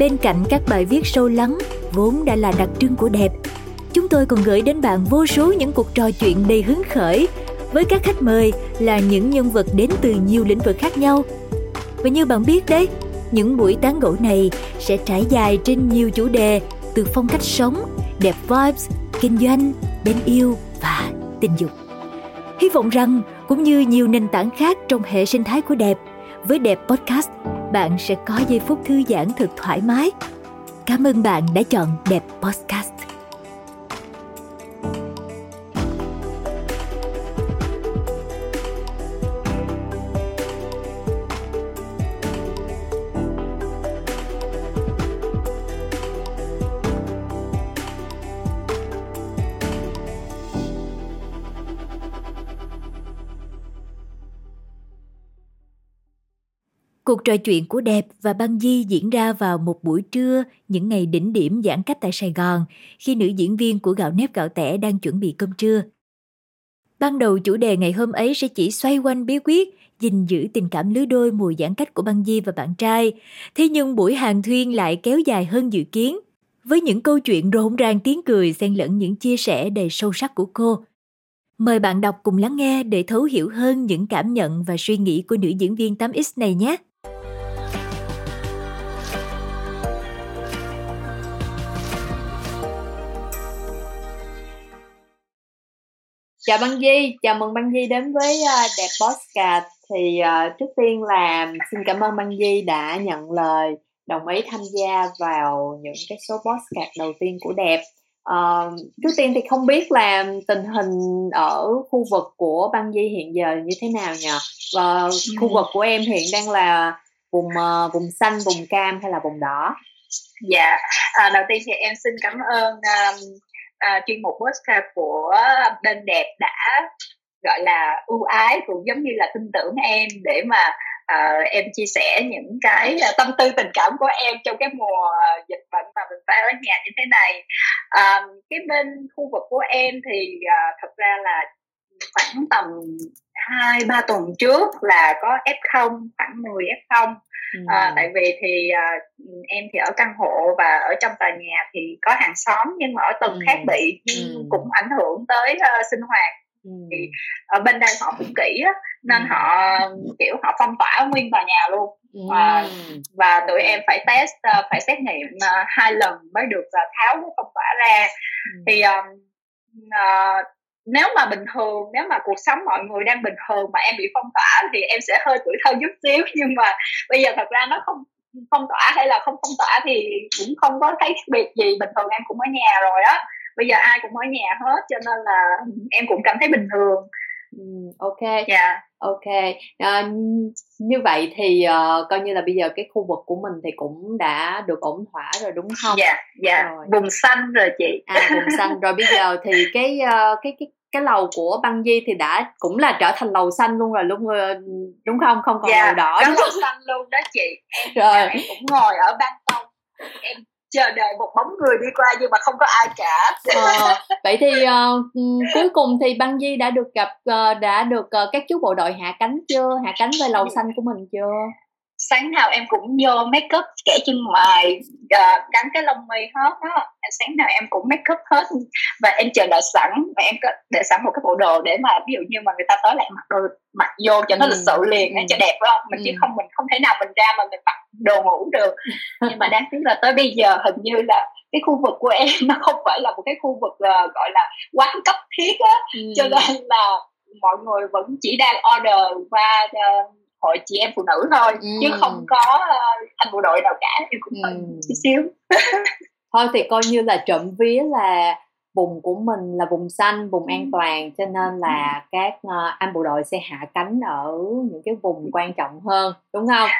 bên cạnh các bài viết sâu lắng vốn đã là đặc trưng của đẹp, chúng tôi còn gửi đến bạn vô số những cuộc trò chuyện đầy hứng khởi với các khách mời là những nhân vật đến từ nhiều lĩnh vực khác nhau. Và như bạn biết đấy, những buổi tán gẫu này sẽ trải dài trên nhiều chủ đề từ phong cách sống, đẹp vibes, kinh doanh, bên yêu và tình dục. Hy vọng rằng cũng như nhiều nền tảng khác trong hệ sinh thái của đẹp, với đẹp podcast bạn sẽ có giây phút thư giãn thật thoải mái. Cảm ơn bạn đã chọn Đẹp Podcast. Cuộc trò chuyện của Đẹp và Băng Di diễn ra vào một buổi trưa, những ngày đỉnh điểm giãn cách tại Sài Gòn, khi nữ diễn viên của Gạo Nếp Gạo Tẻ đang chuẩn bị cơm trưa. Ban đầu, chủ đề ngày hôm ấy sẽ chỉ xoay quanh bí quyết, gìn giữ tình cảm lứa đôi mùa giãn cách của Băng Di và bạn trai. Thế nhưng buổi hàng thuyên lại kéo dài hơn dự kiến, với những câu chuyện rộn ràng tiếng cười xen lẫn những chia sẻ đầy sâu sắc của cô. Mời bạn đọc cùng lắng nghe để thấu hiểu hơn những cảm nhận và suy nghĩ của nữ diễn viên 8X này nhé. Chào băng di chào mừng băng di đến với uh, đẹp postcard. Thì uh, trước tiên là xin cảm ơn băng di đã nhận lời đồng ý tham gia vào những cái số postcard đầu tiên của đẹp. Uh, trước tiên thì không biết là tình hình ở khu vực của băng di hiện giờ như thế nào nhỉ và khu vực của em hiện đang là vùng uh, vùng xanh vùng cam hay là vùng đỏ? Dạ à, đầu tiên thì em xin cảm ơn um, uh, chuyên mục podcast của bên đẹp đã gọi là ưu ái cũng giống như là tin tưởng em để mà uh, em chia sẻ những cái uh, tâm tư tình cảm của em trong cái mùa uh, dịch bệnh mà mình phải ở nhà như thế này. Uh, cái bên khu vực của em thì uh, thật ra là khoảng tầm hai ba tuần trước là có f 0 khoảng 10 f 0 à, tại vì thì à, em thì ở căn hộ và ở trong tòa nhà thì có hàng xóm nhưng mà ở tầng ừ. khác bị nhưng ừ. cũng ảnh hưởng tới uh, sinh hoạt ừ. thì ở bên đây họ cũng kỹ á nên ừ. họ kiểu họ phong tỏa nguyên tòa nhà luôn ừ. à, và tụi em phải test uh, phải xét nghiệm uh, hai lần mới được uh, tháo cái phong tỏa ra ừ. thì um, uh, nếu mà bình thường nếu mà cuộc sống mọi người đang bình thường mà em bị phong tỏa thì em sẽ hơi tuổi thơ chút xíu. Nhưng mà bây giờ thật ra nó không phong tỏa hay là không phong tỏa thì cũng không có thấy khác biệt gì. Bình thường em cũng ở nhà rồi á. Bây giờ ai cũng ở nhà hết cho nên là em cũng cảm thấy bình thường. Ok. Yeah. Dạ. ok. À, như vậy thì uh, coi như là bây giờ cái khu vực của mình thì cũng đã được ổn thỏa rồi đúng không? Dạ yeah, dạ. Yeah. vùng xanh rồi chị. À vùng xanh. Rồi bây giờ thì cái uh, cái cái cái lầu của băng di thì đã cũng là trở thành lầu xanh luôn rồi luôn đúng không? Không còn dạ, lầu đỏ đúng lầu xanh luôn đó chị. Em, rồi. em cũng ngồi ở ban công. Em chờ đợi một bóng người đi qua nhưng mà không có ai cả. Ờ, vậy thì uh, cuối cùng thì băng di đã được gặp uh, đã được uh, các chú bộ đội hạ cánh chưa? Hạ cánh về lầu xanh của mình chưa sáng nào em cũng vô make up kẻ chân mày gắn cái lông mi hết đó sáng nào em cũng make up hết và em chờ đợi sẵn và em có để sẵn một cái bộ đồ để mà ví dụ như mà người ta tới lại mặc đồ mặc vô cho nó lịch sự liền ừ. cho đẹp phải không mình ừ. chứ không mình không thể nào mình ra mà mình mặc đồ ngủ được nhưng mà đáng tiếc là tới bây giờ hình như là cái khu vực của em nó không phải là một cái khu vực uh, gọi là quán cấp thiết á ừ. cho nên là mọi người vẫn chỉ đang order qua uh, hội chị em phụ nữ thôi ừ. chứ không có uh, anh bộ đội nào cả em cũng ừ. chút xíu thôi thì coi như là trộm vía là vùng của mình là vùng xanh vùng an ừ. toàn cho nên là ừ. các uh, anh bộ đội sẽ hạ cánh ở những cái vùng quan trọng hơn đúng không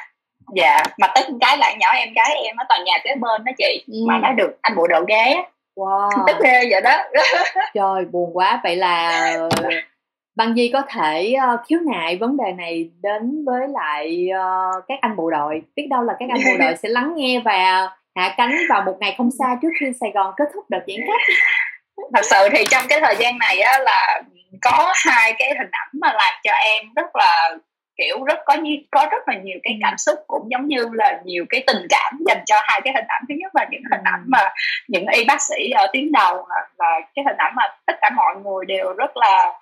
dạ mà tất cái bạn nhỏ em gái em ở tòa nhà kế bên đó chị ừ. mà nó được anh bộ đội ghé wow tức ghê vậy đó trời buồn quá vậy là Băng Di có thể uh, khiếu nại vấn đề này đến với lại uh, các anh bộ đội? Biết đâu là các anh bộ đội sẽ lắng nghe và hạ cánh vào một ngày không xa trước khi Sài Gòn kết thúc đợt giãn cách. Thật sự thì trong cái thời gian này á là có hai cái hình ảnh mà làm cho em rất là kiểu rất có như có rất là nhiều cái cảm xúc cũng giống như là nhiều cái tình cảm dành cho hai cái hình ảnh. Thứ nhất là những hình ảnh mà những y bác sĩ ở tuyến đầu là cái hình ảnh mà tất cả mọi người đều rất là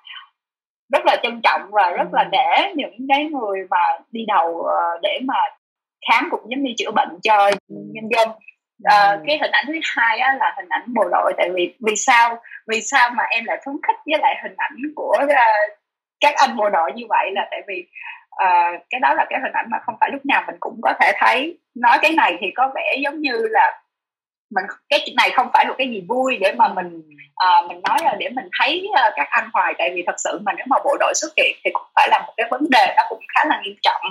rất là trân trọng và rất là để những cái người mà đi đầu ờ, để mà khám cũng giống như chữa bệnh cho nhân dân. À, cái hình ảnh thứ hai á, là hình ảnh bộ đội tại vì vì sao vì sao mà em lại phấn khích với lại hình ảnh của uh, các anh bộ đội như vậy là tại vì uh, cái đó là cái hình ảnh mà không phải lúc nào mình cũng có thể thấy. Nói cái này thì có vẻ giống như là mình cái chuyện này không phải là cái gì vui để mà mình uh, mình nói là để mình thấy uh, các anh hoài. Tại vì thật sự mà nếu mà bộ đội xuất hiện thì cũng phải là một cái vấn đề nó cũng khá là nghiêm trọng.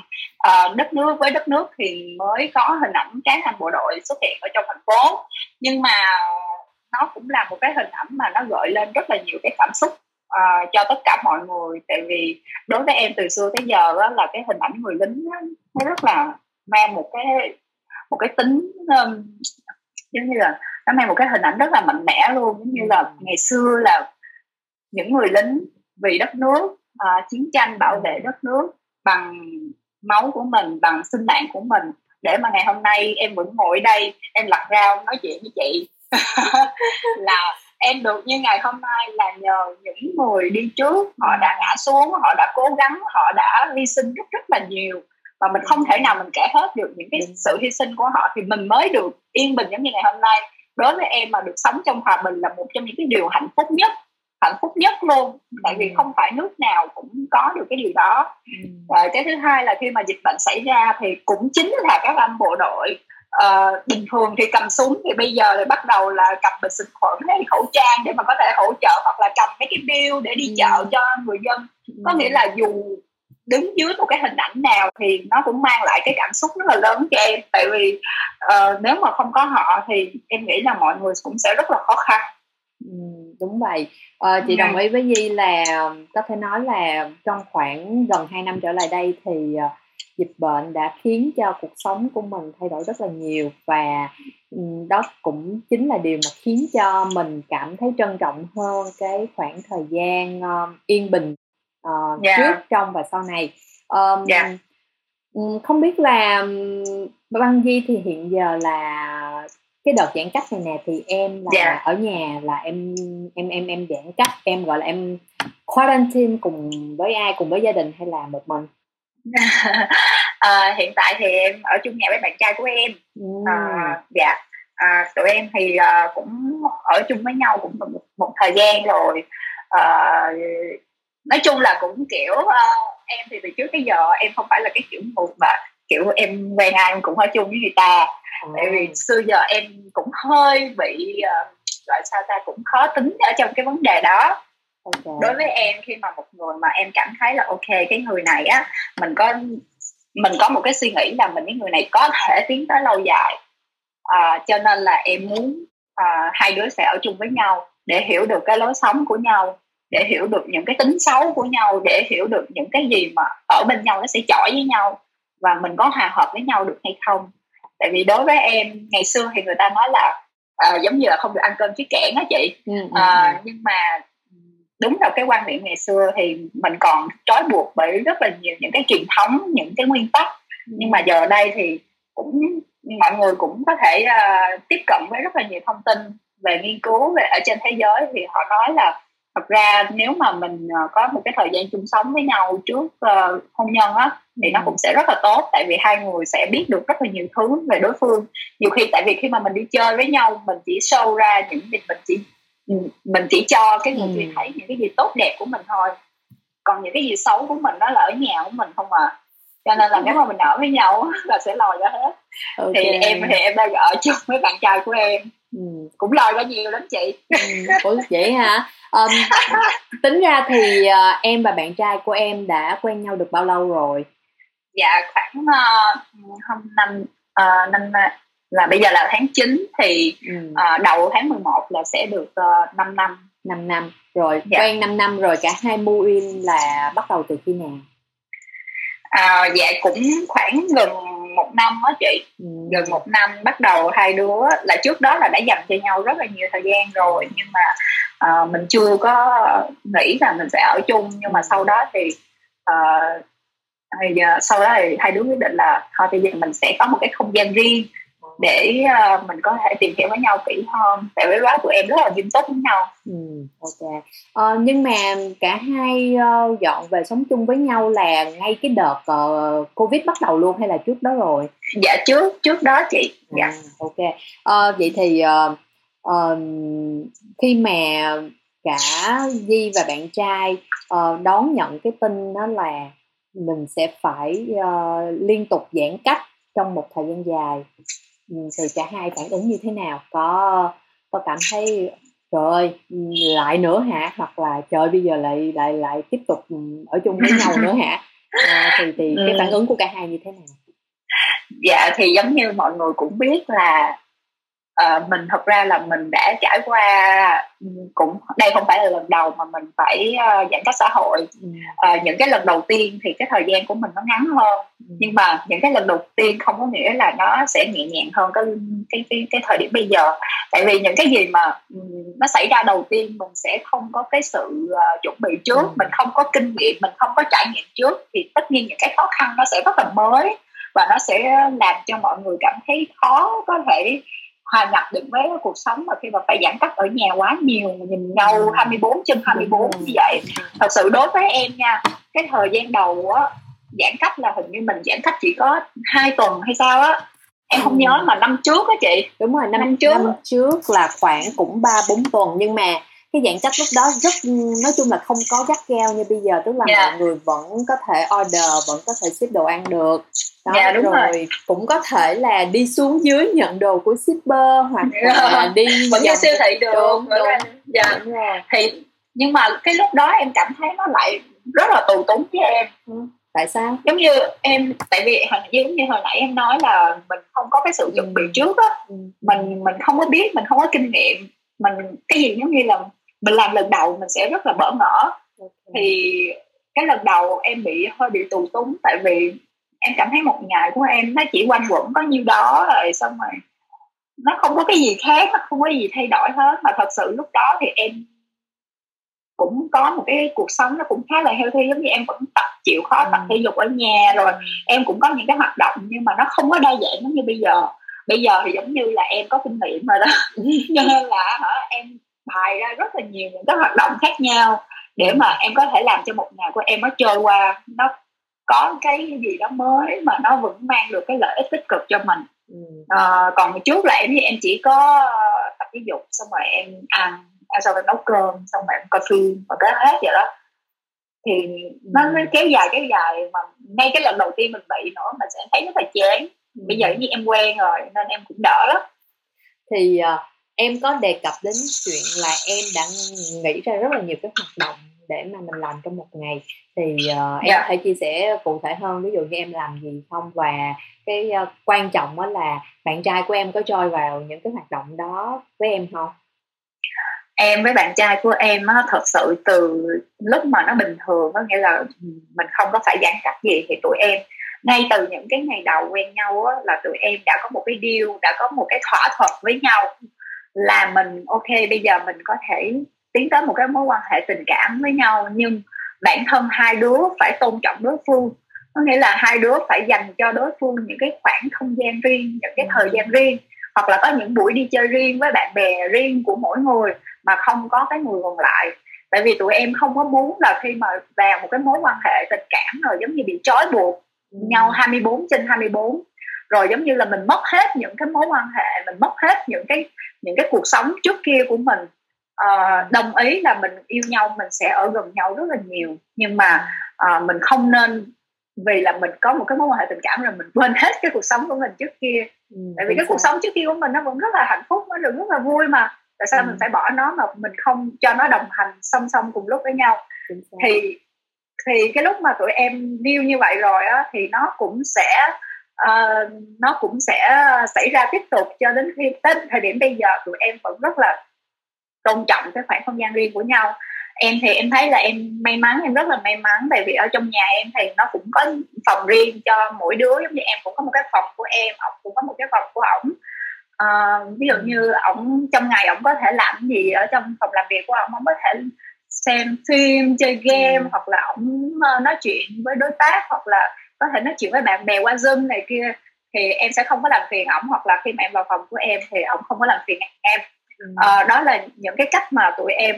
Uh, đất nước với đất nước thì mới có hình ảnh các anh bộ đội xuất hiện ở trong thành phố. Nhưng mà nó cũng là một cái hình ảnh mà nó gợi lên rất là nhiều cái cảm xúc uh, cho tất cả mọi người. Tại vì đối với em từ xưa tới giờ đó là cái hình ảnh người lính đó, nó rất là mang một cái một cái tính um, giống như là nó mang một cái hình ảnh rất là mạnh mẽ luôn. Giống như là ừ. ngày xưa là những người lính vì đất nước uh, chiến tranh bảo vệ đất nước bằng máu của mình bằng sinh mạng của mình. Để mà ngày hôm nay em vẫn ngồi đây em lặt rau nói chuyện với chị. Là em được như ngày hôm nay là nhờ những người đi trước. Họ đã ngã xuống họ đã cố gắng họ đã hy sinh rất rất là nhiều và mình không thể nào mình kể hết được những cái sự hy sinh của họ. Thì mình mới được yên bình giống như ngày hôm nay. Đối với em mà được sống trong hòa bình là một trong những cái điều hạnh phúc nhất. Hạnh phúc nhất luôn. Tại vì không phải nước nào cũng có được cái điều đó. Và cái thứ hai là khi mà dịch bệnh xảy ra thì cũng chính là các anh bộ đội uh, bình thường thì cầm súng thì bây giờ thì bắt đầu là cầm bình xịt khuẩn hay khẩu trang để mà có thể hỗ trợ hoặc là cầm mấy cái bill để đi chợ cho người dân. Có nghĩa là dù đứng dưới một cái hình ảnh nào thì nó cũng mang lại cái cảm xúc rất là lớn cho em. Tại vì uh, nếu mà không có họ thì em nghĩ là mọi người cũng sẽ rất là khó khăn. Ừ, đúng vậy. Ờ, chị đồng ý với Di là có thể nói là trong khoảng gần 2 năm trở lại đây thì uh, dịch bệnh đã khiến cho cuộc sống của mình thay đổi rất là nhiều và um, đó cũng chính là điều mà khiến cho mình cảm thấy trân trọng hơn cái khoảng thời gian yên bình uh, yeah. trước trong và sau này um, yeah. không biết là băng di thì hiện giờ là cái đợt giãn cách này nè thì em là yeah. ở nhà là em em em em giãn cách em gọi là em quarantine cùng với ai cùng với gia đình hay là một mình à, hiện tại thì em ở chung nhà với bạn trai của em ừ. à, dạ à, tụi em thì uh, cũng ở chung với nhau cũng một, một thời gian rồi uh, nói chung là cũng kiểu uh, em thì từ trước tới giờ em không phải là cái kiểu một mà kiểu em quen ai em cũng ở chung với người ta ừ. tại vì xưa giờ em cũng hơi bị uh, gọi sao ta cũng khó tính ở trong cái vấn đề đó okay. đối với em khi mà một người mà em cảm thấy là ok cái người này á mình có mình có một cái suy nghĩ là mình với người này có thể tiến tới lâu dài à, cho nên là em muốn à, hai đứa sẽ ở chung với nhau để hiểu được cái lối sống của nhau để hiểu được những cái tính xấu của nhau để hiểu được những cái gì mà ở bên nhau nó sẽ chọi với nhau và mình có hòa hợp với nhau được hay không. Tại vì đối với em ngày xưa thì người ta nói là uh, giống như là không được ăn cơm với kẽn á chị. Uh, nhưng mà đúng là cái quan niệm ngày xưa thì mình còn trói buộc bởi rất là nhiều những cái truyền thống những cái nguyên tắc. Nhưng mà giờ đây thì cũng mọi người cũng có thể uh, tiếp cận với rất là nhiều thông tin về nghiên cứu về ở trên thế giới thì họ nói là thật ra nếu mà mình uh, có một cái thời gian chung sống với nhau trước uh, hôn nhân á thì nó cũng sẽ rất là tốt tại vì hai người sẽ biết được rất là nhiều thứ về đối phương. Nhiều khi tại vì khi mà mình đi chơi với nhau mình chỉ show ra những việc mình chỉ mình chỉ cho cái người kia ừ. thấy những cái gì tốt đẹp của mình thôi. Còn những cái gì xấu của mình đó là ở nhà của mình không à. Cho nên là nếu mà mình ở với nhau là sẽ lòi ra hết. Okay. thì em thì em đang ở chung với bạn trai của em ừ. cũng lòi ra nhiều lắm chị ừ. Vậy hả um, tính ra thì uh, em và bạn trai của em đã quen nhau được bao lâu rồi dạ khoảng uh, hôm năm uh, năm là bây giờ là tháng 9 thì ừ. uh, đầu tháng 11 là sẽ được uh, 5 năm 5 năm rồi dạ. quen 5 năm rồi cả hai mua in là bắt đầu từ khi nào à, dạ cũng khoảng gần một năm á chị ừ. gần một năm bắt đầu hai đứa là trước đó là đã dành cho nhau rất là nhiều thời gian rồi nhưng mà uh, mình chưa có nghĩ là mình sẽ ở chung nhưng mà sau đó thì uh, thì uh, sau đó thì hai đứa quyết định là thôi bây giờ mình sẽ có một cái không gian riêng để uh, mình có thể tìm hiểu với nhau kỹ hơn. Tại vì đó tụi em rất là nghiêm túc với nhau. Ừ, ok. Ờ, nhưng mà cả hai uh, dọn về sống chung với nhau là ngay cái đợt uh, covid bắt đầu luôn hay là trước đó rồi? Dạ trước trước đó chị. Dạ. à, ok. Ờ, vậy thì uh, uh, khi mà cả Di và bạn trai uh, đón nhận cái tin đó là mình sẽ phải uh, liên tục giãn cách trong một thời gian dài. Ừ, thì cả hai phản ứng như thế nào? Có có cảm thấy trời ơi lại nữa hả? Hoặc là trời bây giờ lại lại lại tiếp tục ở chung với nhau nữa hả? À, thì thì cái phản ứng của cả hai như thế nào? Dạ thì giống như mọi người cũng biết là uh, mình thật ra là mình đã trải qua cũng đây không phải là lần đầu mà mình phải uh, giãn cách xã hội. Uh, những cái lần đầu tiên thì cái thời gian của mình nó ngắn hơn. Ừ. nhưng mà những cái lần đầu tiên không có nghĩa là nó sẽ nhẹ nhàng hơn cái cái cái, cái thời điểm bây giờ. Tại vì những cái gì mà nó xảy ra đầu tiên mình sẽ không có cái sự uh, chuẩn bị trước. Ừ. mình không có kinh nghiệm mình không có trải nghiệm trước thì tất nhiên những cái khó khăn nó sẽ rất là mới và nó sẽ làm cho mọi người cảm thấy khó có thể hòa nhập được với cuộc sống mà khi mà phải giãn cách ở nhà quá nhiều nhìn nhau 24 trên 24 như vậy. Thật sự đối với em nha cái thời gian đầu á giãn cách là hình như mình giãn cách chỉ có hai tuần hay sao á. Em không nhớ mà năm trước á chị. Đúng rồi năm, năm trước. năm trước là khoảng cũng ba bốn tuần nhưng mà cái giãn cách lúc đó rất nói chung là không có gắt gao như bây giờ tức là yeah. Dạ. mọi người vẫn có thể order vẫn có thể ship đồ ăn được đó dạ, đúng rồi. rồi cũng có thể là đi xuống dưới nhận đồ của shipper hoặc là đi vẫn như siêu thị được đúng, đúng. Dạ. đúng rồi. thì nhưng mà cái lúc đó em cảm thấy nó lại rất là tù túng với em ừ. tại sao giống như em tại vì giống như hồi nãy em nói là mình không có cái sự chuẩn bị trước á ừ. mình mình không có biết mình không có kinh nghiệm mình cái gì giống như là mình làm lần đầu mình sẽ rất là bỡ ngỡ. Thì cái lần đầu em bị hơi bị tù túng tại vì em cảm thấy một ngày của em nó chỉ quanh quẩn có nhiêu đó rồi xong rồi nó không có cái gì khác nó không có gì thay đổi hết. Mà thật sự lúc đó thì em cũng có một cái cuộc sống nó cũng khá là healthy giống như em vẫn tập chịu khó tập ừ. thể dục ở nhà rồi. Em cũng có những cái hoạt động nhưng mà nó không có đa dạng giống như bây giờ. Bây giờ thì giống như là em có kinh nghiệm rồi đó. Cho nên là hả em bài ra rất là nhiều những cái hoạt động khác nhau để mà em có thể làm cho một ngày của em nó trôi qua nó có cái gì đó mới mà nó vẫn mang được cái lợi ích tích cực cho mình ừ. à, còn trước là em thì em chỉ có tập thể dục xong rồi em ăn xong rồi nấu cơm xong rồi em coi phim và cái hết vậy đó thì ừ. nó, nó kéo dài kéo dài mà ngay cái lần đầu tiên mình bị nữa mình sẽ thấy rất là chán ừ. bây giờ như em quen rồi nên em cũng đỡ lắm thì uh, em có đề cập đến chuyện là em đã nghĩ ra rất là nhiều cái hoạt động để mà mình làm trong một ngày thì uh, em yeah. Dạ. có thể chia sẻ cụ thể hơn ví dụ như em làm gì không và cái uh, quan trọng đó là bạn trai của em có trôi vào những cái hoạt động đó với em không em với bạn trai của em á thật sự từ lúc mà nó bình thường có nghĩa là mình không có phải giãn cách gì thì tụi em ngay từ những cái ngày đầu quen nhau á là tụi em đã có một cái deal đã có một cái thỏa thuận với nhau là mình ok bây giờ mình có thể tiến tới một cái mối quan hệ tình cảm với nhau nhưng bản thân hai đứa phải tôn trọng đối phương. Có nghĩa là hai đứa phải dành cho đối phương những cái khoảng không gian riêng những cái thời gian riêng hoặc là có những buổi đi chơi riêng với bạn bè riêng của mỗi người mà không có cái người còn lại. Tại vì tụi em không có muốn là khi mà vào một cái mối quan hệ tình cảm rồi giống như bị trói buộc nhau 24 trên 24 rồi giống như là mình mất hết những cái mối quan hệ mình mất hết những cái những cái cuộc sống trước kia của mình uh, đồng ý là mình yêu nhau mình sẽ ở gần nhau rất là nhiều. Nhưng mà uh, mình không nên vì là mình có một cái mối quan hệ tình cảm rồi mình quên hết cái cuộc sống của mình trước kia. Ừ, tại vì cái cuộc sống trước kia của mình nó vẫn rất là hạnh phúc nó được rất là vui mà. Tại sao ừ. mình phải bỏ nó mà mình không cho nó đồng hành song song cùng lúc với nhau? Thì thì cái lúc mà tụi em deal như vậy rồi á thì nó cũng sẽ uh, nó cũng sẽ xảy ra tiếp tục cho đến khi đến thời điểm bây giờ tụi em vẫn rất là tôn trọng cái khoảng không gian riêng của nhau em thì em thấy là em may mắn em rất là may mắn tại vì ở trong nhà em thì nó cũng có phòng riêng cho mỗi đứa giống như em cũng có một cái phòng của em ông cũng có một cái phòng của ổng à, ví dụ như ổng trong ngày ổng có thể làm gì ở trong phòng làm việc của ổng ổng có thể xem phim chơi game ừ. hoặc là ổng ờ, nói chuyện với đối tác hoặc là có thể nói chuyện với bạn bè qua zoom này kia thì em sẽ không có làm phiền ổng hoặc là khi mà em vào phòng của em thì ổng không có làm phiền em ừ. à, đó là những cái cách mà tụi em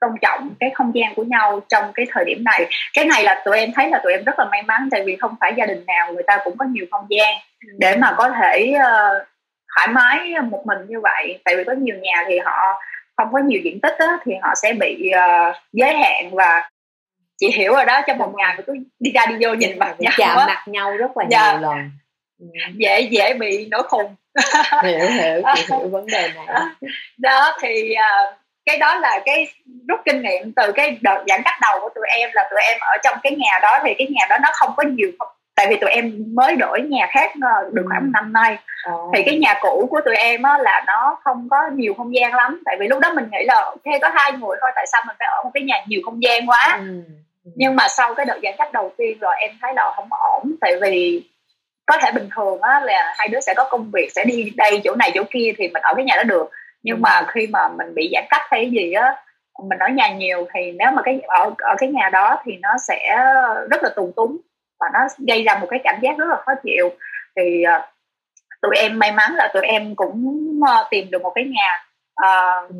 tôn trọng cái không gian của nhau trong cái thời điểm này cái này là tụi em thấy là tụi em rất là may mắn tại vì không phải gia đình nào người ta cũng có nhiều không gian ừ. để mà có thể uh, thoải mái một mình như vậy tại vì có nhiều nhà thì họ không có nhiều diện tích á, thì họ sẽ bị uh, giới hạn và chị hiểu rồi đó trong một ngày mà cứ đi ra đi vô nhìn mặt nhau chạm mặt nhau rất là dạ. nhiều lần ừ. dễ dễ bị nổi khùng hiểu hiểu chị hiểu vấn đề này đó thì uh, cái đó là cái rút kinh nghiệm từ cái đợt giãn cách đầu của tụi em là tụi em ở trong cái nhà đó thì cái nhà đó nó không có nhiều tại vì tụi em mới đổi nhà khác ờ, được khoảng một năm nay oh. thì cái nhà cũ của tụi em á là nó không có nhiều không gian lắm tại vì lúc đó mình nghĩ là ok có hai người thôi tại sao mình phải ở một cái nhà nhiều không gian quá ừ. Nhưng mà sau cái đợt giãn cách đầu tiên rồi em thấy là không ổn. Tại vì có thể bình thường á là hai đứa sẽ có công việc sẽ đi đây chỗ này chỗ kia thì mình ở cái nhà đó được. Nhưng mà khi mà mình bị giãn cách hay gì á mình ở nhà nhiều thì nếu mà cái ở ở cái nhà đó thì nó sẽ rất là tùng túng và nó gây ra một cái cảm giác rất là khó chịu. Thì uh, tụi em may mắn là tụi em cũng uh, tìm được một cái nhà uh,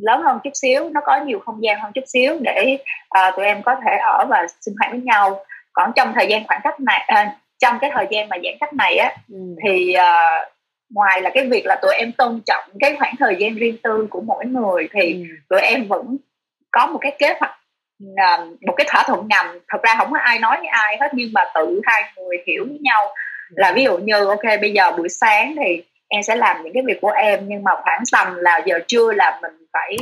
lớn hơn chút xíu nó có nhiều không gian hơn chút xíu để uh, tụi em có thể ở và sinh hoạt với nhau còn trong thời gian khoảng cách này uh, trong cái thời gian mà giãn cách này á ừ. thì uh, ngoài là cái việc là tụi em tôn trọng cái khoảng thời gian riêng tư của mỗi người thì ừ. tụi em vẫn có một cái kế hoạch một cái thỏa thuận ngầm thật ra không có ai nói với ai hết nhưng mà tự hai người hiểu với nhau là ví dụ như ok bây giờ buổi sáng thì em sẽ làm những cái việc của em nhưng mà khoảng tầm là giờ trưa là mình phải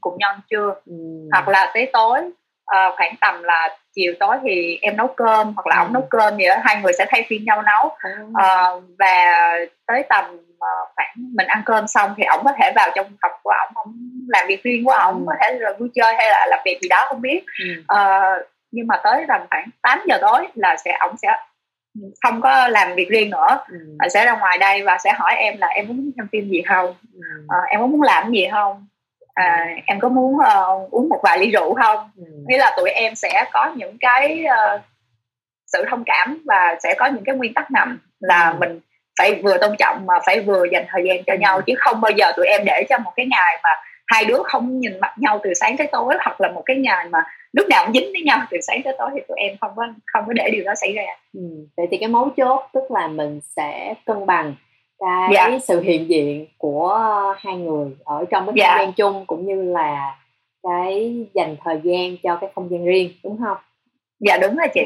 cùng nhau trưa ừ. hoặc là tới tối uh, khoảng tầm là chiều tối thì em nấu cơm hoặc là ừ. ông nấu cơm đó hai người sẽ thay phiên nhau nấu ừ. uh, và tới tầm uh, khoảng mình ăn cơm xong thì ổng có thể vào trong phòng của ổng ổng làm việc riêng của ổng ừ. có thể là vui chơi hay là làm việc gì đó không biết ừ. uh, nhưng mà tới tầm khoảng 8 giờ tối là sẽ ổng sẽ không có làm việc riêng nữa ừ. sẽ ra ngoài đây và sẽ hỏi em là em muốn xem phim gì không ừ. uh, em có muốn làm gì không à, em có muốn uh, uống một vài ly rượu không ừ. nghĩa là tụi em sẽ có những cái uh, sự thông cảm và sẽ có những cái nguyên tắc ngầm là ừ. mình phải vừa tôn trọng mà phải vừa dành thời gian cho ừ. nhau chứ không bao giờ tụi em để cho một cái ngày mà hai đứa không nhìn mặt nhau từ sáng tới tối hoặc là một cái ngày mà lúc nào cũng dính với nhau từ sáng tới tối thì tụi em không có không có để điều đó xảy ra ừ. vậy thì cái mấu chốt tức là mình sẽ cân bằng cái dạ. sự hiện diện của hai người ở trong cái dạ. không gian chung cũng như là cái dành thời gian cho cái không gian riêng đúng không dạ đúng rồi chị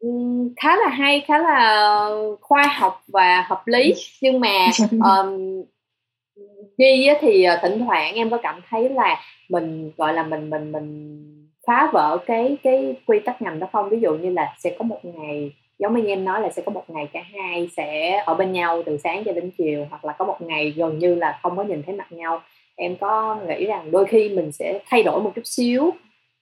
ừ, khá là hay khá là khoa học và hợp lý nhưng mà um, Di thì ờ, thỉnh thoảng em có cảm thấy là mình gọi là mình mình mình phá vỡ cái cái quy tắc ngầm đó không? Ví dụ như là sẽ có một ngày giống như em nói là sẽ có một ngày cả hai sẽ ở bên nhau từ sáng cho đến chiều hoặc là có một ngày gần như là không có nhìn thấy mặt nhau. Em có nghĩ rằng đôi khi mình sẽ thay đổi một chút xíu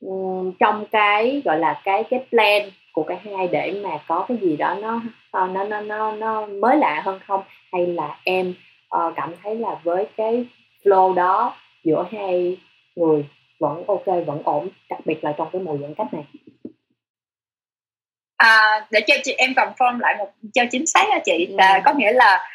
um, trong cái gọi là cái cái plan của cả hai để mà có cái gì đó nó ờ, nó nó nó, nó mới lạ hơn không? Hay là em uh, cảm thấy là với cái flow đó giữa hai người vẫn ok vẫn ổn đặc biệt là trong cái mùa giãn cách này à, để cho chị em confirm lại một cho chính xác á chị ừ. là có nghĩa là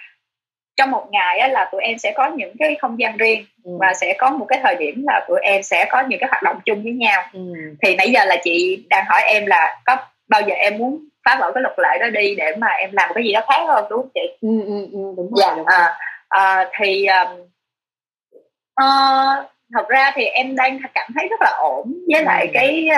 trong một ngày á, là tụi em sẽ có những cái không gian riêng ừ. và sẽ có một cái thời điểm là tụi em sẽ có những cái hoạt động chung với nhau ừ. thì nãy giờ là chị đang hỏi em là có bao giờ em muốn phá vỡ cái luật lệ đó đi để mà em làm cái gì đó khác hơn đúng không chị? Ừ, ừ, ừ, đúng rồi. Dạ, đúng rồi. À, à, thì uh, thật ra thì em đang cảm thấy rất là ổn với lại ừ. cái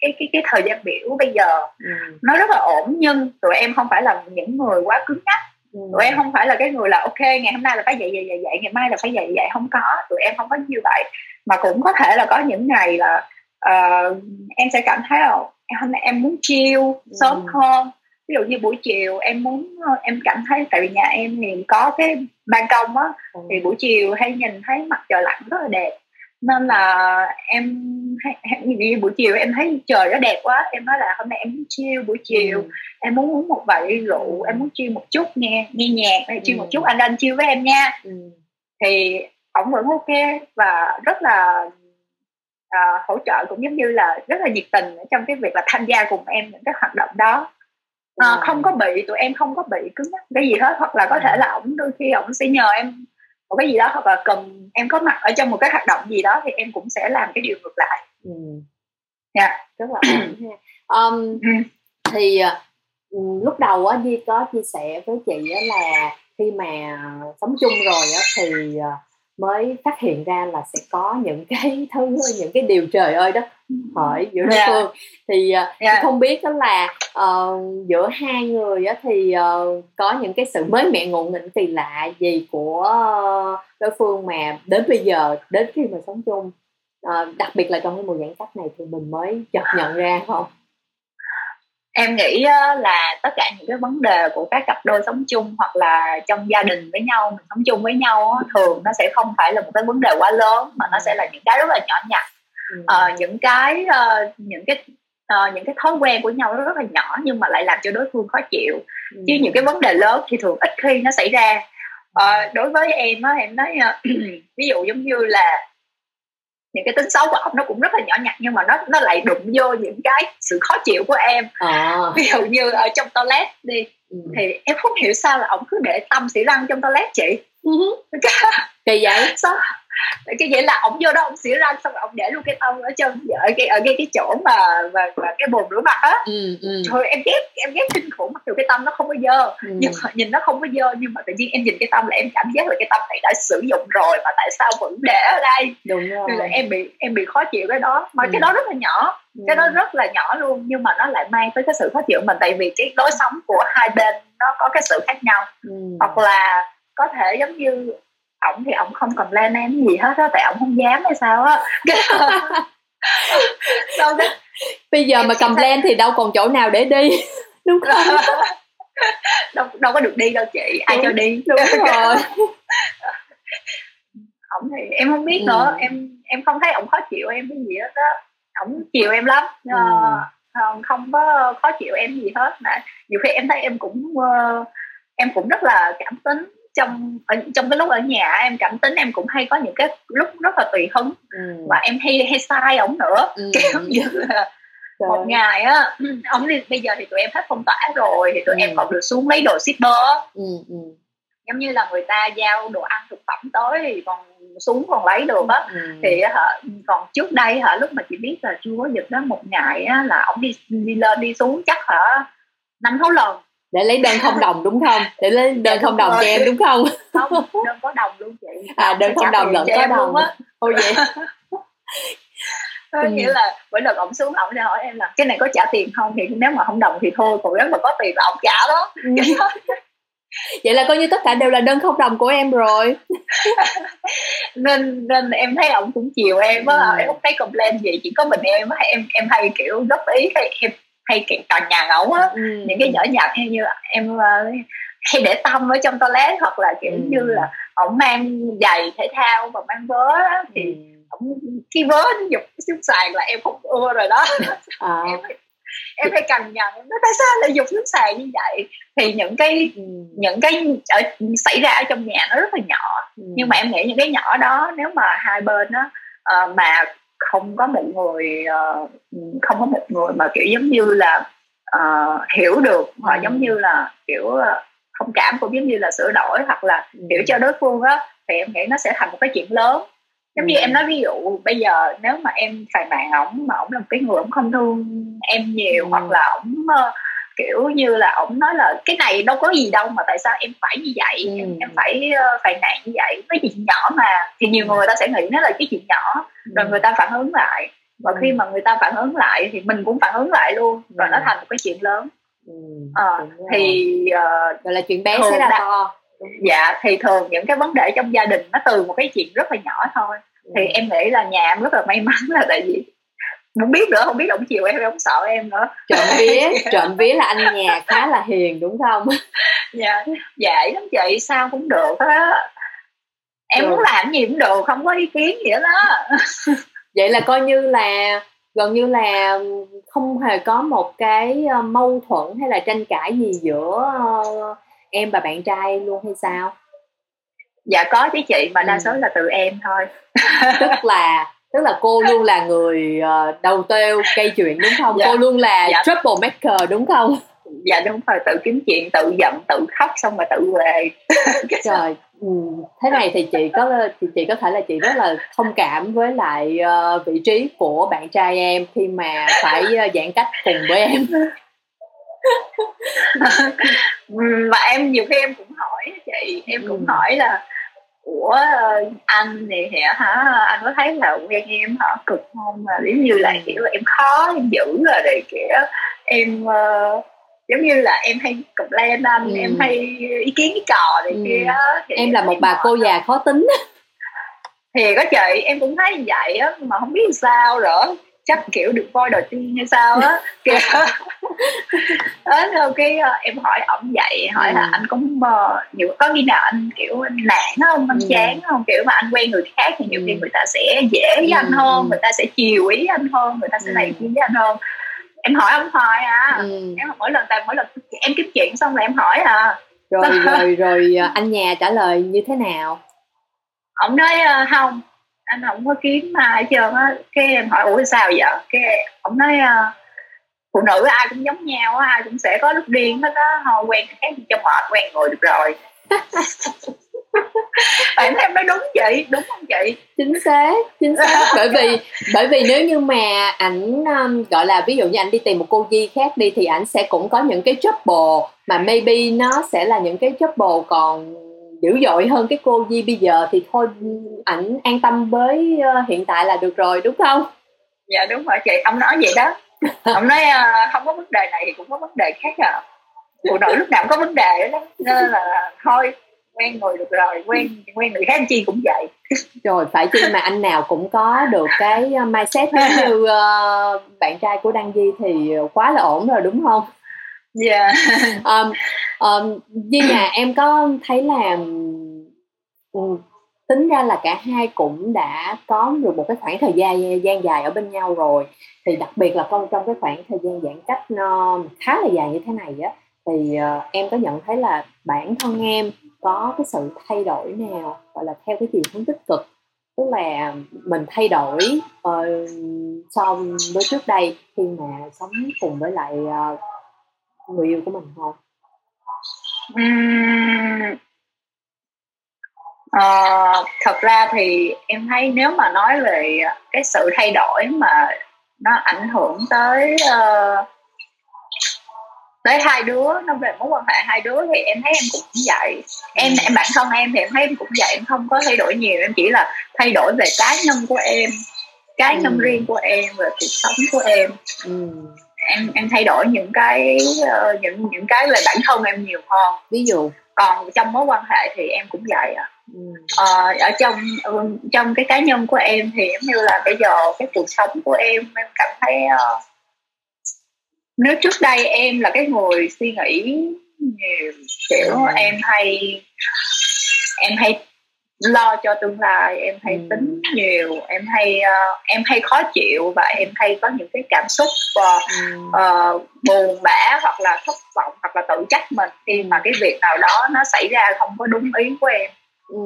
cái cái cái thời gian biểu bây giờ. Ừ. nó rất là ổn nhưng tụi em không phải là những người quá cứng nhắc. Ừ. tụi em không phải là cái người là ok ngày hôm nay là phải dậy dậy dậy dậy ngày mai là phải dậy dậy không có. Tụi em không có như vậy. Mà cũng có thể là có những ngày là uh, em sẽ cảm thấy là hôm nay em muốn chill sớm hơn ví dụ như buổi chiều em muốn em cảm thấy tại vì nhà em thì có cái ban công á ừ. thì buổi chiều hay nhìn thấy mặt trời lặn rất là đẹp nên là em như buổi chiều em thấy trời nó đẹp quá em nói là hôm nay em muốn chill buổi chiều ừ. em muốn uống một vài rượu em muốn chill một chút nghe nghe nhạc hay chill ừ. một chút anh anh chill với em nha ừ. thì ổng vẫn ok và rất là uh, hỗ trợ cũng giống như là rất là nhiệt tình trong cái việc là tham gia cùng em những cái hoạt động đó uh, không có bị tụi em không có bị cứng nhắc cái gì hết hoặc là có thể là ổng đôi khi ổng sẽ nhờ em một cái gì đó hoặc là cần em có mặt ở trong một cái hoạt động gì đó thì em cũng sẽ làm cái điều ngược lại ừ. yeah. Dạ. rất là um, thì uh, lúc đầu á Di có chia sẻ với chị á là khi mà sống chung rồi á thì uh, mới phát hiện ra là sẽ có những cái thứ những cái điều trời ơi đất hỏi giữa đối yeah. Dạ. phương thì yeah. không biết đó là uh, giữa hai người á thì uh, có những cái sự mới mẹ ngộ nghĩnh kỳ lạ gì của đối phương mà đến bây giờ đến khi mà sống chung uh, đặc biệt là trong cái mùa giãn cách này thì mình mới chợt nhận ra không em nghĩ là tất cả những cái vấn đề của các cặp đôi sống chung hoặc là trong gia đình với nhau mình sống chung với nhau thường nó sẽ không phải là một cái vấn đề quá lớn mà nó sẽ là những cái rất là nhỏ nhặt ừ. ờ, những cái uh, những cái uh, những cái thói quen của nhau nó rất là nhỏ nhưng mà lại làm cho đối phương khó chịu ừ. chứ những cái vấn đề lớn thì thường ít khi nó xảy ra uh, đối với em á em nói ví dụ giống như là những cái tính xấu của ông nó cũng rất là nhỏ nhặt nhưng mà nó nó lại đụng vô những cái sự khó chịu của em à. ví dụ như ở trong toilet đi ừ. thì em không hiểu sao là ông cứ để tâm xỉ răng trong toilet chị ừ. kỳ vậy sao cái nghĩa là ổng vô đó ổng xỉa răng xong rồi ổng để luôn cái tông ở chân ở cái ở cái cái chỗ mà và, và cái bồn rửa mặt á ừ, ừ. thôi em ghét em ghét kinh khủng mặc dù cái tâm nó không có dơ ừ. nhưng mà nhìn nó không có dơ nhưng mà tự nhiên em nhìn cái tâm là em cảm giác là cái tâm này đã sử dụng rồi mà tại sao vẫn để ở đây đúng rồi. Nên là em bị em bị khó chịu cái đó mà ừ. cái đó rất là nhỏ ừ. cái đó rất là nhỏ luôn nhưng mà nó lại mang tới cái sự khó chịu mình tại vì cái lối sống của hai bên nó có cái sự khác nhau ừ. hoặc là có thể giống như ổng thì ổng không còn lên em gì hết á tại ổng không dám hay sao á. Bây giờ em mà cầm lên thì đâu còn chỗ nào để đi đúng không? Đâu đâu có được đi đâu chị ai đúng, cho đi. đúng rồi. Ổng thì em không biết ừ. nữa em em không thấy ổng khó chịu em cái gì hết á. Ổng chiều em lắm ừ. uh, không có khó chịu em gì hết mà nhiều khi em thấy em cũng uh, em cũng rất là cảm tính trong ở, trong cái lúc ở nhà em cảm tính em cũng hay có những cái lúc rất là tùy hứng ừ. và em hay hay sai ổng nữa ừ. kiểu như là Trời. một ngày á ổng đi bây giờ thì tụi em hết phong tỏa rồi thì tụi ừ. em còn được xuống lấy đồ shipper ừ. Ừ. giống như là người ta giao đồ ăn thực phẩm tới thì còn xuống còn lấy được á ừ. thì hả còn trước đây hả lúc mà chị biết là chưa có dịch đó một ngày á là ổng đi đi lên đi xuống chắc hả năm sáu lần để lấy đơn không đồng đúng không? Để lấy đơn không đồng cho em đúng không? Không đơn có đồng luôn chị. À đơn không đồng lẫn có đồng. thôi vậy ừ. nghĩa là mỗi lần ổng xuống ổng sẽ hỏi em là cái này có trả tiền không? Thì nếu mà không đồng thì thôi còn nếu mà có tiền là ổng trả đó. Ừ. vậy là coi như tất cả đều là đơn không đồng của em rồi. Nên nên em thấy ổng cũng chiều em á. Ừ. em không thấy complain gì chỉ có mình em á em em hay kiểu góp ý hay em hay kiện toàn nhà ngẫu á ừ. những cái nhỏ nhặt hay như em ờ, hay để tâm ở trong toilet hoặc là kiểu ừ. như là ổng mang giày thể thao và mang vớ á, thì ừ. ổng cái vớ dục xuống sàn là em không ưa rồi đó à. em em hay cằn nhằn nó tại sao lại dục xuống sàn như vậy thì những cái ừ. những cái ở, xảy ra ở trong nhà nó rất là nhỏ ừ. nhưng mà em nghĩ những cái nhỏ đó nếu mà hai bên đó uh, mà không có một người uh, không có một người mà kiểu giống như là uh, hiểu được hoặc ừ. giống như là kiểu uh, thông cảm cũng giống như là sửa đổi hoặc là ừ. hiểu cho đối phương á thì em nghĩ nó sẽ thành một cái chuyện lớn giống như ừ. em nói ví dụ bây giờ nếu mà em phàn nàn ổng mà ổng là một cái người ổng không thương em nhiều ừ. hoặc là ổng kiểu như là ổng nói là cái này đâu có gì đâu mà tại sao em phải như vậy ừ. em, em phải uh, phàn nàn như vậy cái chuyện nhỏ mà thì nhiều người ta sẽ nghĩ nó là cái chuyện nhỏ ừ. rồi người ta phản ứng lại và ừ. khi mà người ta phản ứng lại thì mình cũng phản ứng lại luôn rồi ừ. nó thành một cái chuyện lớn ừ. à, thì uh, gọi là chuyện bé sẽ là to dạ thì thường những cái vấn đề trong gia đình nó từ một cái chuyện rất là nhỏ thôi ừ. thì em nghĩ là nhà em rất là may mắn là tại vì không biết nữa không biết ông chiều em hay ông sợ em nữa. Trộm vía trộm vía là anh nhà khá là hiền đúng không? Dạ dễ lắm chị sao cũng được á. Em được. muốn làm gì cũng được không có ý kiến gì đó vậy là coi như là gần như là không hề có một cái ờ, mâu thuẫn hay là tranh cãi gì giữa ờ, em và bạn trai luôn hay sao? Dạ có chứ chị mà đa ừ. số là từ em thôi. Tức là tức là cô luôn là người uh, đầu tiêu gây chuyện đúng không dạ. cô luôn là dạ. trouble maker đúng không dạ đúng rồi tự kiếm chuyện tự giận tự khóc xong rồi tự về trời ừ, thế này thì chị có chị, chị có thể là chị rất là thông cảm với lại uh, vị trí của bạn trai em khi mà phải uh, giãn cách cùng với em và em nhiều khi em cũng hỏi chị em cũng ừ. hỏi là của anh thì hả? Anh có thấy là quen em hả? Cực không? Mà giống như là ừ. kiểu em khó em giữ rồi để kiểu em uh, giống như là em hay complain anh. Ừ. em hay ý kiến cái trò này ừ. kia thì em là một bà cô già khó tính. Thì có chị em cũng thấy như vậy á mà không biết sao rồi chắc kiểu được voi đầu tiên hay sao á đó rồi cái uh, em hỏi ổng vậy hỏi ừ. là anh có uh, nhiều có khi nào anh kiểu anh nản không anh ừ. chán không kiểu mà anh quen người khác thì nhiều ừ. khi người ta sẽ dễ với anh ừ. hơn người ta sẽ chiều ý anh hơn người ta sẽ này kia với anh hơn em hỏi ông hỏi à ừ. em mỗi lần tại mỗi lần em kiếm chuyện xong rồi em hỏi à rồi rồi rồi à, anh nhà trả lời như thế nào ông nói uh, không anh không có kiếm mà hết trơn á. Cái em hỏi ủa sao vậy? Cái ông nói uh, phụ nữ ai cũng giống nhau ai cũng sẽ có lúc điên hết á. Thôi quen khác cho mệt quen người được rồi. Bạn em nói đúng chị đúng không chị? Chính xác chính xác. Bởi vì bởi vì nếu như mà ảnh um, gọi là ví dụ như ảnh đi tìm một cô di khác đi thì ảnh sẽ cũng có những cái trouble mà maybe nó sẽ là những cái trouble còn dữ dội hơn cái cô Di bây giờ thì thôi ảnh an tâm với uh, hiện tại là được rồi đúng không? Dạ đúng rồi chị, ông nói vậy đó. ông nói uh, không có vấn đề này thì cũng có vấn đề khác à. Phụ nữ lúc nào cũng có vấn đề đó nên là thôi quen người được rồi quen quen người khác chi cũng vậy rồi phải chi mà anh nào cũng có được cái ờ, mindset giống như uh, bạn trai của đăng di thì quá là ổn rồi đúng không dạ yeah. um, um, nhưng mà em có thấy là um, tính ra là cả hai cũng đã có được một cái khoảng thời gian gian dài ở bên nhau rồi. Thì đặc biệt là con trong cái khoảng thời gian giãn cách nó khá là dài như thế này á thì uh, em có nhận thấy là bản thân em có cái sự thay đổi nào gọi là theo cái chiều hướng tích cực? Tức là mình thay đổi uh, so với trước đây khi mà sống cùng với lại uh, người yêu của mình không? Uhm, uh, thật ra thì em thấy nếu mà nói về cái sự thay đổi mà nó ảnh hưởng tới uh, tới hai đứa nó về mối quan hệ hai đứa thì em thấy em cũng vậy em em bản thân em thì em thấy em cũng vậy em không có thay đổi nhiều em chỉ là thay đổi về cá nhân của em cá nhân ừ. riêng của em về cuộc sống của em ừ. Em em thay đổi những cái uh, những những cái về bản thân em nhiều hơn ví dụ còn trong mối quan hệ thì em cũng vậy à ừ. ờ, ở trong trong cái cá nhân của em thì giống như là bây giờ cái cuộc sống của em em cảm thấy uh, nếu trước đây em là cái người suy nghĩ nhiều kiểu ừ. em hay em hay lo cho tương lai em hay ừ. tính nhiều em hay uh, em hay khó chịu và em hay có những cái cảm xúc uh, ừ. uh, buồn bã hoặc là thất vọng hoặc là tự trách mình khi mà cái việc nào đó nó xảy ra không có đúng ý của em ừ.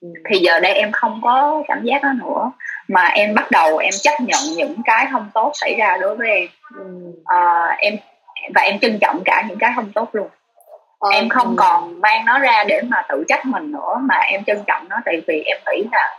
Ừ. thì giờ đây em không có cảm giác đó nữa mà em bắt đầu em chấp nhận những cái không tốt xảy ra đối với em ừ. à, em và em trân trọng cả những cái không tốt luôn ờ, em không ừ. còn mang nó ra để mà tự trách mình nữa mà em trân trọng nó tại vì em nghĩ là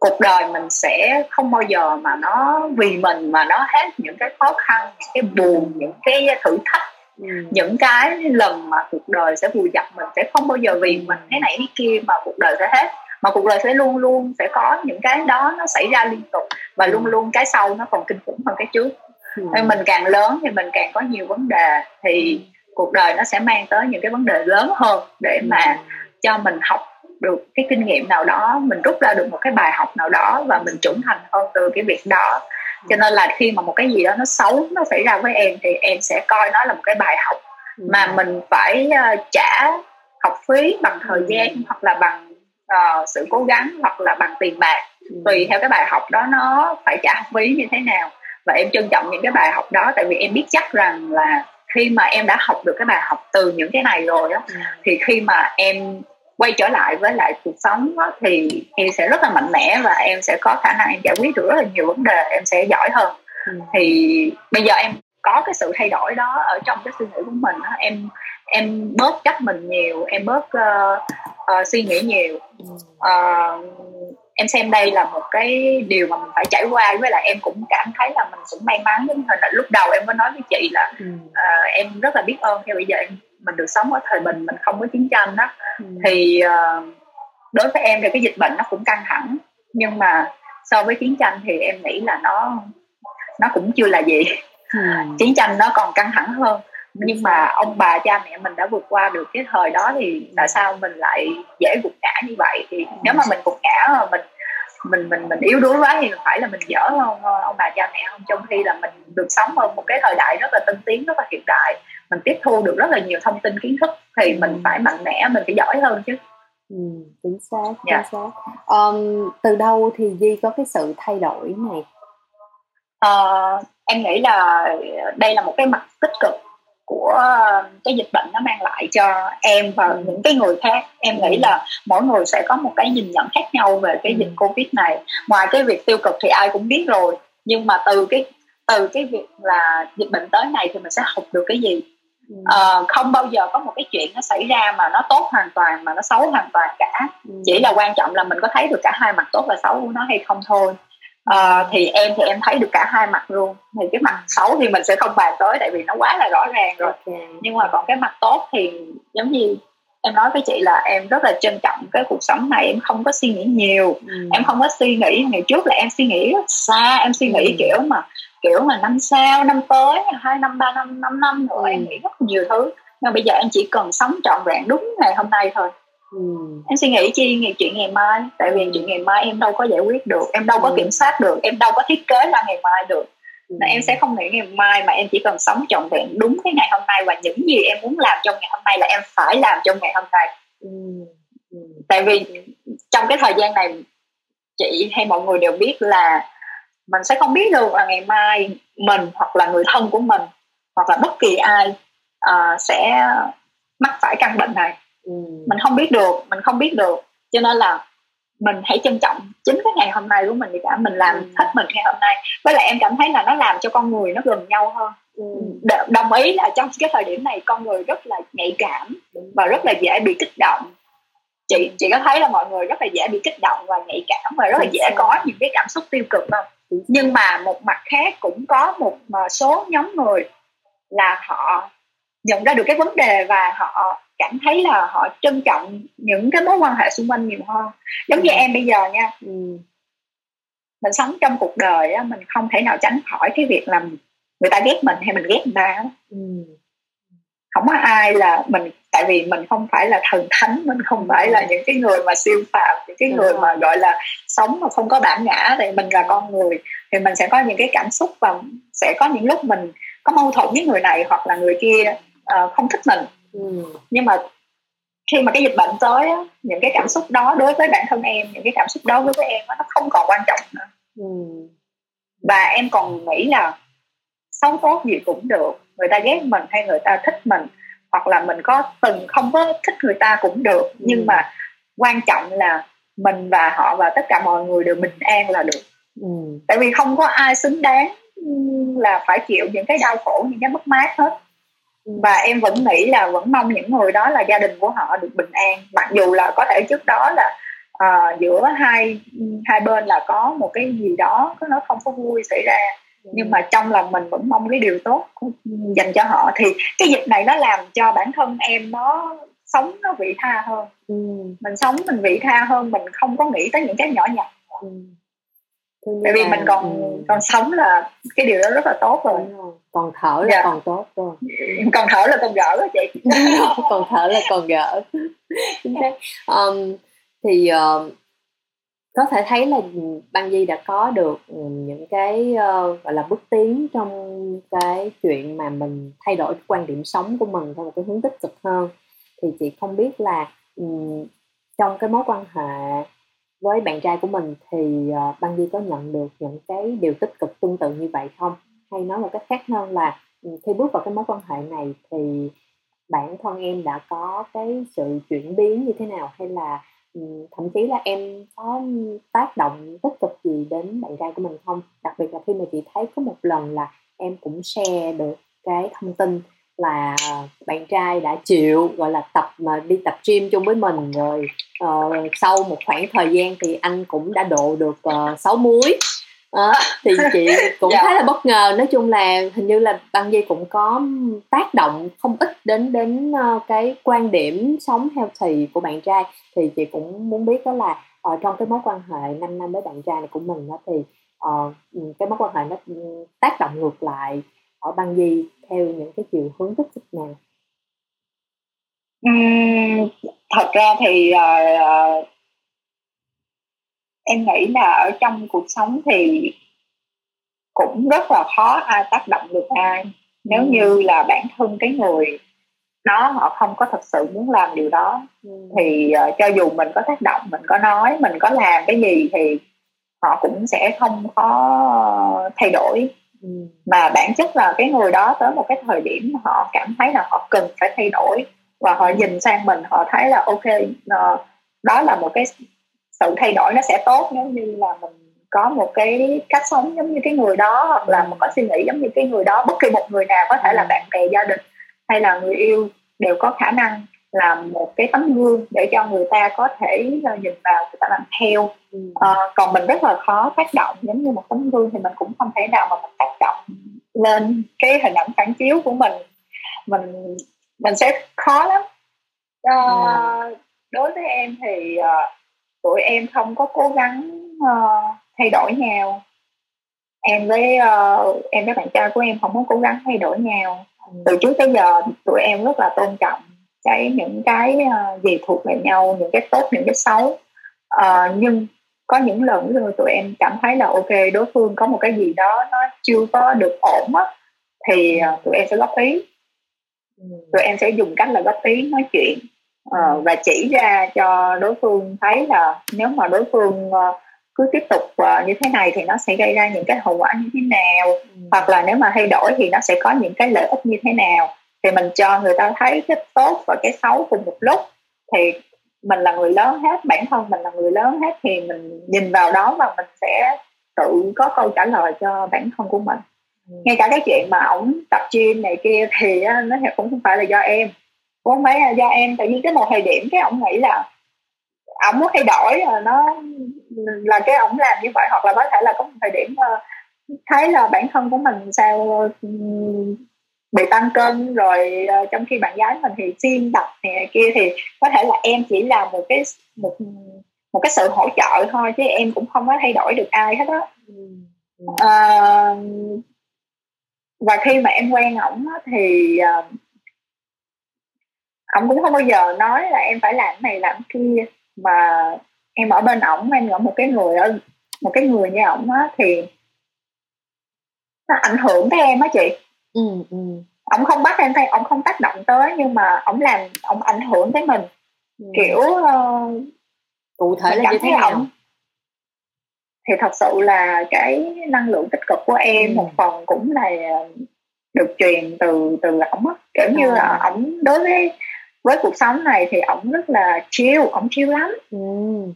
cuộc đời mình sẽ không bao giờ mà nó vì mình mà nó hết những cái khó khăn những cái buồn những cái thử thách ừ. những cái lần mà cuộc đời sẽ vùi dập mình sẽ không bao giờ vì mình thế này thế kia mà cuộc đời sẽ hết mà cuộc đời sẽ luôn luôn sẽ có những cái đó nó xảy ra liên tục và ừ. luôn luôn cái sau nó còn kinh khủng hơn cái trước ừ. mình càng lớn thì mình càng có nhiều vấn đề thì ừ. Cuộc đời nó sẽ mang tới những cái vấn đề lớn hơn để ừ. mà cho mình học được cái kinh nghiệm nào đó mình rút ra được một cái bài học nào đó và mình trưởng thành hơn từ cái việc đó cho nên là khi mà một cái gì đó nó xấu nó xảy ra với em thì em sẽ coi nó là một cái bài học ừ. mà mình phải uh, trả học phí bằng thời ừ. gian hoặc là bằng uh, sự cố gắng hoặc là bằng tiền bạc ừ. tùy theo cái bài học đó nó phải trả học phí như thế nào và em trân trọng những cái bài học đó tại vì em biết chắc rằng là khi mà em đã học được cái bài học từ những cái này rồi đó ừ. thì khi mà em quay trở lại với lại cuộc sống đó, thì em sẽ rất là mạnh mẽ và em sẽ có khả năng em giải quyết được rất là nhiều vấn đề em sẽ giỏi hơn ừ. thì bây giờ em có cái sự thay đổi đó ở trong cái suy nghĩ của mình đó. em em bớt trách mình nhiều em bớt uh, uh, suy nghĩ nhiều uh, em xem đây là một cái điều mà mình phải trải qua với lại em cũng cảm thấy là mình cũng may mắn giống hình lúc đầu em có nói với chị là uh, em rất là biết ơn khi bây giờ em mình được sống ở thời bình mình không có chiến tranh đó ừ. thì uh, đối với em thì cái dịch bệnh nó cũng căng thẳng nhưng mà so với chiến tranh thì em nghĩ là nó nó cũng chưa là gì ừ. chiến tranh nó còn căng thẳng hơn nhưng mà ông bà cha mẹ mình đã vượt qua được cái thời đó thì tại sao mình lại dễ gục ngã như vậy thì nếu mà mình gục ngã mà mình mình mình mình yếu đuối quá thì phải là mình dở không ông bà cha mẹ không trong khi là mình được sống ở một cái thời đại rất là tân tiến rất là hiện đại mình tiếp thu được rất là nhiều thông tin kiến thức thì mình ừ. phải mạnh mẽ mình phải giỏi hơn chứ ừ, chính xác chính yeah. Dạ. xác um, từ đâu thì Di có cái sự thay đổi này uh, em nghĩ là đây là một cái mặt tích cực của cái dịch bệnh nó mang lại cho em và ừ. những cái người khác. Em nghĩ ừ. là mỗi người sẽ có một cái nhìn nhận khác nhau về cái dịch covid này. Ngoài cái việc tiêu cực thì ai cũng biết rồi nhưng mà từ cái từ cái việc là dịch bệnh tới này thì mình sẽ học được cái gì? Uh, không bao giờ có một cái chuyện nó xảy ra mà nó tốt hoàn toàn mà nó xấu hoàn toàn cả. Ừ. chỉ là quan trọng là mình có thấy được cả hai mặt tốt và xấu của nó hay không thôi uh, thì em thì em thấy được cả hai mặt luôn thì cái mặt xấu thì mình sẽ không bàn tới tại vì nó quá là rõ ràng rồi okay. nhưng mà còn cái mặt tốt thì giống như em nói với chị là em rất là trân trọng cái cuộc sống này em không có suy nghĩ nhiều ừ. em không có suy nghĩ ngày trước là em suy nghĩ rất xa em suy nghĩ ừ. kiểu mà kiểu mà năm sau năm tới hai năm ba năm năm năm nữa ừ. em nghĩ rất nhiều thứ nhưng bây giờ em chỉ cần sống trọn vẹn đúng ngày hôm nay thôi ừ. em suy nghĩ chi ngày chuyện ngày mai tại vì chuyện ngày mai em đâu có giải quyết được em đâu có ừ. kiểm soát được em đâu có thiết kế ra ngày mai được ừ. nên em sẽ không nghĩ ngày mai mà em chỉ cần sống trọn vẹn đúng cái ngày hôm nay và những gì em muốn làm trong ngày hôm nay là em phải làm trong ngày hôm nay ừ. Ừ. tại vì trong cái thời gian này chị hay mọi người đều biết là mình sẽ không biết được là ngày mai mình hoặc là người thân của mình hoặc là bất kỳ ai uh, sẽ mắc phải căn bệnh này ừ. mình không biết được mình không biết được. Cho nên là mình hãy trân trọng chính cái ngày hôm nay của mình thì cả. Mình làm ừ. hết mình ngày hôm nay. Với lại em cảm thấy là nó làm cho con người nó gần nhau hơn. Ừ. đồng ý là trong cái thời điểm này con người rất là nhạy cảm và rất là dễ bị kích động. Chị chị có thấy là mọi người rất là dễ bị kích động và nhạy cảm và rất là dễ có những cái cảm xúc tiêu cực không? Nhưng mà một mặt khác cũng có một số nhóm người là họ nhận ra được cái vấn đề và họ cảm thấy là họ trân trọng những cái mối quan hệ xung quanh nhiều hơn. Giống như ừ. em bây giờ nha. Ừ. mình sống trong cuộc đời á mình không thể nào tránh khỏi cái việc là người ta ghét mình hay mình ghét người ta ừ. không có ai là mình tại vì mình không phải là thần thánh mình không phải là những cái người mà siêu phàm những cái người mà gọi là sống mà không có bản ngã. Thì mình là con người thì mình sẽ có những cái cảm xúc và sẽ có những lúc mình có mâu thuẫn với người này hoặc là người kia uh, không thích mình ừ. nhưng mà khi mà cái dịch bệnh tới á, những cái cảm xúc đó đối với bản thân em những cái cảm xúc đó đối với em nó không còn quan trọng nữa ừ. và em còn nghĩ là xấu tốt gì cũng được người ta ghét mình hay người ta thích mình hoặc là mình có từng không có thích người ta cũng được ừ. nhưng mà quan trọng là mình và họ và tất cả mọi người đều bình an là được ừ. tại vì không có ai xứng đáng là phải chịu những cái đau khổ những cái mất mát hết. Và em vẫn nghĩ là vẫn mong những người đó là gia đình của họ được bình an. Mặc dù là có thể trước đó là uh, giữa hai hai bên là có một cái gì đó nó không có vui xảy ra. Nhưng mà trong lòng mình vẫn mong cái điều tốt dành cho họ. Thì cái dịch này nó làm cho bản thân em nó sống nó vị tha hơn. Ừ. mình sống mình vị tha hơn mình không có nghĩ tới những cái nhỏ nhặt. Ừ. tại vì mình còn ừ. còn sống là cái điều đó rất là tốt rồi. Còn thở là dạ. còn tốt rồi. Còn thở là còn gỡ đó chị. Còn thở là còn gỡ. Chính xác. Um, thì uh, có thể thấy là Băng Di đã có được những cái uh, gọi là bước tiến trong cái chuyện mà mình thay đổi quan điểm sống của mình theo một cái hướng tích cực hơn. Thì chị không biết là um, trong cái mối quan hệ với bạn trai của mình thì uh, Băng Duy có nhận được những cái điều tích cực tương tự như vậy không? Hay nói một cách khác hơn là ừ, khi bước vào cái mối quan hệ này thì bản thân em đã có cái sự chuyển biến như thế nào? Hay là ừ, thậm chí là em có tác động tích cực gì đến bạn trai của mình không? Đặc biệt là khi mà chị thấy có một lần là em cũng share được cái thông tin là bạn trai đã chịu gọi là tập mà đi tập gym chung với mình rồi uh, sau một khoảng thời gian thì anh cũng đã độ được uh, 6 muối à, thì chị cũng dạ. khá là bất ngờ. Nói chung là hình như là băng dây cũng có tác động không ít đến đến uh, cái quan điểm sống healthy của bạn trai. Thì chị cũng muốn biết đó là uh, trong cái mối quan hệ 5 năm với bạn trai này của mình đó thì uh, cái mối quan hệ nó tác động ngược lại ở băng di theo những cái chiều hướng tích cực nào uhm, thật ra thì uh, em nghĩ là ở trong cuộc sống thì cũng rất là khó ai tác động được ai nếu ừ. như là bản thân cái người nó họ không có thật sự muốn làm điều đó ừ. thì uh, cho dù mình có tác động mình có nói mình có làm cái gì thì họ cũng sẽ không có thay đổi mà bản chất là cái người đó tới một cái thời điểm họ cảm thấy là họ cần phải thay đổi và họ nhìn sang mình, họ thấy là ok ờ, đó là một cái sự thay đổi nó sẽ tốt nếu như là mình có một cái cách sống giống như cái người đó hoặc là mình có suy nghĩ giống như cái người đó, bất kỳ một người nào có thể là bạn bè, gia đình hay là người yêu đều có khả năng làm một cái tấm gương để cho người ta có thể nhìn vào người ta làm theo. À, còn mình rất là khó tác động giống như một tấm gương thì mình cũng không thể nào mà mình tác động lên cái hình ảnh phản chiếu của mình. Mình mình sẽ khó lắm. À, đối với em thì uh, tụi em không có cố gắng uh, thay đổi nhau. Em với uh, em với bạn trai của em không có cố gắng thay đổi nhau. Từ trước tới giờ tụi em rất là tôn trọng cái những cái uh, gì thuộc về nhau những cái tốt những cái xấu. Uh, nhưng có những lần rồi tụi em cảm thấy là ok đối phương có một cái gì đó nó chưa có được ổn á thì uh, tụi em sẽ góp ý. Tụi em sẽ dùng cách là góp ý nói chuyện uh, và chỉ ra cho đối phương thấy là nếu mà đối phương uh, cứ tiếp tục uh, như thế này thì nó sẽ gây ra những cái hậu quả như thế nào ừ. hoặc là nếu mà thay đổi thì nó sẽ có những cái lợi ích như thế nào thì mình cho người ta thấy cái tốt và cái xấu cùng một lúc. Thì mình là người lớn hết bản thân mình là người lớn hết thì mình nhìn vào đó và mình sẽ tự có câu trả lời cho bản thân của mình. Ừ. ngay cả cái chuyện mà ổng tập gym này kia thì nó cũng không phải là do em. Cũng không phải là do em tự nhiên cái một thời điểm cái ổng nghĩ là ổng muốn thay đổi là nó là cái ổng làm như vậy hoặc là có thể là có một thời điểm ờ, thấy là bản thân của mình sao bị tăng cân rồi uh, trong khi bạn gái mình thì xuyên tập này kia thì có thể là em chỉ là một cái một một cái sự hỗ trợ thôi chứ em cũng không có thay đổi được ai hết á. Uh, và khi mà em quen ổng thì uh, ổng cũng không bao giờ nói là em phải làm này làm kia mà em ở bên ổng em ở một cái người ở một cái người như ổng á thì nó ảnh hưởng tới em á chị ừ, ừ. ổng không bắt em phải ổng không tác động tới nhưng mà ổng làm ổng ảnh hưởng tới mình ừ. kiểu uh, cụ thể là như thế nào ổng thì thật sự là cái năng lượng tích cực của em ừ. một phần cũng là được truyền từ từ ổng á kiểu như là à. ổng đối với với cuộc sống này thì ổng rất là chill ổng chill lắm. Ừ.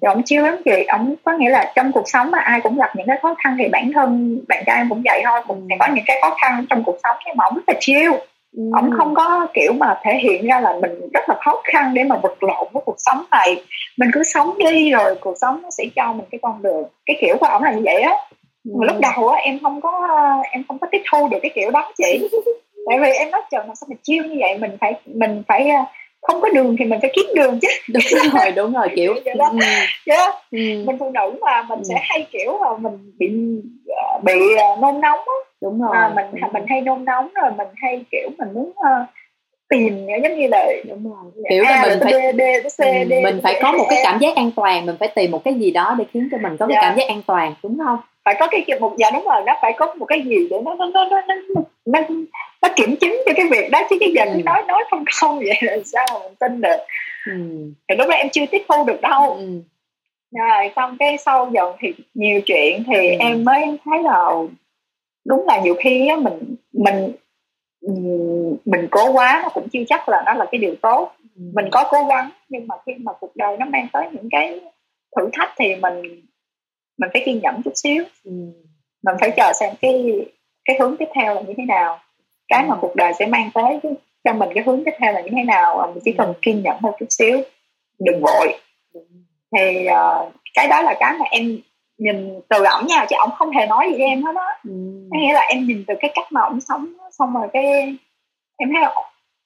thì ổng chill lắm chị ổng có nghĩa là trong cuộc sống mà ai cũng gặp những cái khó khăn thì bản thân bạn trai em cũng vậy thôi. Cũng sẽ có những cái khó khăn trong cuộc sống nhưng mà ổng rất là chill. Ừ. ổng không có kiểu mà thể hiện ra là mình rất là khó khăn để mà vật lộn với cuộc sống này. Mình cứ sống đi rồi cuộc sống nó sẽ cho mình cái con đường cái kiểu của ổng là như vậy á. Ừ. lúc đầu á em không có em không có tiếp thu được cái kiểu đó chị. Tại vì em nói trời mà sao mình chiêu như vậy? Mình phải mình phải không có đường thì mình phải kiếm đường chứ đúng rồi đúng rồi kiểu vậy đó. Ừ. Yeah. Ừ. mình phụ nữ mà mình ừ. sẽ hay kiểu mà mình bị ờ, bị uh, nôn nóng á đúng rồi à, mình đúng. mình hay nôn nóng rồi mình hay kiểu mình muốn uh, tìm giống như là đúng rồi kiểu là mình phải C, ừ, D, mình phải có một cái cảm giác an toàn mình phải tìm một cái gì đó để khiến cho mình có cái dạ. cảm giác an toàn đúng không phải có cái một dạ đúng rồi nó phải có một cái gì để nó nó nó nó nó, nó, nó kiểm chứng cho cái việc đó chứ cái giờ ừ. nói nói không không vậy là sao mà mình tin được ừ. thì lúc đó em chưa tiếp thu được đâu ừ. rồi xong cái sau dần thì nhiều chuyện thì ừ. em mới thấy là đúng là nhiều khi á mình mình mình cố quá nó cũng chưa chắc là nó là cái điều tốt ừ. mình có cố gắng nhưng mà khi mà cuộc đời nó mang tới những cái thử thách thì mình mình phải kiên nhẫn chút xíu ừ. mình phải chờ xem cái cái hướng tiếp theo là như thế nào cái mà ừ. cuộc đời sẽ mang tới cho mình cái hướng tiếp theo là như thế nào và mình chỉ cần kiên nhẫn một chút xíu đừng vội thì uh, cái đó là cái mà em nhìn từ ổng nha chứ ổng không hề nói gì với em hết đó ừ. nghĩa là em nhìn từ cái cách mà ổng sống xong rồi cái em thấy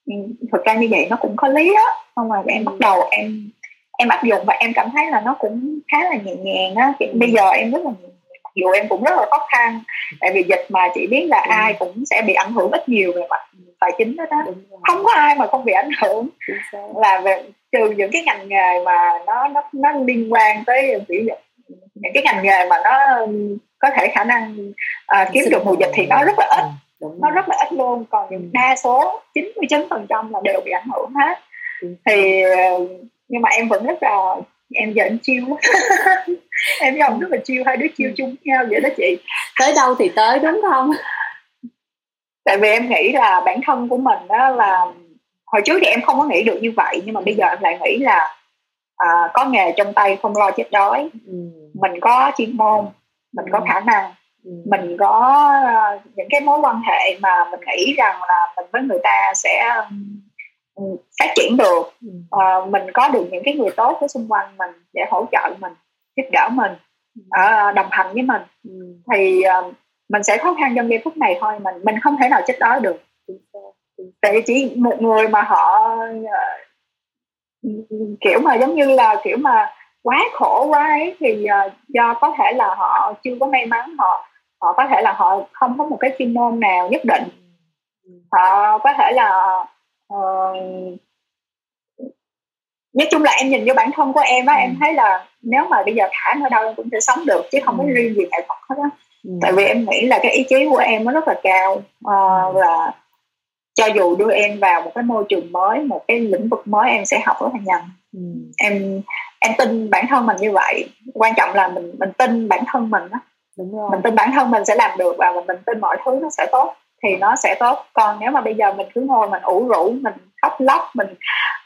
ừ, thực ra như vậy nó cũng có lý đó xong rồi em bắt đầu em em áp dụng và em cảm thấy là nó cũng khá là nhẹ nhàng á bây giờ em rất là mặc dù em cũng rất là khó khăn tại vì dịch mà chị biết là ừ. ai cũng sẽ bị ảnh hưởng ít nhiều về mặt tài chính đó đó. Không có ai mà không bị ảnh hưởng. Là về trừ những cái ngành nghề mà nó nó nó liên quan tới kiểu những cái ngành nghề mà nó có thể khả năng uh, kiếm được mùa dịch thì nó rất là ít. Ừ, nó rất là ít luôn. Còn những đa số 99 phần trăm là đều bị ảnh hưởng hết. Thì nhưng mà em vẫn rất là em giờ em chiêu em với ông rất là chiêu hai đứa chiêu chung nhau vậy đó chị. Tới đâu thì tới đúng không? Tại vì em nghĩ là bản thân của mình đó là hồi trước thì em không có nghĩ được như vậy nhưng mà bây giờ em lại nghĩ là à, có nghề trong tay không lo chết đói. Ừ. mình có chuyên môn mình có ừ. khả năng ừ. mình có uh, những cái mối quan hệ mà mình nghĩ rằng là mình với người ta sẽ um, phát triển được. Uh, mình có được những cái người tốt ở xung quanh mình để hỗ trợ mình giúp đỡ mình uh, đồng hành với mình. Thì uh, mình sẽ khó khăn trong giây phút này thôi mình mình không thể nào chết đói được. Tại chỉ một người mà họ kiểu mà giống như là kiểu mà quá khổ quá ấy thì do có thể là họ chưa có may mắn họ họ có thể là họ không có một cái chuyên môn nào nhất định. Họ có thể là uh, nói chung là em nhìn vô bản thân của em á ừ. em thấy là nếu mà bây giờ thả ở đâu em cũng sẽ sống được chứ không có ừ. riêng gì nghệ thuật hết á ừ. tại vì em nghĩ là cái ý chí của em nó rất là cao uh, và cho dù đưa em vào một cái môi trường mới một cái lĩnh vực mới em sẽ học rất là nhanh ừ. em em tin bản thân mình như vậy quan trọng là mình mình tin bản thân mình đó Đúng rồi. mình tin bản thân mình sẽ làm được và mình tin mọi thứ nó sẽ tốt thì nó sẽ tốt còn nếu mà bây giờ mình cứ ngồi mình ủ rũ mình khóc lóc mình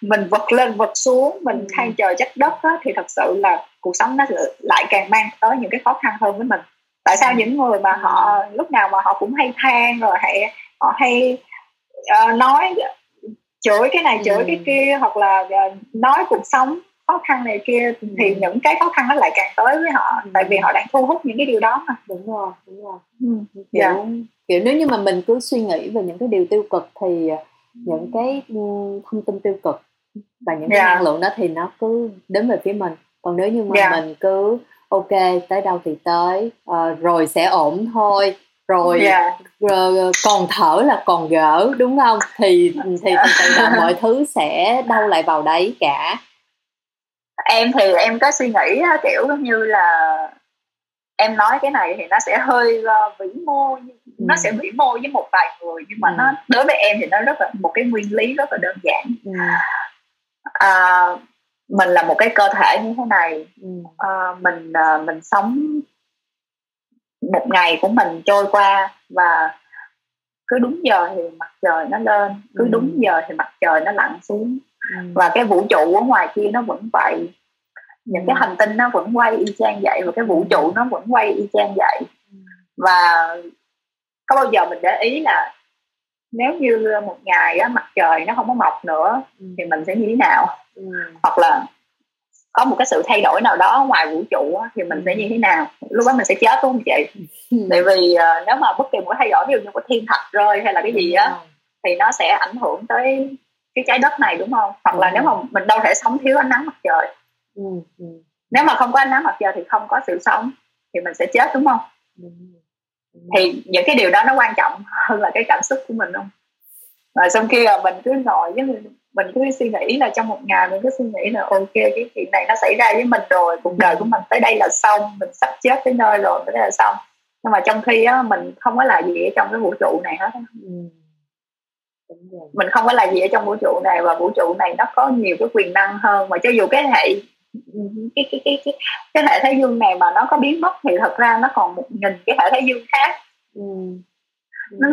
mình vật lên vật xuống mình ừ. than trời trách đất đó, thì thật sự là cuộc sống nó lại càng mang tới những cái khó khăn hơn với mình tại sao ừ. những người mà họ lúc nào mà họ cũng hay than rồi hay họ hay uh, nói chửi cái này chửi ừ. cái kia hoặc là uh, nói cuộc sống khó khăn này kia ừ. thì những cái khó khăn nó lại càng tới với họ ừ. tại vì họ đang thu hút những cái điều đó mà đúng rồi đúng rồi ừ. kiểu, dạ. kiểu nếu như mà mình cứ suy nghĩ về những cái điều tiêu cực thì những cái thông tin tiêu cực và những cái yeah. Dạ. năng lượng đó thì nó cứ đến về phía mình còn nếu như mà yeah. Dạ. mình cứ ok tới đâu thì tới uh, rồi sẽ ổn thôi rồi yeah. Dạ. còn thở là còn gỡ đúng không thì thì từ là mọi thứ sẽ đâu lại vào đấy cả em thì em có suy nghĩ kiểu như là em nói cái này thì nó sẽ hơi uh, vĩ mô ừ. nó sẽ vĩ mô với một vài người nhưng mà ừ. nó đối với em thì nó rất là một cái nguyên lý rất là đơn giản ừ. à, mình là một cái cơ thể như thế này ừ. à, mình uh, mình sống một ngày của mình trôi qua và cứ đúng giờ thì mặt trời nó lên cứ ừ. đúng giờ thì mặt trời nó lặn xuống ừ. và cái vũ trụ ở ngoài kia nó vẫn vậy những cái ừ. hành tinh nó vẫn quay y chang vậy và cái vũ trụ nó vẫn quay y chang vậy ừ. và có bao giờ mình để ý là nếu như một ngày á, mặt trời nó không có mọc nữa ừ. thì mình sẽ như thế nào ừ. hoặc là có một cái sự thay đổi nào đó ngoài vũ trụ á, thì mình sẽ như thế nào lúc đó mình sẽ chết đúng không chị tại vì uh, nếu mà bất kỳ một cái thay đổi ví dụ như có thiên thạch rơi hay là cái gì á thì nó sẽ ảnh hưởng tới cái trái đất này đúng không hoặc là nếu mà mình đâu thể sống thiếu ánh nắng mặt trời ừ, ừ. nếu mà không có ánh nắng mặt trời thì không có sự sống thì mình sẽ chết đúng không? Ừ. thì những cái điều đó nó quan trọng hơn là cái cảm xúc của mình không? Và xong khi là mình cứ ngồi với mình mình cứ suy nghĩ là trong một ngày mình cứ suy nghĩ là ok cái chuyện này nó xảy ra với mình rồi cuộc đời của mình tới đây là xong mình sắp chết tới nơi rồi tới đây là xong. Nhưng mà trong khi á mình không có là gì ở trong cái vũ trụ này hết ừ. mình không có là gì ở trong vũ trụ này và vũ trụ này nó có nhiều cái quyền năng hơn. Mà cho dù cái hệ cái cái cái cái cái hệ thái dương này mà nó có biến mất thì thật ra nó còn một nghìn cái hệ thái dương khác ừ. nó,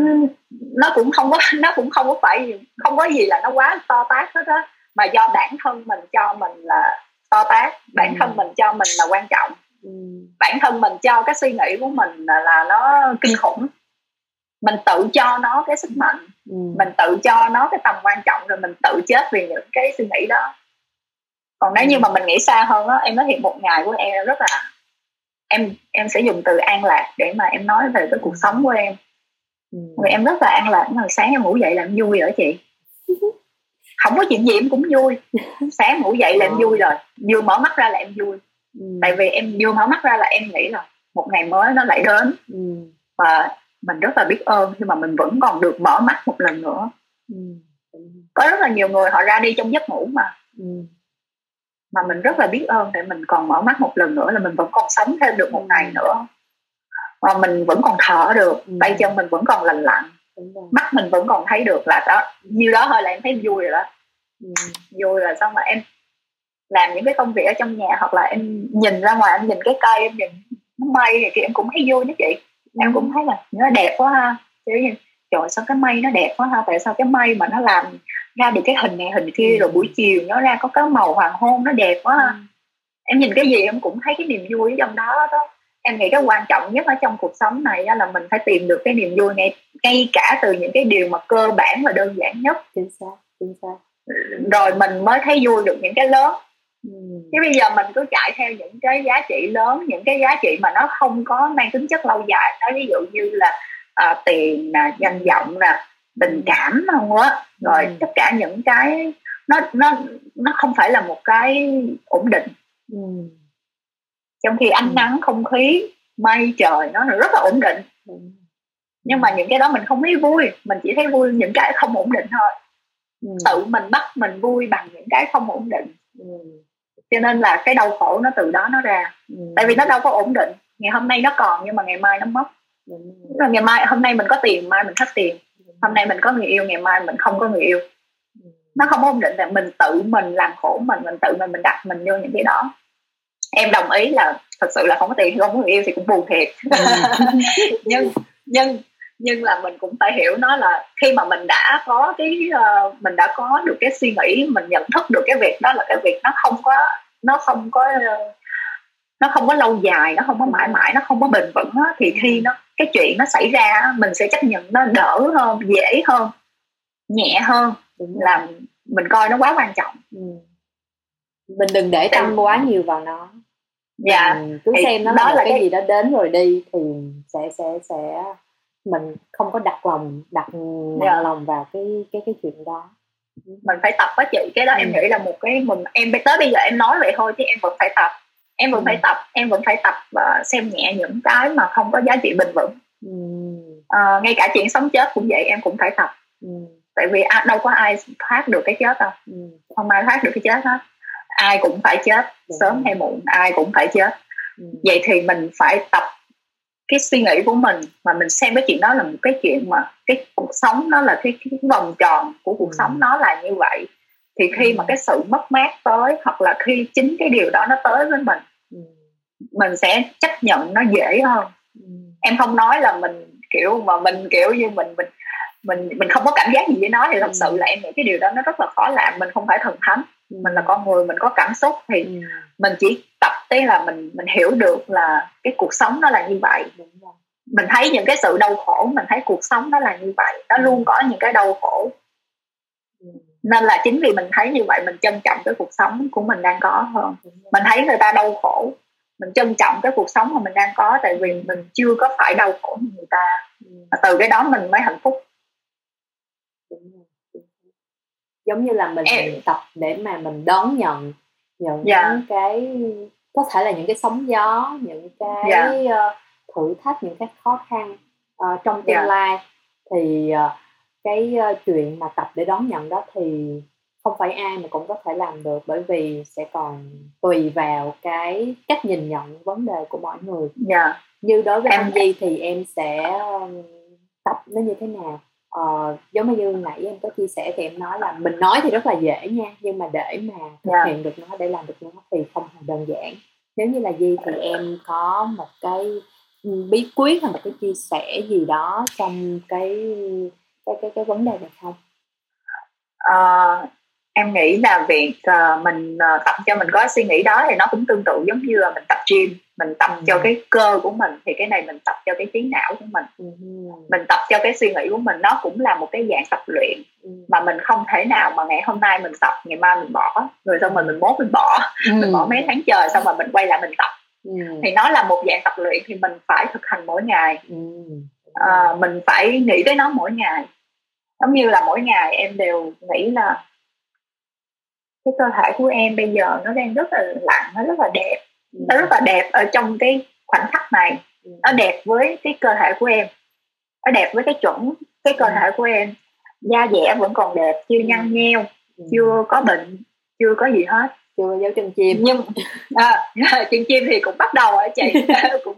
nó cũng không có nó cũng không có phải không có gì là nó quá to tát hết á mà do bản thân mình cho mình là to tát bản ừ. thân mình cho mình là quan trọng ừ. bản thân mình cho cái suy nghĩ của mình là, là nó kinh khủng mình tự cho nó cái sức mạnh ừ. mình tự cho nó cái tầm quan trọng rồi mình tự chết vì những cái suy nghĩ đó còn nếu như mà mình nghĩ xa hơn á em nói thiệt một ngày của em rất là em em sẽ dùng từ an lạc để mà em nói về cái cuộc sống của em. Ừ. vì em rất là an lạc ngày sáng em ngủ dậy là em vui rồi chị. Không có chuyện gì em cũng vui. Sáng ngủ dậy là em vui rồi. Vừa mở mắt ra là em vui. Ừ. tại vì em vừa mở mắt ra là em nghĩ là một ngày mới nó lại đến. Ừ. và mình rất là biết ơn khi mà mình vẫn còn được mở mắt một lần nữa. Ừ. có rất là nhiều người họ ra đi trong giấc ngủ mà. Ừ mà mình rất là biết ơn để mình còn mở mắt một lần nữa là mình vẫn còn sống thêm được một ngày nữa. Và mình vẫn còn thở được tay chân mình vẫn còn lành lặn mắt mình vẫn còn thấy được là đó như đó thôi là em thấy vui rồi đó. Ừ. vui rồi xong mà em làm những cái công việc ở trong nhà hoặc là em nhìn ra ngoài em nhìn cái cây em nhìn nó mây này thì em cũng thấy vui đó chị. Em cũng thấy là nó đẹp quá ha. Như trời sao cái mây nó đẹp quá ha? Tại sao cái mây mà nó làm ra được cái hình này hình kia ừ. rồi buổi chiều nó ra có cái màu hoàng hôn nó đẹp quá ừ. em nhìn cái gì em cũng thấy cái niềm vui ở trong đó đó em nghĩ cái quan trọng nhất ở trong cuộc sống này là mình phải tìm được cái niềm vui ngay ngay cả từ những cái điều mà cơ bản và đơn giản nhất chính xác chính xác rồi mình mới thấy vui được những cái lớn ừ. chứ bây giờ mình cứ chạy theo những cái giá trị lớn những cái giá trị mà nó không có mang tính chất lâu dài nói ví dụ như là uh, tiền nè danh vọng nè tình cảm không á rồi ừ. tất cả những cái nó nó nó không phải là một cái ổn định ừ. trong khi ánh ừ. nắng không khí mây trời nó rất là ổn định ừ. nhưng mà những cái đó mình không thấy vui mình chỉ thấy vui những cái không ổn định thôi ừ. tự mình bắt mình vui bằng những cái không ổn định ừ. cho nên là cái đau khổ nó từ đó nó ra ừ. tại vì nó đâu có ổn định ngày hôm nay nó còn nhưng mà ngày mai nó mất ừ. rồi ngày mai hôm nay mình có tiền mai mình hết tiền hôm nay mình có người yêu ngày mai mình không có người yêu. Nó không ổn định là mình tự mình làm khổ mình mình tự mình mình đặt mình vô những cái đó. Em đồng ý là thật sự là không có tiền không có người yêu thì cũng buồn thiệt. Ừ. nhưng nhưng nhưng là mình cũng phải hiểu nó là khi mà mình đã có cái uh, mình đã có được cái suy nghĩ mình nhận thức được cái việc đó là cái việc nó không có nó không có uh, nó không có lâu dài nó không có mãi mãi nó không có bền vững á, thì khi nó cái chuyện nó xảy ra mình sẽ chấp nhận nó đỡ hơn dễ hơn nhẹ hơn là mình coi nó quá quan trọng ừ. mình đừng để tâm quá nhiều vào nó dạ mình cứ thì xem nó đó là, là cái, cái gì đó đến rồi đi thì sẽ sẽ sẽ mình không có đặt lòng đặt nặng dạ. lòng vào cái cái cái chuyện đó mình phải tập á chị cái đó ừ. em nghĩ là một cái mình em tới bây giờ em nói vậy thôi chứ em vẫn phải tập em vẫn ừ. phải tập em vẫn phải tập và xem nhẹ những cái mà không có giá trị bền vững ừ. à, ngay cả chuyện sống chết cũng vậy em cũng phải tập ừ. tại vì đâu có ai thoát được cái chết đâu ừ. không ai thoát được cái chết hết ai cũng phải chết ừ. sớm hay muộn ai cũng phải chết ừ. vậy thì mình phải tập cái suy nghĩ của mình mà mình xem cái chuyện đó là một cái chuyện mà cái cuộc sống nó là cái, cái vòng tròn của cuộc ừ. sống nó là như vậy thì khi mà cái sự mất mát tới hoặc là khi chính cái điều đó nó tới với mình mình sẽ chấp nhận nó dễ hơn. Em không nói là mình kiểu mà mình kiểu như mình mình mình mình không có cảm giác gì với nó thì thật sự là em nghĩ cái điều đó nó rất là khó làm mình không phải thần thánh. Mình là con người mình có cảm xúc thì mình chỉ tập tới là mình mình hiểu được là cái cuộc sống nó là như vậy. Mình thấy những cái sự đau khổ mình thấy cuộc sống nó là như vậy. Nó luôn có những cái đau khổ nên là chính vì mình thấy như vậy mình trân trọng cái cuộc sống của mình đang có hơn mình thấy người ta đau khổ mình trân trọng cái cuộc sống mà mình đang có tại vì mình chưa có phải đau khổ như người ta và từ cái đó mình mới hạnh phúc giống như là mình em... tập để mà mình đón nhận những yeah. Dạ. cái có thể là những cái sóng gió những cái yeah. Dạ. thử thách những cái khó khăn uh, trong tương yeah. Dạ. lai thì uh, cái uh, chuyện mà tập để đón nhận đó thì không phải ai mà cũng có thể làm được bởi vì sẽ còn tùy vào cái cách nhìn nhận vấn đề của mỗi người yeah. Dạ. như đối với em Di thì em sẽ tập nó như thế nào ờ, giống như nãy em có chia sẻ thì em nói là mình nói thì rất là dễ nha nhưng mà để mà thực yeah. Dạ. hiện được nó để làm được nó thì không hề đơn giản nếu như là Di thì em có một cái bí quyết hay một cái chia sẻ gì đó trong cái cái cái, cái vấn đề này không? Uh, em nghĩ là việc uh, mình uh, tập cho mình có suy nghĩ đó thì nó cũng tương tự giống như là mình tập gym mình tập ừ. cho cái cơ của mình thì cái này mình tập cho cái trí não của mình ừ. mình tập cho cái suy nghĩ của mình nó cũng là một cái dạng tập luyện ừ. mà mình không thể nào mà ngày hôm nay mình tập ngày mai mình bỏ rồi xong rồi mình mốt mình bỏ ừ. mình bỏ mấy tháng trời xong rồi mình quay lại mình tập ừ. thì nó là một dạng tập luyện thì mình phải thực hành mỗi ngày ừ. à, mình phải nghĩ tới nó mỗi ngày giống như là mỗi ngày em đều nghĩ là cái cơ thể của em bây giờ nó đang rất là lặng nó rất là đẹp. Nó rất là đẹp ở trong cái khoảnh khắc này. Nó đẹp với cái cơ thể của em. Nó đẹp với cái chuẩn cái cơ thể của em. Da dẻ vẫn còn đẹp chưa nhăn nheo chưa có bệnh chưa có gì hết. Chưa dấu chân chim. Nhưng à, chân chim thì cũng bắt đầu ở chị. Cũng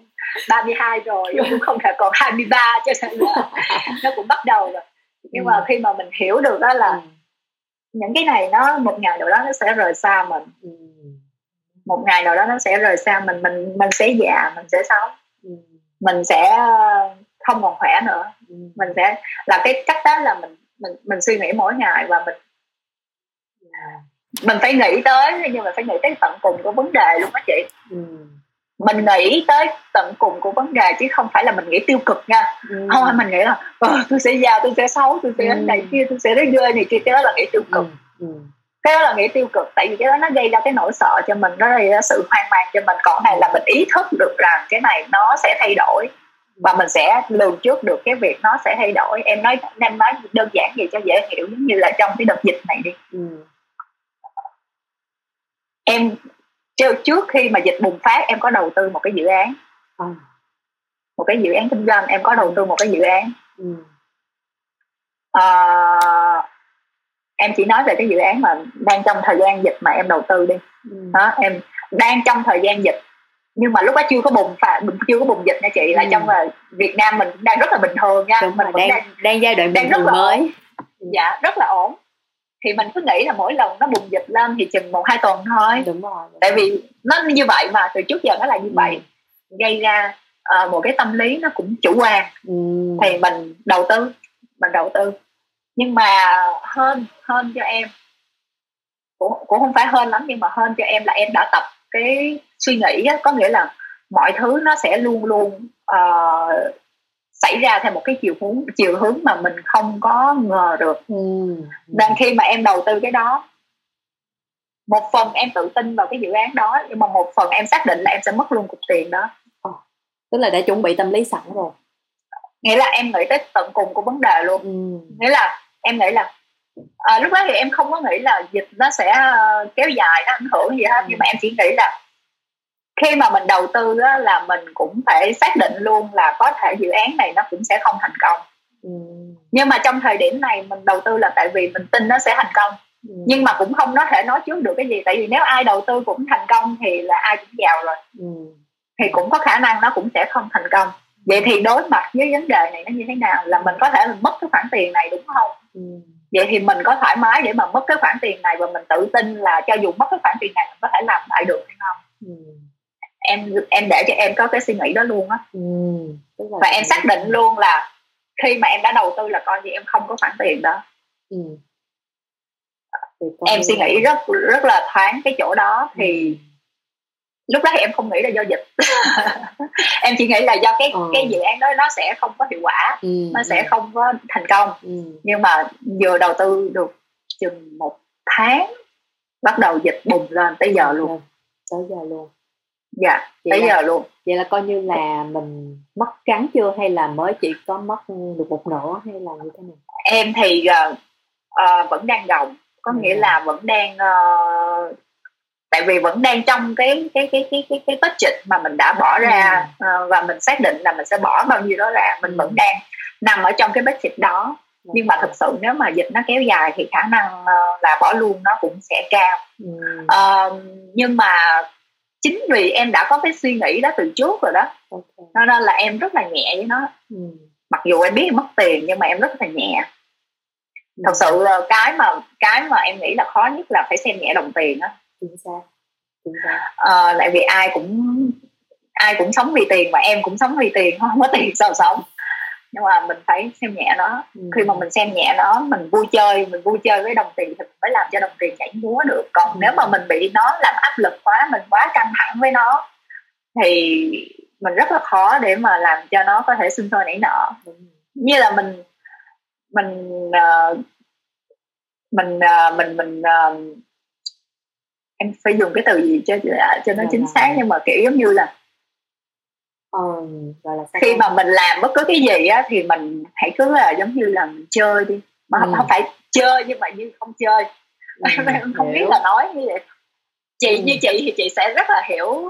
32 rồi cũng không thể còn 23 cho nên là nó cũng bắt đầu rồi nhưng ừ. mà khi mà mình hiểu được đó là ừ. những cái này nó một ngày nào đó nó sẽ rời xa mình ừ. một ngày nào đó nó sẽ rời xa mình mình mình sẽ già mình sẽ xấu ừ. mình sẽ ờ, không còn khỏe nữa ừ. mình sẽ là cái cách đó là mình mình mình suy nghĩ mỗi ngày và mình yeah. Ừ. mình phải nghĩ tới nhưng mà phải nghĩ tới tận cùng của vấn đề luôn đó chị ừ mình nghĩ tới tận cùng của vấn đề chứ không phải là mình nghĩ tiêu cực nha ừ. không phải mình nghĩ là ờ, tôi sẽ già tôi sẽ xấu tôi sẽ ừ. này kia tôi sẽ rất ghê này kia cái đó là nghĩ tiêu cực ừ. Ừ. cái đó là nghĩ tiêu cực tại vì cái đó nó gây ra cái nỗi sợ cho mình nó gây ra sự hoang mang cho mình còn này là mình ý thức được rằng cái này nó sẽ thay đổi và mình sẽ lường trước được cái việc nó sẽ thay đổi em nói em nói đơn giản vậy cho dễ hiểu giống như là trong cái đợt dịch này đi ừ. em trước khi mà dịch bùng phát em có đầu tư một cái dự án ừ. một cái dự án kinh doanh em có đầu tư một cái dự án ừ. à, em chỉ nói về cái dự án mà đang trong thời gian dịch mà em đầu tư đi ừ. đó em đang trong thời gian dịch nhưng mà lúc đó chưa có bùng phát chưa có bùng dịch nha chị ừ. là trong là Việt Nam mình đang rất là bình thường nha Đúng mình đang, đang đang giai đoạn đang rất là mới ổn. dạ rất là ổn thì mình cứ nghĩ là mỗi lần nó bùng dịch lên thì chừng một hai tuần thôi. Đúng rồi đúng tại vì nó như vậy mà từ trước giờ nó là như vậy. Ừ. gây ra uh, một cái tâm lý nó cũng chủ quan. Ừ. thì mình đầu tư mình đầu tư. Nhưng mà hơn hơn cho em. Cũng cũng không phải hơn lắm nhưng mà hơn cho em là em đã tập cái suy nghĩ á, có nghĩa là mọi thứ nó sẽ luôn luôn uh, xảy ra theo một cái chiều hướng chiều hướng mà mình không có ngờ được ừ. nên khi mà em đầu tư cái đó một phần em tự tin vào cái dự án đó nhưng mà một phần em xác định là em sẽ mất luôn cục tiền đó à, tức là đã chuẩn bị tâm lý sẵn rồi nghĩa là em nghĩ tới tận cùng của vấn đề luôn ừ. nghĩa là em nghĩ là à, lúc đó thì em không có nghĩ là dịch nó sẽ uh, kéo dài nó ảnh hưởng gì hết ừ. nhưng mà em chỉ nghĩ là khi mà mình đầu tư á, là mình cũng phải xác định luôn là có thể dự án này nó cũng sẽ không thành công ừ. nhưng mà trong thời điểm này mình đầu tư là tại vì mình tin nó sẽ thành công ừ. nhưng mà cũng không có thể nói trước được cái gì tại vì nếu ai đầu tư cũng thành công thì là ai cũng giàu rồi ừ. thì cũng có khả năng nó cũng sẽ không thành công vậy thì đối mặt với vấn đề này nó như thế nào là mình có thể mình mất cái khoản tiền này đúng không ừ. vậy thì mình có thoải mái để mà mất cái khoản tiền này và mình tự tin là cho dù mất cái khoản tiền này mình có thể làm lại được hay không ừ em em để cho em có cái suy nghĩ đó luôn á ừ, và em xác định luôn là khi mà em đã đầu tư là coi như em không có khoản tiền đó ừ. em suy nghĩ rất rất là thoáng cái chỗ đó thì ừ. lúc đó thì em không nghĩ là do dịch em chỉ nghĩ là do cái ừ. cái dự án đó nó sẽ không có hiệu quả ừ. nó sẽ ừ. không có thành công ừ. nhưng mà vừa đầu tư được chừng một tháng bắt đầu dịch bùng lên tới giờ luôn tới giờ luôn dạ tới giờ luôn. vậy là coi như là mình mất trắng chưa? Hay là mới chỉ có mất được một nửa hay là như thế nào? Em thì uh, uh, vẫn đang gồng. Có nghĩa là vẫn đang uh, tại vì vẫn đang trong cái cái cái cái cái cái budget mà mình đã bỏ ra ừ. uh, và mình xác định là mình sẽ bỏ bao nhiêu đó ra. Mình vẫn đang nằm ở trong cái budget đó. Nhưng mà thực sự nếu mà dịch nó kéo dài thì khả năng uh, là bỏ luôn nó cũng sẽ cao. Uh, nhưng mà chính vì em đã có cái suy nghĩ đó từ trước rồi đó. Okay. nên là em rất là nhẹ với nó. Ừ. mặc dù em biết em mất tiền nhưng mà em rất là nhẹ. Ừ. thật sự cái mà cái mà em nghĩ là khó nhất là phải xem nhẹ đồng tiền á. Chính xác. Chính xác. Uh, tại vì ai cũng ai cũng sống vì tiền và em cũng sống vì tiền không có tiền sao sống nhưng mà mình phải xem nhẹ nó ừ. khi mà mình xem nhẹ nó mình vui chơi mình vui chơi với đồng tiền thì mình mới làm cho đồng tiền nhảy múa được còn ừ. nếu mà mình bị nó làm áp lực quá mình quá căng thẳng với nó thì mình rất là khó để mà làm cho nó có thể sinh sôi nảy nở ừ. như là mình mình uh, mình uh, mình mình uh, em phải dùng cái từ gì cho cho nó chính xác nhưng mà kiểu giống như là ờ, gọi là khi mà mình làm bất cứ cái gì á thì mình hãy cứ là giống như là mình chơi đi mà ừ. không phải chơi nhưng mà như không chơi ừ, em không biết là nói như vậy chị ừ. như chị thì chị sẽ rất là hiểu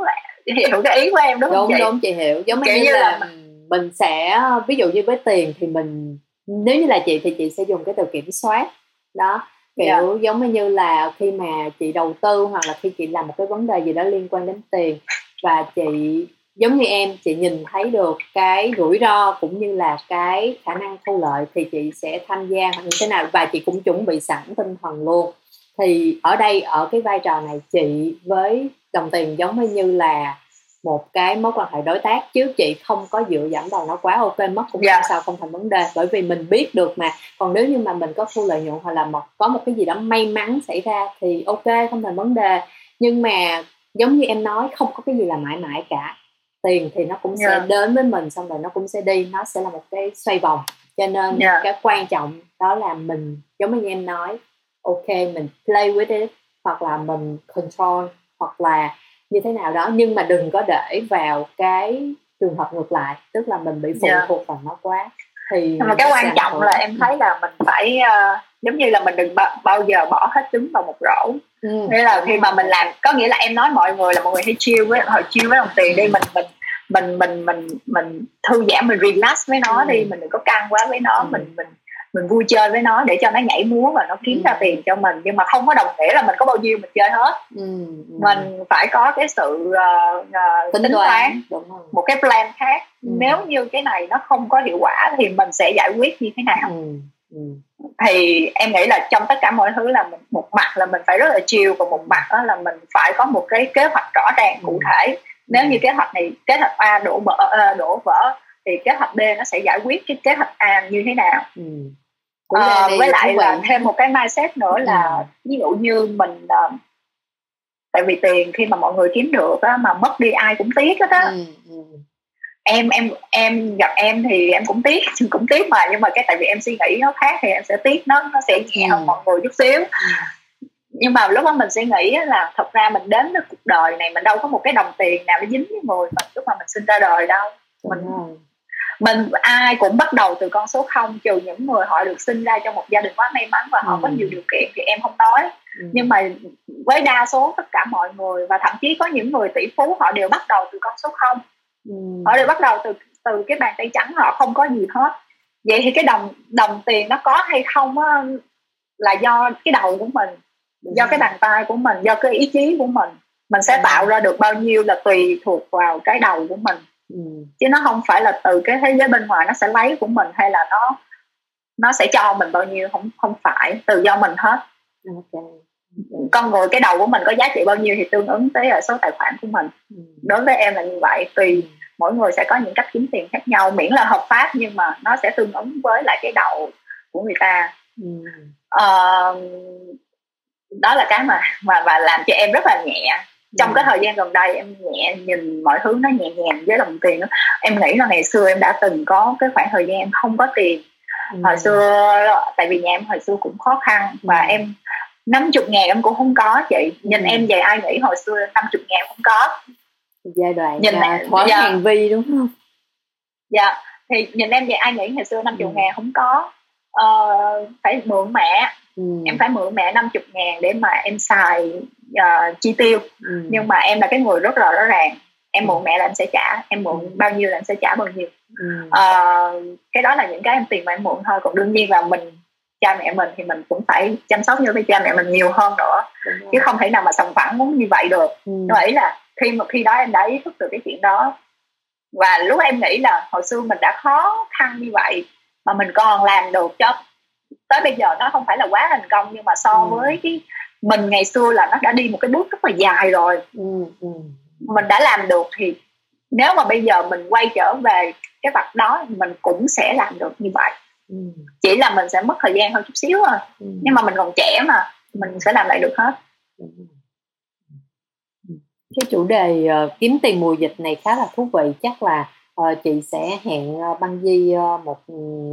hiểu cái ý của em đúng, đúng không chị đúng chị hiểu giống như, như là, là mình, mình sẽ ví dụ như với tiền thì mình nếu như là chị thì chị sẽ dùng cái từ kiểm soát đó kiểu yeah. Dạ. giống như là khi mà chị đầu tư hoặc là khi chị làm một cái vấn đề gì đó liên quan đến tiền và chị giống như em chị nhìn thấy được cái rủi ro cũng như là cái khả năng thu lợi thì chị sẽ tham gia như thế nào. Và chị cũng chuẩn bị sẵn tinh thần luôn. Thì ở đây ở cái vai trò này chị với đồng tiền giống như là một cái mối quan hệ đối tác. Chứ chị không có dựa dẫm vào nó quá ok mất cũng yeah. không dạ. sao không thành vấn đề. Bởi vì mình biết được mà. Còn nếu như mà mình có thu lợi nhuận hoặc là một có một cái gì đó may mắn xảy ra thì ok không thành vấn đề. Nhưng mà giống như em nói không có cái gì là mãi mãi cả tiền thì nó cũng yeah. sẽ dạ. đến với mình xong rồi nó cũng sẽ đi nó sẽ là một cái xoay vòng cho nên yeah. Dạ. cái quan trọng đó là mình giống như em nói ok mình play with it hoặc là mình control hoặc là như thế nào đó nhưng mà đừng có để vào cái trường hợp ngược lại tức là mình bị phụ yeah. thuộc vào nó quá thì mà cái quan trọng là em thấy là mình phải uh, giống như là mình đừng bao giờ bỏ hết trứng vào một rổ ừ. nghĩa là khi mà mình làm có nghĩa là em nói mọi người là mọi người hay chiêu với họ chiêu với đồng tiền đi mình mình mình mình mình mình thư giãn mình relax với nó ừ. đi mình đừng có căng quá với nó ừ. mình mình mình vui chơi với nó để cho nó nhảy múa và nó kiếm ừ. ra tiền cho mình nhưng mà không có đồng nghĩa là mình có bao nhiêu mình chơi hết ừ. Ừ. mình phải có cái sự uh, uh, tính, tính toán một cái plan khác ừ. nếu như cái này nó không có hiệu quả thì mình sẽ giải quyết như thế nào ừ. Ừ. thì em nghĩ là trong tất cả mọi thứ là mình một mặt là mình phải rất là chiều và một mặt đó là mình phải có một cái kế hoạch rõ ràng cụ ừ. thể nếu như kế hoạch này kế hoạch A đổ vỡ uh, đổ vỡ thì kế hoạch B nó sẽ giải quyết cái kế hoạch A như thế nào ừ. à, với lại là thêm một cái mindset nữa là ừ. ví dụ như mình uh, tại vì tiền khi mà mọi người kiếm được á, mà mất đi ai cũng tiếc hết á ừ, ừ. Em em em gặp em thì em cũng tiếc cũng tiếc mà nhưng mà cái tại vì em suy nghĩ nó khác thì em sẽ tiếc nó nó sẽ nhẹ hơn ừ. mọi người chút xíu ừ nhưng mà lúc đó mình sẽ nghĩ là thật ra mình đến với cuộc đời này mình đâu có một cái đồng tiền nào nó dính với người mình lúc mà mình sinh ra đời đâu mình mình ai cũng bắt đầu từ con số không trừ những người họ được sinh ra trong một gia đình quá may mắn và họ ừ. có nhiều điều kiện thì em không nói ừ. nhưng mà với đa số tất cả mọi người và thậm chí có những người tỷ phú họ đều bắt đầu từ con số không ừ. họ đều bắt đầu từ từ cái bàn tay trắng họ không có gì hết vậy thì cái đồng đồng tiền nó có hay không á, là do cái đầu của mình do cái bàn tay của mình do cái ý chí của mình mình sẽ tạo ra được bao nhiêu là tùy thuộc vào cái đầu của mình ừ. chứ nó không phải là từ cái thế giới bên ngoài nó sẽ lấy của mình hay là nó nó sẽ cho mình bao nhiêu không không phải từ do mình hết okay. con người cái đầu của mình có giá trị bao nhiêu thì tương ứng tới số tài khoản của mình ừ. đối với em là như vậy tùy ừ. Mỗi người sẽ có những cách kiếm tiền khác nhau miễn là hợp pháp nhưng mà nó sẽ tương ứng với lại cái đầu của người ta ừ. uh, đó là cái mà mà và làm cho em rất là nhẹ trong ừ. cái thời gian gần đây em nhẹ nhìn mọi thứ nó nhẹ nhàng với đồng tiền em nghĩ là ngày xưa em đã từng có cái khoảng thời gian em không có tiền ừ. hồi xưa tại vì nhà em hồi xưa cũng khó khăn và ừ. em năm chục ngàn em cũng không có chị nhìn ừ. em về ai nghĩ hồi xưa năm chục ngàn không có giai đoạn nhìn à, thoáng dạ. hành vi đúng không dạ thì nhìn em về ai nghĩ hồi xưa năm chục ừ. ngàn không có uh, phải mượn mẹ ừ. em phải mượn mẹ 50 ngàn để mà em xài uh, chi tiêu ừ. nhưng mà em là cái người rất là rõ ràng em mượn mẹ là em sẽ trả em mượn Ừ. bao nhiêu là em sẽ trả bao nhiêu ừ. Ờ, cái đó là những cái em tiền mà em mượn thôi còn đương nhiên là mình cha mẹ mình thì mình cũng phải chăm sóc cho cha mẹ mình nhiều hơn nữa chứ không thể nào mà sòng phẳng muốn như vậy được ừ. nhưng mà ý là khi mà khi đó em đã ý thức được cái chuyện đó và lúc em nghĩ là hồi xưa mình đã khó khăn như vậy mà mình còn làm được cho tới bây giờ nó không phải là quá thành công nhưng mà so Ừ. với cái mình ngày xưa là nó đã đi một cái bước rất là dài rồi Ừ. Ừ. mình đã làm được thì nếu mà bây giờ mình quay trở về cái mặt đó mình cũng sẽ làm được như vậy Ừ. chỉ là mình sẽ mất thời gian hơn chút xíu thôi Ừ. nhưng mà mình còn trẻ mà mình sẽ làm lại được hết. Ừ cái chủ đề uh, kiếm tiền mùa dịch này khá là thú vị. Chắc là uh, chị sẽ hẹn uh, băng di uh, một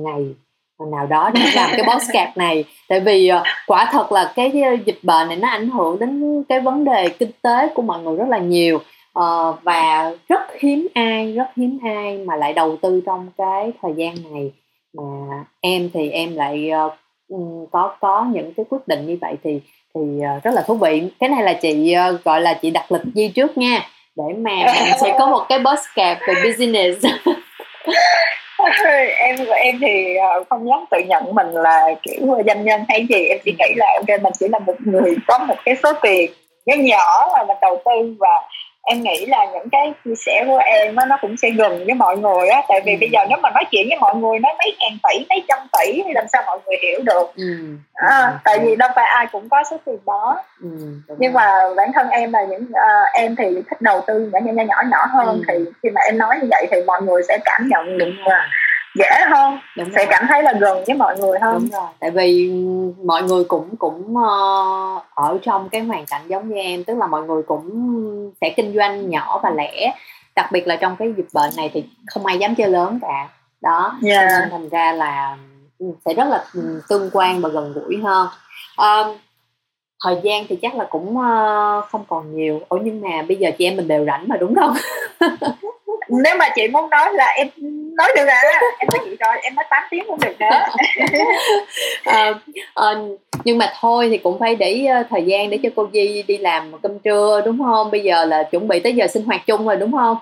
ngày nào đó để làm cái podcast này. Tại vì uh, quả thật là cái dịch bệnh này nó ảnh hưởng đến cái vấn đề kinh tế của mọi người rất là nhiều. Uh, và rất hiếm ai rất hiếm ai mà lại đầu tư trong cái thời gian này. Mà em thì em lại uh, có có những cái quyết định như vậy thì thì ờ, rất là thú vị. Cái này là chị ờ, gọi là chị đặt lịch di trước nha để mà mình sẽ có một cái podcast về business. Em em thì ờ, không dám tự nhận mình là kiểu doanh nhân hay gì. Em chỉ nghĩ là ok mình chỉ là một người có một cái số tiền nhỏ nhỏ mà mình đầu tư và em nghĩ là những cái chia sẻ của em á, nó cũng sẽ gần với mọi người á tại vì Ừ. bây giờ nếu mà nói chuyện với mọi người nói mấy ngàn tỷ mấy trăm tỷ thì làm sao mọi người hiểu được ừ. à, tại vì đâu phải ai cũng có số tiền đó ừ. đúng nhưng rồi. mà bản thân em là những ờ, em thì thích đầu tư nhỏ nhỏ nhỏ nhỏ hơn Ừ. thì khi mà em nói như vậy thì mọi người sẽ cảm nhận được và dễ hơn đúng sẽ rồi. cảm thấy là gần với mọi người hơn. Đúng rồi tại vì mọi người cũng cũng ờ, ở trong cái hoàn cảnh giống như em tức là mọi người cũng sẽ kinh doanh nhỏ và lẻ. Đặc biệt là trong cái dịch bệnh này thì không ai dám chơi lớn cả. Đó Yeah. nên thành ra là ừ, sẽ rất là ừ, tương quan và gần gũi hơn. Ờ, thời gian thì chắc là cũng ờ, không còn nhiều. Ủa nhưng mà bây giờ chị em mình đều rảnh mà đúng không nếu mà chị muốn nói là em nói được à em nói chị rồi em nói 8 tiếng cũng được đó. Ờ, ờ, nhưng mà thôi thì cũng phải để ờ, thời gian để cho cô Di đi làm cơm trưa đúng không? Bây giờ là chuẩn bị tới giờ sinh hoạt chung rồi đúng không?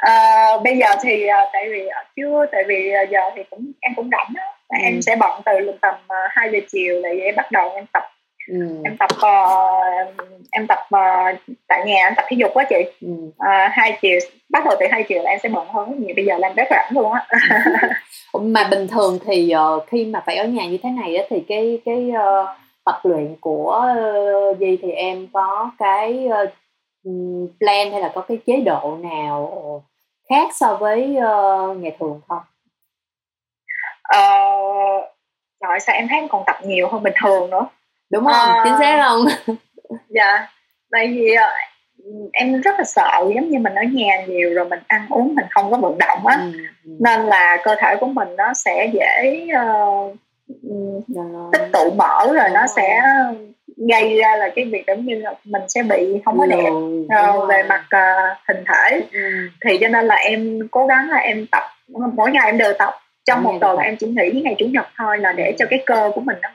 À, bây giờ thì à, tại vì à, chưa tại vì à, giờ thì cũng em cũng rảnh Ừ. em sẽ bận từ tầm uh, 2 giờ chiều là em bắt đầu em tập ừ. em tập ờ, em tập ờ, tại nhà em tập thể dục á chị. Ừ. Ờ, hai chiều bắt đầu từ hai chiều là em sẽ bận hơn. Nhiều bây giờ làm rất rảnh luôn á. Mà bình thường thì ờ, khi mà phải ở nhà như thế này á, thì cái cái ờ, tập luyện của ờ, Di thì em có cái ờ, ừm, plan hay là có cái chế độ nào khác so với ờ, ngày thường không? Ờ, trời sao em thấy em còn tập nhiều hơn bình thường nữa đúng không Ờ. chính xác không dạ tại vì ờ, em rất là sợ giống như mình ở nhà nhiều rồi mình ăn uống mình không có vận động á ừ. ừ. nên là cơ thể của mình nó sẽ dễ Rồi. tích tụ mỡ rồi Đúng nó rồi. sẽ gây ra là cái việc giống như là mình sẽ bị không có đẹp Lùi, ờ, đúng về rồi. mặt ờ, hình thể ừ. thì cho nên là em cố gắng là em tập mỗi ngày em đều tập trong một tuần em chỉ nghỉ ngày chủ nhật thôi là để cho cái cơ của mình nó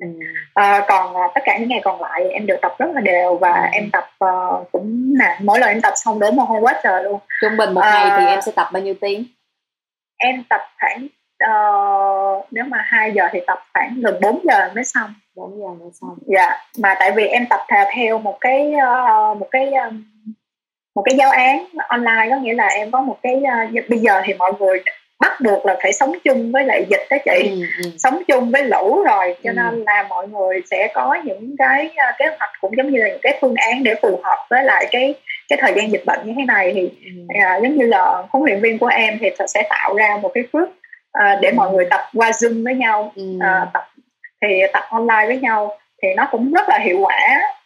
Ừ. À, còn à, tất cả những ngày còn lại em đều tập rất là đều và Ừ. em tập à, cũng nặng mỗi lần em tập xong đổ mồ hôi quá trời luôn trung bình một À. ngày thì em sẽ tập bao nhiêu tiếng em tập khoảng ờ, nếu mà 2 giờ thì tập khoảng gần 4 giờ mới xong 4 giờ nữa xong dạ mà tại vì em tập theo một cái ờ, một cái um, một cái giáo án online có nghĩa là em có một cái ờ, bây giờ thì mọi người bắt buộc là phải sống chung với lại dịch đó chị ừ. Ừ. sống chung với lũ rồi cho Ừ. nên là mọi người sẽ có những cái uh, kế hoạch cũng giống như là những cái phương án để phù hợp với lại cái cái thời gian dịch bệnh như thế này thì Ừ. à, giống như là huấn luyện viên của em thì sẽ tạo ra một cái group à, để Ừ. mọi người tập qua zoom với nhau Ừ. à, tập thì tập online với nhau thì nó cũng rất là hiệu quả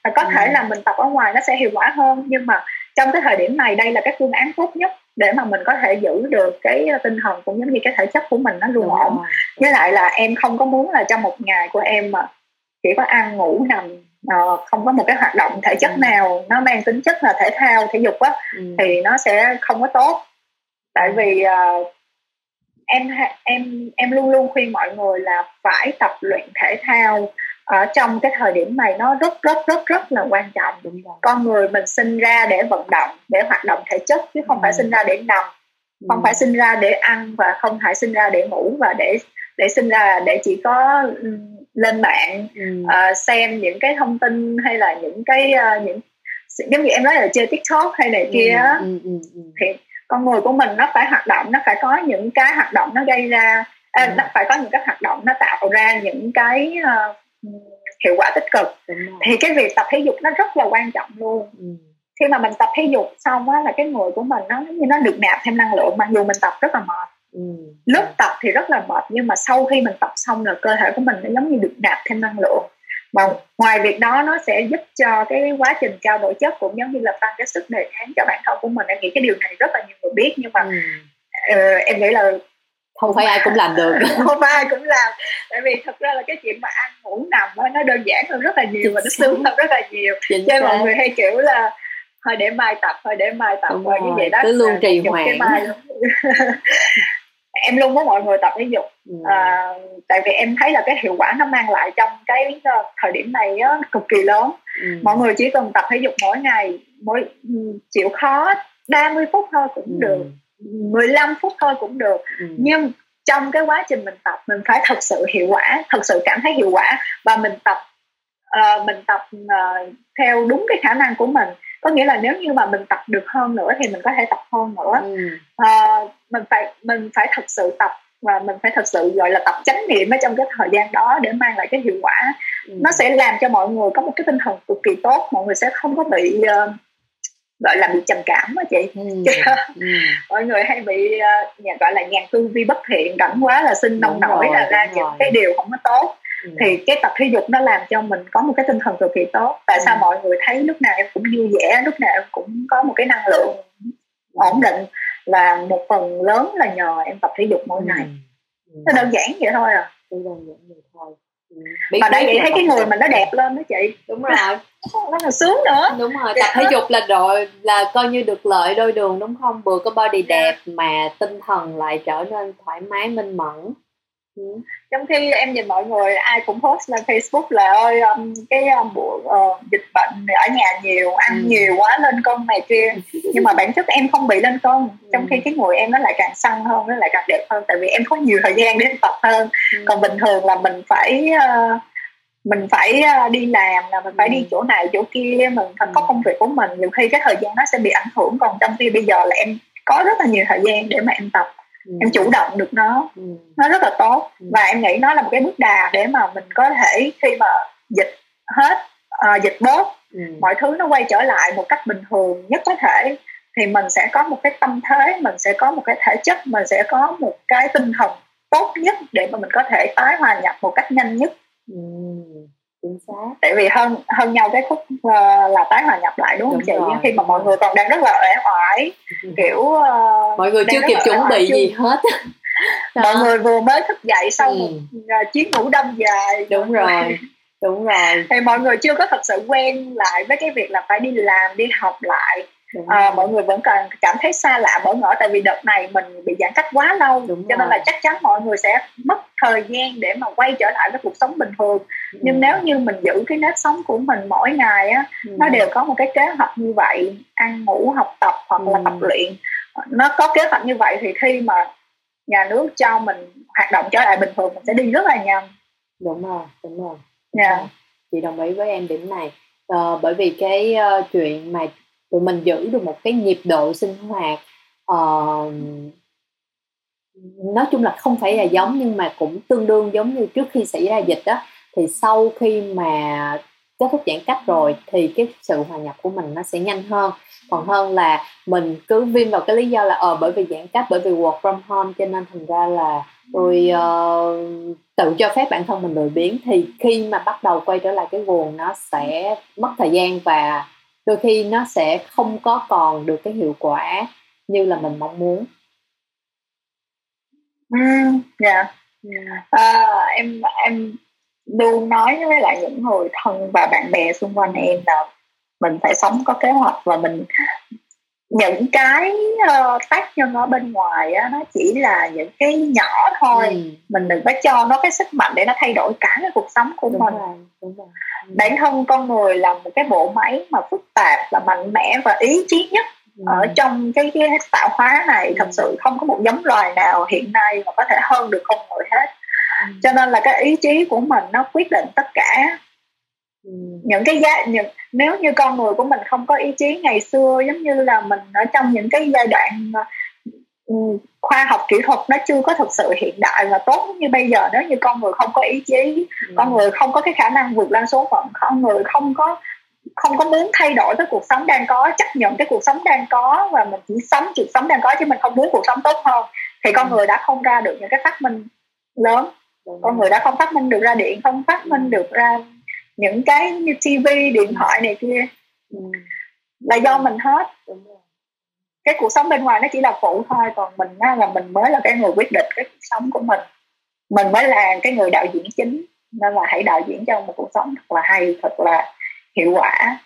và có Ừ. thể là mình tập ở ngoài nó sẽ hiệu quả hơn nhưng mà trong cái thời điểm này đây là cái phương án tốt nhất để mà mình có thể giữ được cái tinh thần cũng giống như cái thể chất của mình nó luôn ổn với lại là em không có muốn là trong một ngày của em mà chỉ có ăn ngủ nằm ờ, không có một cái hoạt động thể chất Ừ. nào nó mang tính chất là thể thao thể dục á Ừ. thì nó sẽ không có tốt tại vì ờ, em em em luôn luôn khuyên mọi người là phải tập luyện thể thao ở trong cái thời điểm này nó rất rất rất rất là quan trọng đúng rồi con người mình sinh ra để vận động để hoạt động thể chất chứ không phải Ừ. sinh ra để nằm không Ừ. phải sinh ra để ăn và không phải sinh ra để ngủ và để để sinh ra để chỉ có ừm, lên mạng Ừ. ờ, xem những cái thông tin hay là những cái ờ, những giống như em nói là chơi tiktok hay này kia á ừ, ừ, ừ. thì con người của mình nó phải hoạt động nó phải có những cái hoạt động nó gây ra à, Ừ. phải có những cái hoạt động nó tạo ra những cái ờ, hiệu quả tích cực thì cái việc tập thể dục nó rất là quan trọng luôn ừ. khi mà mình tập thể dục xong á là cái người của mình nó giống như nó được nạp thêm năng lượng mặc dù mình tập rất là mệt Ừ. lúc tập thì rất là mệt nhưng mà sau khi mình tập xong là cơ thể của mình nó giống như được nạp thêm năng lượng mà ngoài việc đó nó sẽ giúp cho cái quá trình trao đổi chất cũng giống như là tăng cái sức đề kháng cho bản thân của mình em nghĩ cái điều này rất là nhiều người biết nhưng mà Ừ. ờ, em nghĩ là không phải ai cũng làm được. Không phải ai cũng làm. Tại vì thật ra là cái chuyện mà ăn ngủ nằm nó đơn giản hơn rất là nhiều Chính và nó sướng hơn rất là nhiều. Chính cho nên mọi người hay kiểu là thôi để mai tập thôi để mai tập. Đúng rồi như vậy đó cứ luôn trì hoãn. em luôn muốn mọi người tập thể dục. Ừ. à, tại vì em thấy là cái hiệu quả nó mang lại trong cái ờ, thời điểm này á, cực kỳ lớn. Ừ. mọi người chỉ cần tập thể dục mỗi ngày mỗi ừ, chịu khó 30 phút thôi cũng Ừ. được 15 phút thôi cũng được Ừ. nhưng trong cái quá trình mình tập mình phải thật sự hiệu quả thật sự cảm thấy hiệu quả và mình tập ờ, mình tập ờ, theo đúng cái khả năng của mình có nghĩa là nếu như mà mình tập được hơn nữa thì mình có thể tập hơn nữa Ừ. Ờ, mình phải mình phải thật sự tập và mình phải thật sự gọi là tập chánh niệm ở trong cái thời gian đó để mang lại cái hiệu quả Ừ. nó sẽ làm cho mọi người có một cái tinh thần cực kỳ tốt mọi người sẽ không có bị ờ, gọi là bị trầm cảm á chị Ừ. Ừ. mọi người hay bị uh, nhà gọi là nhàn tư vi bất thiện rảnh quá là sinh nông nổi là ra những rồi. cái điều không có tốt Ừ. thì cái tập thể dục nó làm cho mình có một cái tinh thần cực kỳ tốt tại sao Ừ. mọi người thấy lúc nào em cũng vui vẻ lúc nào em cũng có một cái năng lượng ổn định là một phần lớn là nhờ em tập thể dục mỗi ngày Ừ. nó đơn giản vậy thôi à đơn giản vậy thôi Mà đã Biết vậy thấy cái người mình nó đẹp lên đó chị? Đúng rồi. Nó là sướng nữa. Đúng rồi tập thể dục là rồi là coi như được lợi đôi đường đúng không? Vừa có body Dạ. đẹp mà tinh thần lại trở nên thoải mái minh mẫn. Trong khi em nhìn mọi người ai cũng post lên Facebook là ơi um, cái um, bộ ờ, dịch bệnh ở nhà nhiều ăn Ừ. nhiều quá lên cân này kia nhưng mà bản chất em không bị lên cân trong Ừ. khi cái người em nó lại càng săn hơn nó lại càng đẹp hơn tại vì em có nhiều thời gian để tập hơn Ừ. còn bình thường là mình phải ờ, mình phải đi làm là mình phải Ừ. đi chỗ này chỗ kia mình phải có Ừ. công việc của mình nhiều khi cái thời gian nó sẽ bị ảnh hưởng còn trong khi bây giờ là em có rất là nhiều thời gian để mà em tập Ừ. em chủ động được nó Ừ. nó rất là tốt Ừ. và em nghĩ nó là một cái bước đà để mà mình có thể khi mà dịch hết ờ, dịch bớt Ừ. mọi thứ nó quay trở lại một cách bình thường nhất có thể thì mình sẽ có một cái tâm thế mình sẽ có một cái thể chất mình sẽ có một cái tinh thần tốt nhất để mà mình có thể tái hòa nhập một cách nhanh nhất Ừ. chính xác. Tại vì hơn hơn nhau cái khúc ờ, là tái hòa nhập lại đúng không? Đúng chị rồi, khi mà mọi người còn đang rất là uể oải kiểu ờ, mọi người chưa kịp chuẩn bị chưa- gì hết. Mọi Đó. người vừa mới thức dậy sau Ừ. một ờ, chuyến ngủ đông dài. Đúng Mọi rồi đúng rồi. Thì mọi người chưa có thật sự quen lại với cái việc là phải đi làm đi học lại à, mọi người vẫn còn cảm thấy xa lạ bỡ ngỡ tại vì đợt này mình bị giãn cách quá lâu Đúng cho nên rồi. là chắc chắn mọi người sẽ mất thời gian để mà quay trở lại với cuộc sống bình thường nhưng Ừ. nếu như mình giữ cái nếp sống của mình mỗi ngày á Ừ. nó đều có một cái kế hoạch như vậy ăn ngủ học tập hoặc là Ừ. tập luyện nó có kế hoạch như vậy thì khi mà nhà nước cho mình hoạt động trở lại bình thường mình sẽ đi rất là nhanh đúng rồi đúng rồi Dạ. Ừ. chị đồng ý với em điểm này Ờ, bởi vì cái ờ, chuyện mà tụi mình giữ được một cái nhịp độ sinh hoạt uh, nói chung là không phải là giống nhưng mà cũng tương đương giống như trước khi xảy ra dịch đó thì sau khi mà kết thúc giãn cách rồi thì cái sự hòa nhập của mình nó sẽ nhanh hơn. Còn hơn là mình cứ viêm vào cái lý do là ờ bởi vì giãn cách bởi vì work from home cho nên thành ra là tôi uh, tự cho phép bản thân mình lười biếng. Thì khi mà bắt đầu quay trở lại cái nguồn nó sẽ mất thời gian và đôi khi nó sẽ không có còn được cái hiệu quả như là mình mong muốn. Ừ, dạ. À, em em luôn nói với lại những người thân và bạn bè xung quanh em là mình phải sống có kế hoạch và mình những cái uh, tác nhân ở bên ngoài á, nó chỉ là những cái nhỏ thôi ừ. mình đừng có cho nó cái sức mạnh để nó thay đổi cả cái cuộc sống của đúng mình rồi, đúng rồi. Ừ. bản thân con người là một cái bộ máy mà phức tạp và mạnh mẽ và ý chí nhất ừ. ở trong cái, cái tạo hóa này ừ. thật sự không có một giống loài nào hiện nay mà có thể hơn được con người hết ừ. cho nên là cái ý chí của mình nó quyết định tất cả. Những cái giá những nếu như con người của mình không có ý chí ngày xưa giống như là mình ở trong những cái giai đoạn khoa học kỹ thuật nó chưa có thực sự hiện đại và tốt như bây giờ nếu như con người không có ý chí ừ. con người không có cái khả năng vượt lên số phận con người không có không có muốn thay đổi cái cuộc sống đang có chấp nhận cái cuộc sống đang có và mình chỉ sống cuộc sống đang có chứ mình không muốn cuộc sống tốt hơn thì con ừ. người đã không ra được những cái phát minh lớn con người đã không phát minh được ra điện không phát minh được ra những cái như TV điện thoại này kia. Ừ. là do mình hết. Cái cuộc sống bên ngoài nó chỉ là phụ thôi còn mình á, là mình mới là cái người quyết định cái cuộc sống của mình. Mình mới là cái người đạo diễn chính nên là hãy đạo diễn cho một cuộc sống thật là hay thật là hiệu quả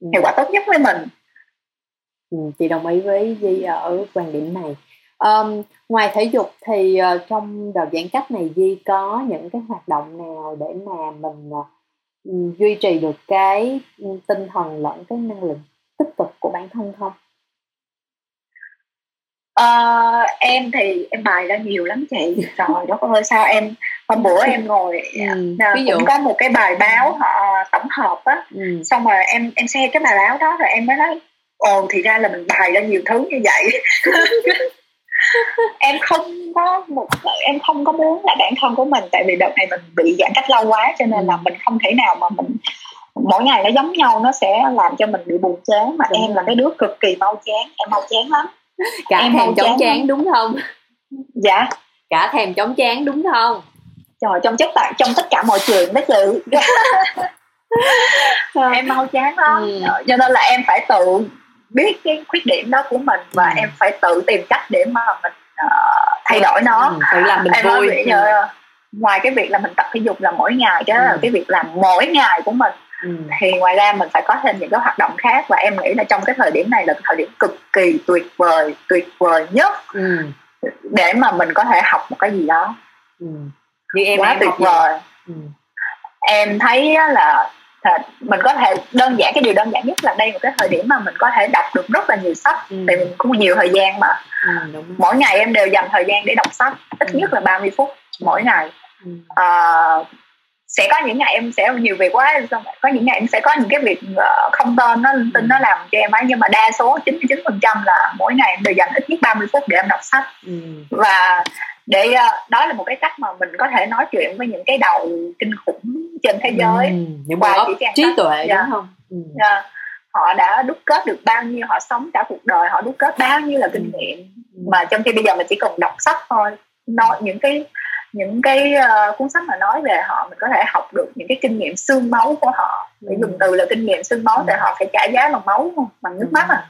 ừ. hiệu quả tốt nhất với mình. Ừ, chị đồng ý với Di ở quan điểm này. Um, ngoài thể dục thì uh, trong đợt giãn cách này Di có những cái hoạt động nào để mà mình uh, duy trì được cái ừ, tinh thần lẫn cái năng lượng tích cực của bản thân không? Uh, em thì em bài ra nhiều lắm chị. Rồi đó ơi sao em hôm bữa em ngồi ừ, ví dụ. cũng có một cái bài báo họ tổng hợp á. Ừ. xong rồi em em xem cái bài báo đó rồi em mới nói ồ thì ra là mình bài ra nhiều thứ như vậy em không có một em không có muốn là bản thân của mình tại vì đợt này mình bị giãn cách lâu quá cho nên là ừ. mình không thể nào mà mình mỗi ngày nó giống nhau nó sẽ làm cho mình bị buồn chán. Mà đúng em là cái đứa cực kỳ mau chán em mau chán lắm. Cả em thèm chóng chán lắm. đúng không? Dạ. Cả thèm chóng chán đúng không? Trời trong chất tại trong tất cả mọi chuyện đó chị. Em mau chán lắm. Ừ. cho nên là em phải tự biết cái khuyết điểm đó của mình và ừ. em phải tự tìm cách để mà mình uh, thay đổi nó ừ, tự làm mình em vui nói, ừ. ngoài cái việc là mình tập thể dục là mỗi ngày cái đó ừ. là cái việc làm mỗi ngày của mình ừ. thì ngoài ra mình phải có thêm những cái hoạt động khác và em nghĩ là trong cái thời điểm này là cái thời điểm cực kỳ tuyệt vời tuyệt vời nhất ừ. để mà mình có thể học một cái gì đó ừ. như em quá em tuyệt vời ừ. em thấy là mình có thể đơn giản cái điều đơn giản nhất là đây một cái thời điểm mà mình có thể đọc được rất là nhiều sách ừ. tại mình có nhiều thời gian mà ừ, mỗi ngày em đều dành thời gian để đọc sách ít ừ. nhất là 30 phút mỗi ngày ừ. à, sẽ có những ngày em sẽ nhiều việc quá có những ngày em sẽ có những cái việc ờ, không tên nó tin nó làm cho em ấy nhưng mà đa số 99 phần trăm là mỗi ngày em đều dành ít nhất 30 phút để em đọc sách ừ. và để ờ, đó là một cái cách mà mình có thể nói chuyện với những cái đầu kinh khủng trên thế giới ừ, những qua chỉ trí tuệ dạ. đúng không ừ. dạ. họ đã đúc kết được bao nhiêu họ sống cả cuộc đời họ đúc kết bao nhiêu là kinh ừ. nghiệm ừ. mà trong khi bây giờ mình chỉ cần đọc sách thôi nói những cái những cái uh, cuốn sách mà nói về họ mình có thể học được những cái kinh nghiệm xương máu của họ. Để dùng từ là kinh nghiệm xương máu ừ. tại họ phải trả giá bằng máu không bằng nước mắt à.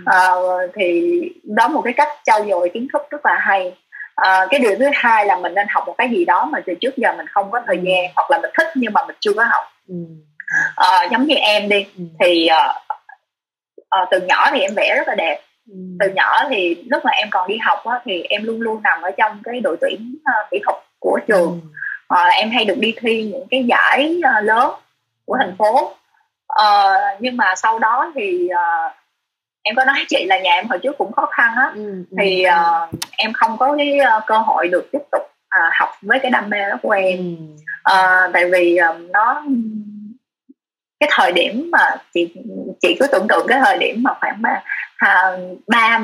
Uh, thì đó một cái cách trau dồi kiến thức rất là hay. À, cái điều thứ hai là mình nên học một cái gì đó mà từ trước giờ mình không có thời ừ. gian hoặc là mình thích nhưng mà mình chưa có học. À, giống như em đi ừ. thì à, à, từ nhỏ thì em vẽ rất là đẹp từ nhỏ thì lúc mà em còn đi học á, thì em luôn luôn nằm ở trong cái đội tuyển uh, kỹ thuật của trường. À, em hay được đi thi những cái giải uh, lớn của thành phố. Uh, nhưng mà sau đó thì uh, em có nói chị là nhà em hồi trước cũng khó khăn á ừ, ừ, thì uh, em không có cái uh, cơ hội được tiếp tục uh, học với cái đam mê đó của em. Ừ. uh, tại vì uh, nó cái thời điểm mà chị chị cứ tưởng tượng cái thời điểm mà khoảng ba ba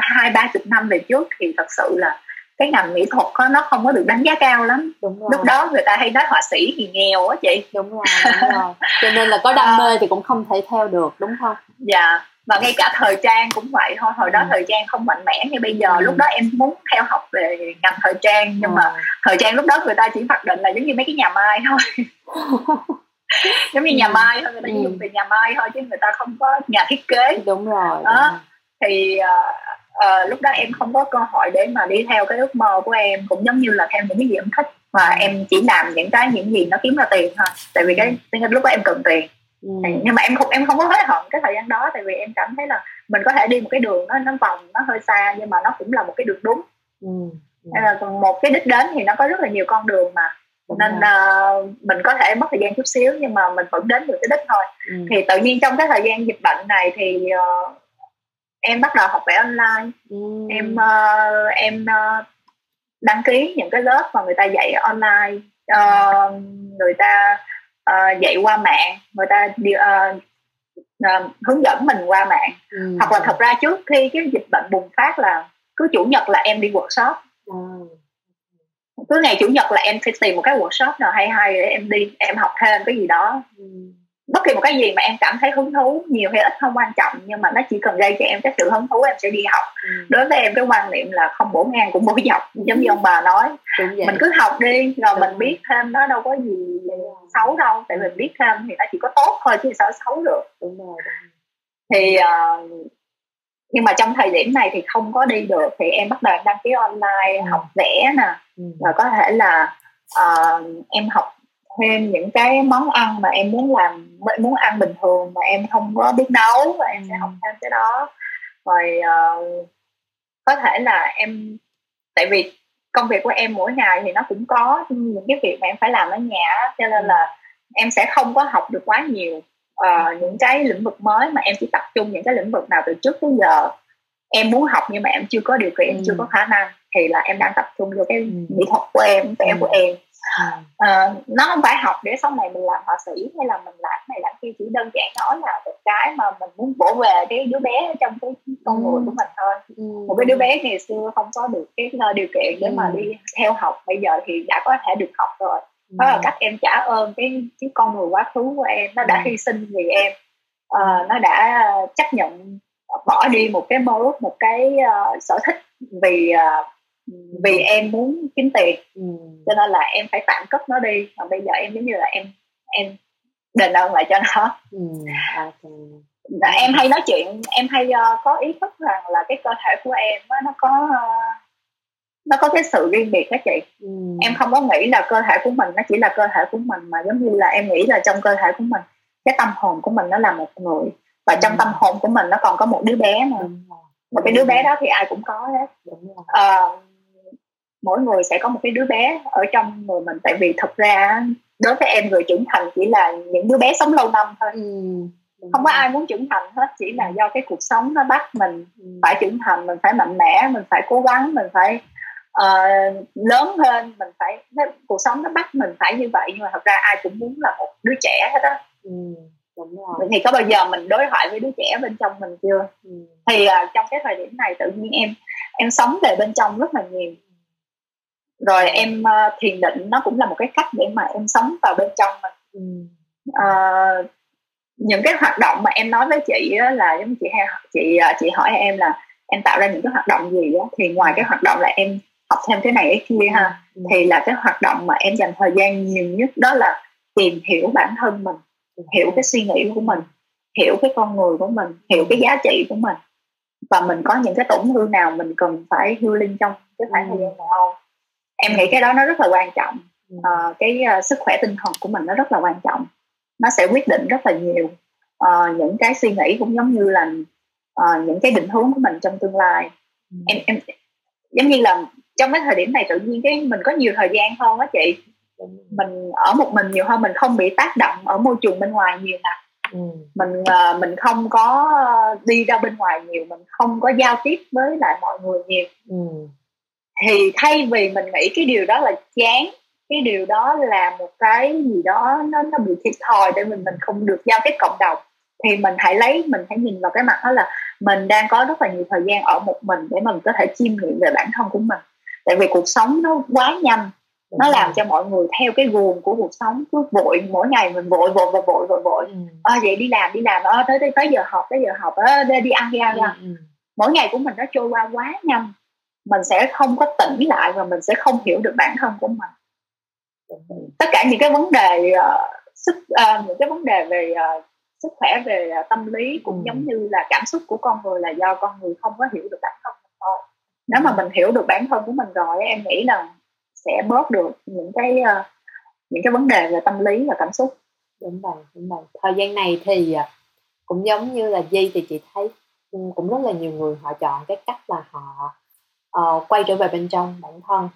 hai ba chục năm về trước thì thật sự là cái ngành mỹ thuật đó, nó không có được đánh giá cao lắm đúng rồi. lúc đó người ta hay nói họa sĩ thì nghèo á chị đúng rồi, đúng rồi. cho nên là có đam mê thì cũng không thể theo được đúng không dạ và ngay cả thời trang cũng vậy thôi hồi đó ừ. thời trang không mạnh mẽ như bây giờ ừ. lúc đó em muốn theo học về ngành thời trang nhưng ừ. mà thời trang lúc đó người ta chỉ mặc định là giống như mấy cái nhà mai thôi giống như nhà ừ. mai thôi người ta chỉ dùng từ nhà mai thôi chứ người ta không có nhà thiết kế. Đúng rồi. Đó. Thì uh, uh, lúc đó em không có cơ hội để mà đi theo cái ước mơ của em cũng giống như là theo những cái gì em thích mà em chỉ làm những cái những gì nó kiếm ra tiền thôi. Tại vì cái lúc đó em cần tiền. Ừ. nhưng mà em không em không có hối hận cái thời gian đó tại vì em cảm thấy là mình có thể đi một cái đường nó nó vòng nó hơi xa nhưng mà nó cũng là một cái đường đúng. Ừ. Ừ. là một cái đích đến thì nó có rất là nhiều con đường mà đúng nên uh, mình có thể mất thời gian chút xíu nhưng mà mình vẫn đến được cái đích thôi ừ. thì tự nhiên trong cái thời gian dịch bệnh này thì uh, em bắt đầu học vẽ online ừ. em uh, em uh, đăng ký những cái lớp mà người ta dạy online uh, người ta uh, dạy qua mạng người ta đi, uh, uh, hướng dẫn mình qua mạng ừ. hoặc là thật ra trước khi cái dịch bệnh bùng phát là cứ chủ nhật là em đi workshop ừ. Cứ ngày chủ nhật là em sẽ tìm một cái workshop nào hay hay để em đi em học thêm cái gì đó bất kỳ một cái gì mà em cảm thấy hứng thú nhiều hay ít không quan trọng nhưng mà nó chỉ cần gây cho em cái sự hứng thú em sẽ đi học ừ. đối với em cái quan niệm là không bổ ngang cũng bổ dọc giống như ông bà nói mình cứ học đi rồi Đúng. mình biết thêm nó đâu có gì xấu đâu tại mình biết thêm thì nó chỉ có tốt thôi chứ sao xấu được Đúng rồi. thì uh, nhưng mà trong thời điểm này thì không có đi được thì em bắt đầu đăng ký online ừ. học vẽ nè ừ. rồi có thể là uh, em học thêm những cái món ăn mà em muốn làm muốn ăn bình thường mà em không có biết nấu và em sẽ học thêm cái đó rồi uh, có thể là em tại vì công việc của em mỗi ngày thì nó cũng có những cái việc mà em phải làm ở nhà cho nên là em sẽ không có học được quá nhiều uh, những cái lĩnh vực mới mà em chỉ tập trung những cái lĩnh vực nào từ trước tới giờ em muốn học nhưng mà em chưa có điều kiện ừ. chưa có khả năng thì là em đang tập trung vô cái mỹ thuật của em vẽ của em. À, nó không phải học để sau này mình làm họa sĩ hay là mình làm này làm kia chỉ đơn giản nói là một cái mà mình muốn bổ về cái đứa bé trong cái con người của mình thôi. Ừ. một cái đứa bé ngày xưa không có được cái điều kiện để mà đi theo học bây giờ thì đã có thể được học rồi đó là cách em trả ơn cái cái con người quá khứ của em. Nó đã hy sinh vì em. Uh, nó đã chấp nhận bỏ đi một cái mơ ước một cái uh, sở thích vì uh, vì em muốn kiếm tiền. Ừ. cho nên là em phải tạm cấp nó đi. Còn bây giờ em giống như là em em đền ơn lại cho nó. Ừ. okay. em hay nói chuyện em hay uh, có ý thức rằng là cái cơ thể của em đó, nó có uh, nó có cái sự riêng biệt đó chị. Ừ. em không có nghĩ là cơ thể của mình nó chỉ là cơ thể của mình mà giống như là em nghĩ là trong cơ thể của mình cái tâm hồn của mình nó là một người và trong tâm hồn của mình nó còn có một đứa bé nữa và cái đứa bé đó thì ai cũng có hết. Uh, mỗi người sẽ có một cái đứa bé ở trong người mình. Tại vì thật ra đối với em người trưởng thành chỉ là những đứa bé sống lâu năm thôi. Ừ. không có ai muốn trưởng thành hết chỉ là do cái cuộc sống nó bắt mình ừ. phải trưởng thành mình phải mạnh mẽ mình phải cố gắng mình phải uh, lớn hơn mình phải cuộc sống nó bắt mình phải như vậy nhưng mà thật ra ai cũng muốn là một đứa trẻ hết á. Ừ. thì có bao giờ mình đối thoại với đứa trẻ bên trong mình chưa? Ừ. thì uh, trong cái thời điểm này tự nhiên em em sống về bên trong rất là nhiều. Rồi em uh, thiền định nó cũng là một cái cách để mà em sống vào bên trong mình. Uh, những cái hoạt động mà em nói với chị á, là giống chị hay chị chị hỏi em là em tạo ra những cái hoạt động gì đó thì ngoài cái hoạt động là em học thêm cái này cái kia ha. Ừ. thì là cái hoạt động mà em dành thời gian nhiều nhất đó là tìm hiểu bản thân mình hiểu cái suy nghĩ của mình hiểu cái con người của mình hiểu cái giá trị của mình. Và mình có những cái tổn thương nào mình cần phải healing trong cái khoảng thời gian nào không? Em nghĩ cái đó nó rất là quan trọng. Uh, cái uh, sức khỏe tinh thần của mình nó rất là quan trọng. Nó sẽ quyết định rất là nhiều. Uh, những cái suy nghĩ cũng giống như là uh, những cái định hướng của mình trong tương lai. Ừ. em em giống như là trong cái thời điểm này tự nhiên cái mình có nhiều thời gian hơn á chị. Mình ở một mình nhiều hơn mình không bị tác động ở môi trường bên ngoài nhiều nè. Ừ. mình uh, mình không có đi ra bên ngoài nhiều mình không có giao tiếp với lại mọi người nhiều. Ừ. Thì thay vì mình nghĩ cái điều đó là chán cái điều đó là một cái gì đó nó nó bị thiệt thòi để mình mình không được giao tiếp cộng đồng thì mình hãy lấy mình hãy nhìn vào cái mặt đó là mình đang có rất là nhiều thời gian ở một mình để mình có thể chiêm nghiệm về bản thân của mình tại vì cuộc sống nó quá nhanh. Nó làm cho mọi người theo cái guồng của cuộc sống. Cứ vội mỗi ngày mình vội vội vội vội vội vội. Ừ. à, vậy đi làm đi làm. À, tới tới tới giờ học tới giờ học. À, đi ăn đi ăn, đi ăn. Ừ. mỗi ngày của mình nó trôi qua quá nhanh. Mình sẽ không có tỉnh lại và mình sẽ không hiểu được bản thân của mình. Tất cả những cái vấn đề uh, sức uh, những cái vấn đề về uh, sức khỏe về uh, tâm lý cũng ừ. giống như là cảm xúc của con người là do con người không có hiểu được bản thân nếu mà mình hiểu được bản thân của mình rồi em nghĩ là sẽ bớt được những cái ờ, những cái vấn đề về tâm lý và cảm xúc. Đúng rồi đúng rồi. Thời gian này thì ờ, cũng giống như là Di thì chị thấy cũng rất là nhiều người họ chọn cái cách là họ uh, quay trở về bên trong bản thân.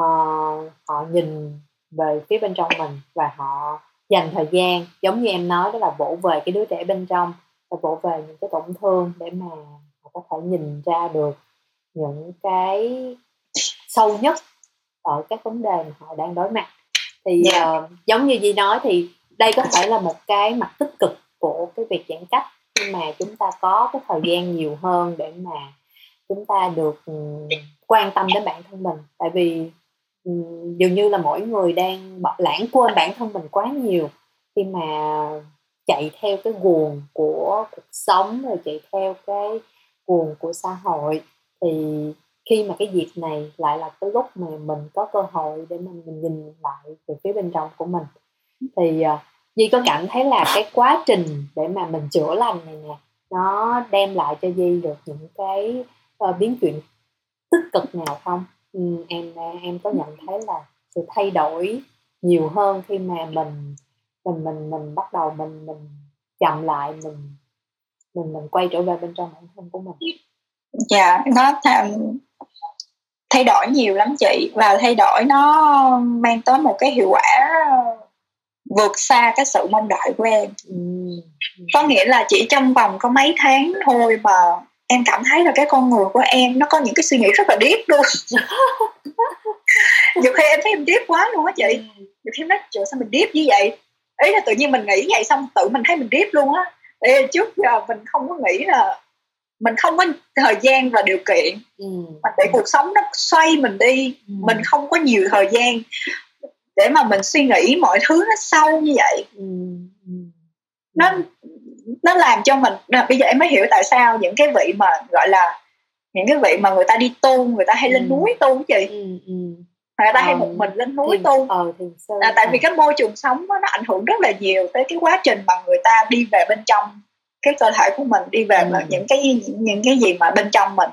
Uh, họ nhìn về phía bên trong mình và họ dành thời gian giống như em nói đó là vỗ về cái đứa trẻ bên trong và vỗ về những cái tổn thương để mà họ có thể nhìn ra được những cái sâu nhất ở các vấn đề mà họ đang đối mặt. Thì yeah. Uh, giống như Di nói thì đây có thể là một cái mặt tích cực của cái việc giãn cách nhưng mà chúng ta có cái thời gian nhiều hơn để mà chúng ta được um, quan tâm đến bản thân mình. Tại vì um, dường như là mỗi người đang lãng quên bản thân mình quá nhiều khi mà chạy theo cái guồng của cuộc sống rồi chạy theo cái guồng của xã hội thì khi mà cái dịp này lại là cái lúc mà mình có cơ hội để mình mình nhìn lại về phía bên trong của mình thì ờ, uh, Di có cảm thấy là cái quá trình để mà mình chữa lành này nè nó đem lại cho Di được những cái uh, biến chuyển tích cực nào không? Ừ, em ờ, em có nhận thấy là sự thay đổi nhiều hơn khi mà mình mình mình mình bắt đầu mình mình chậm lại mình mình mình quay trở về bên trong bản thân của mình. Dạ, nó thay đổi nhiều lắm chị. Và thay đổi nó mang tới một cái hiệu quả vượt xa cái sự mong đợi của em. Ừ. có nghĩa là chỉ trong vòng có mấy tháng thôi mà em cảm thấy là cái con người của em nó có những cái suy nghĩ rất là điếp luôn. Nhiều khi em thấy em điếp quá luôn á chị. Ừ. nhiều khi em nói trời sao mình điếp như vậy? Ý là tự nhiên mình nghĩ vậy xong tự mình thấy mình điếp luôn á. Trước giờ mình không có nghĩ là mình không có thời gian và điều kiện ừ. để cuộc sống nó xoay mình đi ừ. mình không có nhiều thời gian để mà mình suy nghĩ mọi thứ nó sâu như vậy ừ. ừ. nó nó làm cho mình bây giờ em mới hiểu tại sao những cái vị mà gọi là những cái vị mà người ta đi tu người ta hay lên ừ. núi tu chị ừ, ừ. người ta ờ, hay một mình lên núi thì, tu ờ, thì à, tại vì cái môi trường sống đó, nó ảnh hưởng rất là nhiều tới cái quá trình mà người ta đi về bên trong cái cơ thể của mình đi về ừ. những cái những cái gì mà bên trong mình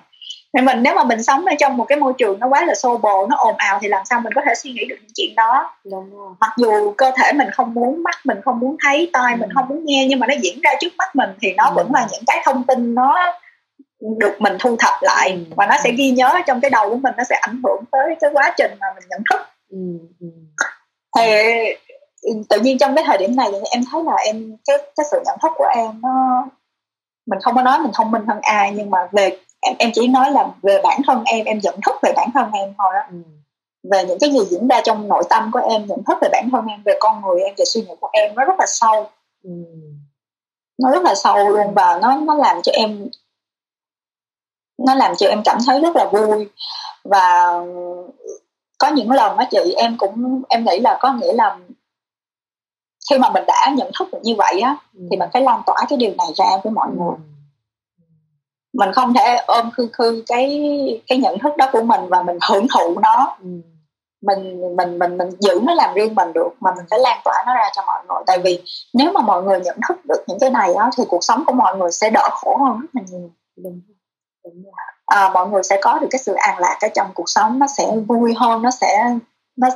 thì mình nếu mà mình sống ở trong một cái môi trường nó quá là xô bồ nó ồn ào thì làm sao mình có thể suy nghĩ được những chuyện đó Đúng rồi. mặc dù cơ thể mình không muốn mắt mình không muốn thấy tai ừ. mình không muốn nghe nhưng mà nó diễn ra trước mắt mình thì nó ừ. vẫn là những cái thông tin nó được mình thu thập lại ừ. và nó sẽ ghi nhớ trong cái đầu của mình nó sẽ ảnh hưởng tới cái quá trình mà mình nhận thức ừ. Ừ. thì tự nhiên trong cái thời điểm này em thấy là em cái cái sự nhận thức của em nó mình không có nói mình thông minh hơn ai nhưng mà về em em chỉ nói là về bản thân em em nhận thức về bản thân em thôi đó ừ. về những cái gì diễn ra trong nội tâm của em nhận thức về bản thân em về con người em về suy nghĩ của em nó rất là sâu ừ. nó rất là sâu luôn và nó nó làm cho em nó làm cho em cảm thấy rất là vui và có những lần á chị em cũng em nghĩ là có nghĩa là khi mà mình đã nhận thức được như vậy á ừ. thì mình phải lan tỏa cái điều này ra với mọi người ừ. mình không thể ôm khư khư cái cái nhận thức đó của mình và mình hưởng thụ nó ừ. mình mình mình mình giữ nó làm riêng mình được mà mình phải lan tỏa nó ra cho mọi người tại vì nếu mà mọi người nhận thức được những cái này á thì cuộc sống của mọi người sẽ đỡ khổ hơn rất là nhiều Đúng. À, mọi người sẽ có được cái sự an lạc ở trong cuộc sống nó sẽ vui hơn nó sẽ nó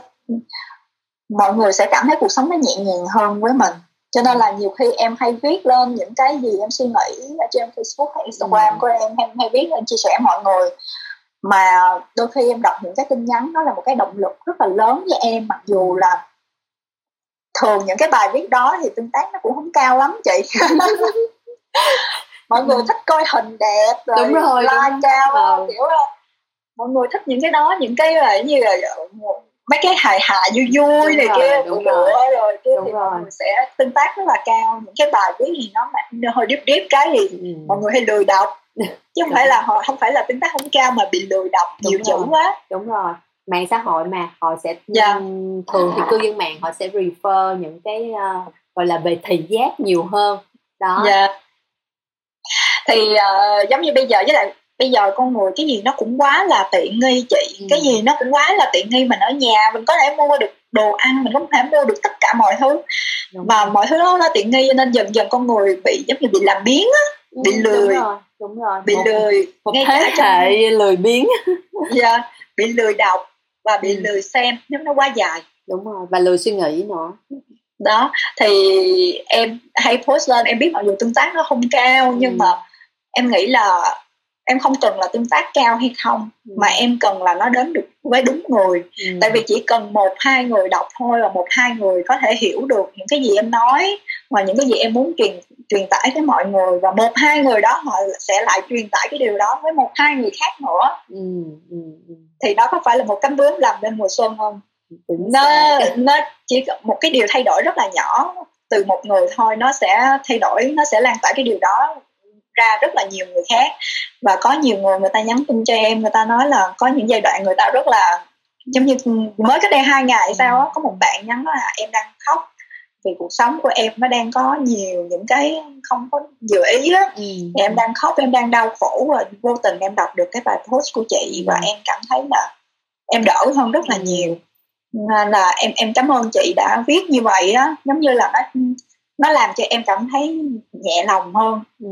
mọi người sẽ cảm thấy cuộc sống nó nhẹ nhàng hơn với mình cho nên là nhiều khi em hay viết lên những cái gì em suy nghĩ ở trên Facebook hay Instagram ừ. của em em hay viết lên chia sẻ mọi người mà đôi khi em đọc những cái tin nhắn đó là một cái động lực rất là lớn với em mặc dù là thường những cái bài viết đó thì tương tác nó cũng không cao lắm chị mọi người thích coi hình đẹp rồi, đúng rồi like đúng. cao ừ. kiểu là mọi người thích những cái đó những cái là như là mấy cái hài hài vui vui này kia đúng rồi, rồi kia thì rồi. mọi người sẽ tương tác rất là cao những cái bài viết gì nó, hơi điếp điếp cái gì ừ. mọi người hay lười đọc chứ không phải là họ không phải là tương tác không cao mà bị lười đọc đúng nhiều chữ quá đúng rồi mạng xã hội mà họ sẽ yeah. Dạ. thường thì cư dân mạng họ sẽ refer những cái uh, gọi là về thị giác nhiều hơn đó yeah. Dạ. thì uh, giống như bây giờ với lại bây giờ con người cái gì nó cũng quá là tiện nghi chị ừ. cái gì nó cũng quá là tiện nghi mình ở nhà mình có thể mua được đồ ăn mình có thể mua được tất cả mọi thứ đúng và mọi thứ đó là tiện nghi cho nên dần dần con người bị giống như bị làm biến á ừ, bị lười đúng rồi, đúng rồi. bị một, lười một ngay thế hệ trong... lười biến dạ yeah, bị lười đọc và bị ừ. lười xem nếu nó quá dài đúng rồi và lười suy nghĩ nữa đó thì em hay post lên em biết mặc dù tương tác nó không cao nhưng ừ. mà em nghĩ là em không cần là tương tác cao hay không ừ. mà em cần là nó đến được với đúng người ừ. tại vì chỉ cần một hai người đọc thôi và một hai người có thể hiểu được những cái gì em nói và những cái gì em muốn truyền truyền tải tới mọi người và một hai người đó họ sẽ lại truyền tải cái điều đó với một hai người khác nữa ừ. Ừ. ừ. thì đó có phải là một cánh bướm làm nên mùa xuân không nó nó chỉ một cái điều thay đổi rất là nhỏ từ một người thôi nó sẽ thay đổi nó sẽ lan tỏa cái điều đó ra rất là nhiều người khác và có nhiều người người ta nhắn tin cho em người ta nói là có những giai đoạn người ta rất là giống như mới cách đây hai ngày sao á có một bạn nhắn là em đang khóc vì cuộc sống của em nó đang có nhiều những cái không có dự ý á ừ. em đang khóc em đang đau khổ và vô tình em đọc được cái bài post của chị và ừ. em cảm thấy là em đỡ hơn rất là ừ. nhiều nên là em em cảm ơn chị đã viết như vậy á giống như là nó nó làm cho em cảm thấy nhẹ lòng hơn ừ.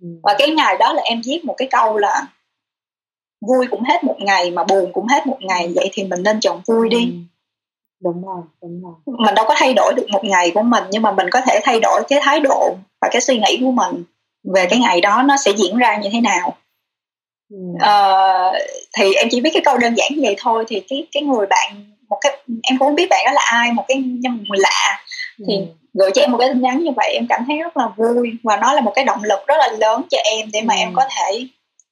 Ừ. và cái ngày đó là em viết một cái câu là vui cũng hết một ngày mà buồn cũng hết một ngày vậy thì mình nên chọn vui đi ừ. đúng rồi đúng rồi mình đâu có thay đổi được một ngày của mình nhưng mà mình có thể thay đổi cái thái độ và cái suy nghĩ của mình về cái ngày đó nó sẽ diễn ra như thế nào ừ. uh, thì em chỉ biết cái câu đơn giản như vậy thôi thì cái cái người bạn một cái em cũng không biết bạn đó là ai một cái người lạ thì ừ. gửi cho em một cái tin nhắn như vậy em cảm thấy rất là vui và nó là một cái động lực rất là lớn cho em để mà ừ. em có thể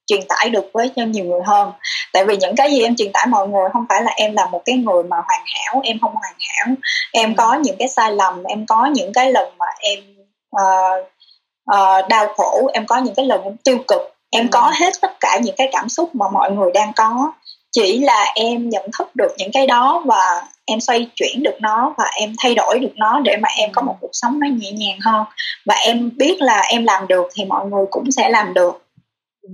truyền tải được với cho nhiều người hơn tại vì những cái gì em truyền tải mọi người không phải là em là một cái người mà hoàn hảo em không hoàn hảo em ừ. có những cái sai lầm em có những cái lần mà em uh, uh, đau khổ em có những cái lần em tiêu cực em ừ. có hết tất cả những cái cảm xúc mà mọi người đang có chỉ là em nhận thức được những cái đó và em xoay chuyển được nó và em thay đổi được nó để mà em có một cuộc sống nó nhẹ nhàng hơn. Và em biết là em làm được thì mọi người cũng sẽ làm được. Ừ,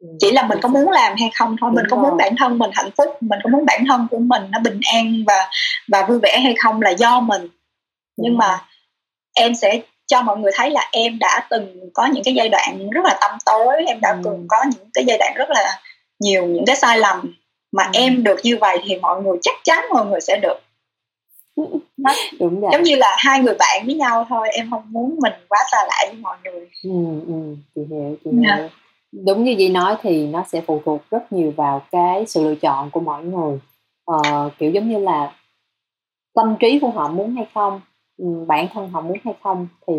ừ. chỉ là mình có muốn làm hay không thôi mình có muốn bản thân mình hạnh phúc mình có muốn bản thân của mình nó bình an và và vui vẻ hay không là do mình. Nhưng mà em sẽ cho mọi người thấy là em đã từng có những cái giai đoạn rất là tâm tối em đã từng có những cái giai đoạn rất là nhiều những cái sai lầm mà ừ. em được như vậy thì mọi người chắc chắn mọi người sẽ được nó đúng rồi giống như là hai người bạn với nhau thôi em không muốn mình quá xa lạ với mọi người ừ, ừ, chị hiểu chị yeah. Dạ. hiểu đúng như vậy nói thì nó sẽ phụ thuộc rất nhiều vào cái sự lựa chọn của mỗi người ờ, kiểu giống như là tâm trí của họ muốn hay không ừ, bản thân họ muốn hay không thì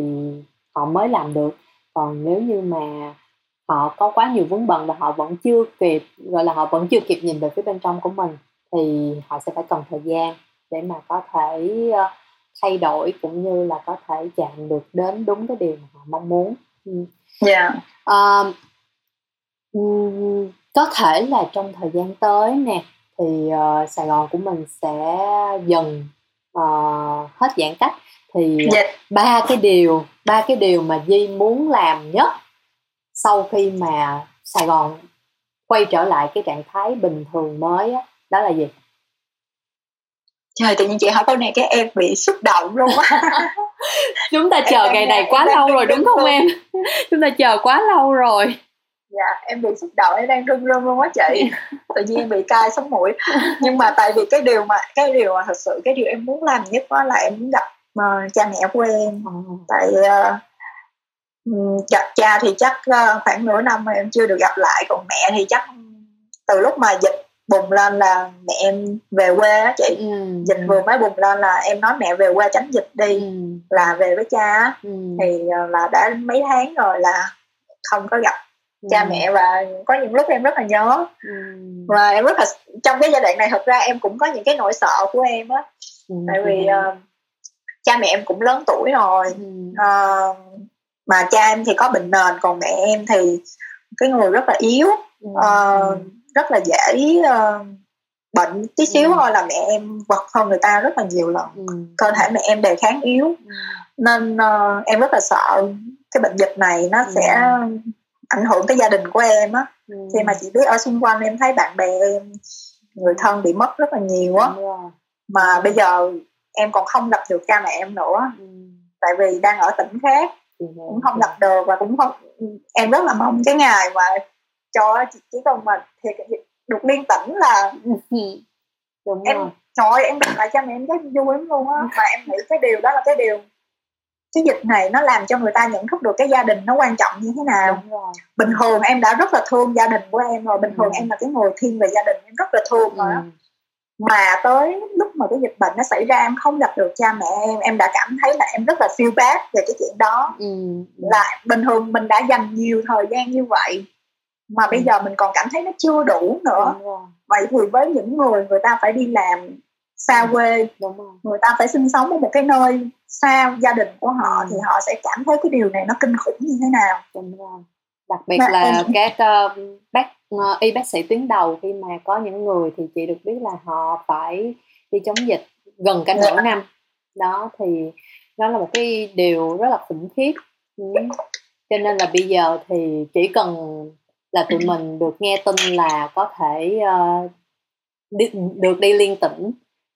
họ mới làm được còn nếu như mà họ có quá nhiều vướng bận và họ vẫn chưa kịp gọi là họ vẫn chưa kịp nhìn về phía bên trong của mình thì họ sẽ phải cần thời gian để mà có thể uh, thay đổi cũng như là có thể chạm được đến đúng cái điều mà họ mong muốn. Yeah. Uh, um, có thể là trong thời gian tới nè thì uh, Sài Gòn của mình sẽ dần uh, hết giãn cách thì yeah. Dạ. ba cái điều ba cái điều mà Di muốn làm nhất sau khi mà Sài Gòn quay trở lại cái trạng thái bình thường mới á đó là gì? Trời tự nhiên chị hỏi câu này cái em bị xúc động luôn á. Chúng ta chờ ngày này quá lâu rồi đúng không em? Chúng ta chờ quá lâu rồi. Dạ em bị xúc động em đang run run luôn á chị. Tự nhiên em bị cay sống mũi. Nhưng mà tại vì cái điều mà cái điều mà thật sự cái điều em muốn làm nhất đó là em muốn gặp uh, cha mẹ của em. Ừ. tại uh, gặp cha thì chắc ờ, khoảng nửa năm mà em chưa được gặp lại còn mẹ thì chắc từ lúc mà dịch bùng lên là mẹ em về quê á chị ừ. dịch vừa mới bùng lên là em nói mẹ về quê tránh dịch đi ừ. là về với cha ừ. thì ờ, là đã mấy tháng rồi là không có gặp ừ. cha mẹ và có những lúc em rất là nhớ ừ. và em rất là trong cái giai đoạn này thật ra em cũng có những cái nỗi sợ của em á ừ. tại vì uh, cha mẹ em cũng lớn tuổi rồi ừ. uh, mà cha em thì có bệnh nền còn mẹ em thì cái người rất là yếu ừ. uh, rất là dễ uh, bệnh tí xíu ừ. thôi là mẹ em vật hơn người ta rất là nhiều lần ừ. cơ thể mẹ em đề kháng yếu ừ. nên uh, em rất là sợ cái bệnh dịch này nó ừ. sẽ ảnh hưởng tới gia đình của em á ừ. khi mà chị biết ở xung quanh em thấy bạn bè em người thân bị mất rất là nhiều á ừ. mà bây giờ em còn không gặp được cha mẹ em nữa ừ. tại vì đang ở tỉnh khác cũng không gặp được và cũng không em rất là mong cái ngày mà cho chỉ, chỉ còn mà thì được liên tỉnh là đúng em rồi. trời em gặp lại cha mẹ em rất vui lắm luôn á mà em nghĩ cái điều đó là cái điều cái dịch này nó làm cho người ta nhận thức được cái gia đình nó quan trọng như thế nào bình thường em đã rất là thương gia đình của em rồi bình thường ừ. em là cái người thiên về gia đình em rất là thương rồi đó ừ. Mà tới lúc mà cái dịch bệnh nó xảy ra em không gặp được cha mẹ em em đã cảm thấy là em rất là feel bad về cái chuyện đó. Ừ. là bình thường mình đã dành nhiều thời gian như vậy mà bây giờ mình còn cảm thấy nó chưa đủ nữa. Vậy thì với những người người ta phải đi làm xa quê người ta phải sinh sống ở một cái nơi xa gia đình của họ ừ. thì họ sẽ cảm thấy cái điều này nó kinh khủng như thế nào. Đúng rồi đặc biệt mà là em... các uh, bác uh, y bác sĩ tuyến đầu khi mà có những người thì chị được biết là họ phải đi chống dịch gần cả nửa dạ. năm đó thì đó là một cái điều rất là khủng khiếp ừ. cho nên là bây giờ thì chỉ cần là tụi mình được nghe tin là có thể uh, đi, được đi liên tỉnh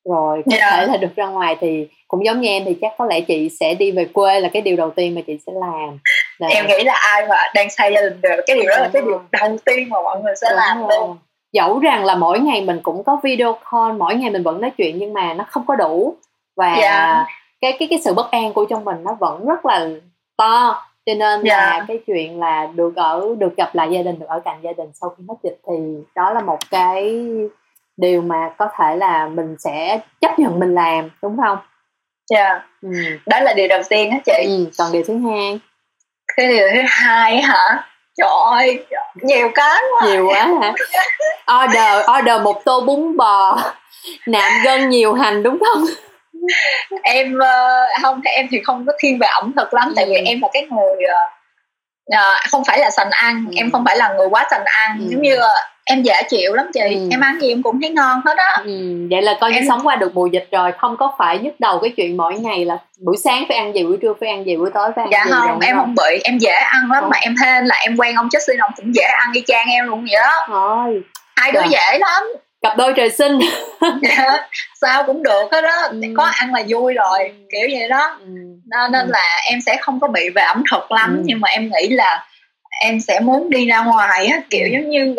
rồi có yeah. thể là được ra ngoài thì cũng giống như em thì chắc có lẽ chị sẽ đi về quê là cái điều đầu tiên mà chị sẽ làm Để... em nghĩ là ai mà đang xây gia đình được cái điều đó là cái điều đầu tiên mà mọi người sẽ Đúng làm rồi. luôn dẫu rằng là mỗi ngày mình cũng có video call mỗi ngày mình vẫn nói chuyện nhưng mà nó không có đủ và yeah. Dạ. cái cái cái sự bất an của trong mình nó vẫn rất là to cho nên yeah. là dạ. cái chuyện là được ở được gặp lại gia đình được ở cạnh gia đình sau khi mất dịch thì đó là một cái điều mà có thể là mình sẽ chấp nhận mình làm đúng không dạ yeah. ừ. đó là điều đầu tiên á chị ừ. còn điều thứ hai cái điều thứ hai hả trời ơi nhiều cái quá nhiều quá hả order order một tô bún bò nạm gân nhiều hành đúng không em uh, không em thì không có thiên về ẩm thực lắm ừ. tại vì ừ. em là cái người uh, uh, không phải là sành ăn ừ. em không phải là người quá sành ăn ừ. giống như em dễ chịu lắm chị ừ. em ăn gì em cũng thấy ngon hết á ừ. vậy là coi như em... sống qua được mùa dịch rồi không có phải nhức đầu cái chuyện mỗi ngày là buổi sáng phải ăn gì buổi trưa phải ăn gì buổi tối phải ăn dạ gì không em không bị em dễ ăn lắm ừ. mà em hên là em quen ông Justin ông cũng dễ ăn y chang em luôn vậy đó thôi hai đứa dạ. dễ lắm cặp đôi trời sinh dạ, sao cũng được hết đó ừ. có ăn là vui rồi ừ. kiểu vậy đó ừ. nên ừ. là em sẽ không có bị về ẩm thực lắm ừ. nhưng mà em nghĩ là em sẽ muốn đi ra ngoài á kiểu ừ. giống như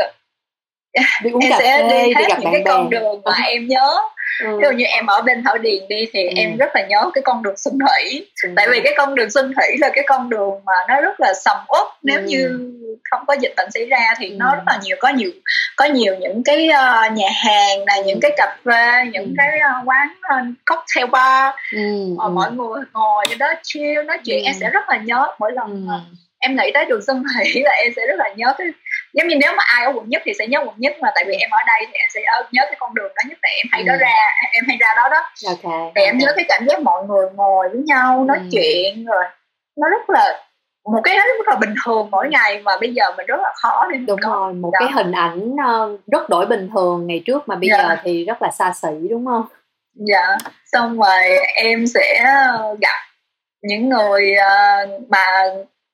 đi uống em cà sẽ phê, đi hết đi gặp những cái con đường mà ừ. em nhớ ừ. ví dụ như em ở bên thảo điền đi thì ừ. em rất là nhớ cái con đường xuân thủy ừ. tại vì cái con đường xuân thủy là cái con đường mà nó rất là sầm uất nếu ừ. như không có dịch bệnh xảy ra thì ừ. nó rất là nhiều có nhiều có nhiều những cái uh, nhà hàng là những cái cà phê những ừ. cái uh, quán uh, cocktail bar ừ. Uh, mọi người ngồi như đó chill nói chuyện ừ. em sẽ rất là nhớ mỗi lần ừ em nghĩ tới đường xuân thủy là em sẽ rất là nhớ cái giống như nếu mà ai ở quận nhất thì sẽ nhớ quận nhất mà tại vì em ở đây thì em sẽ nhớ cái con đường đó nhất tại em hay ừ. đó ra em hay ra đó đó okay. thì em nhớ cái cảm giác mọi người ngồi với nhau nói ừ. chuyện rồi nó rất là một cái rất là bình thường mỗi ngày mà bây giờ mình rất là khó để đúng có. rồi một đó. cái hình ảnh ờ, rất đổi bình thường ngày trước mà bây dạ. giờ thì rất là xa xỉ đúng không dạ xong rồi em sẽ gặp những người ờ, mà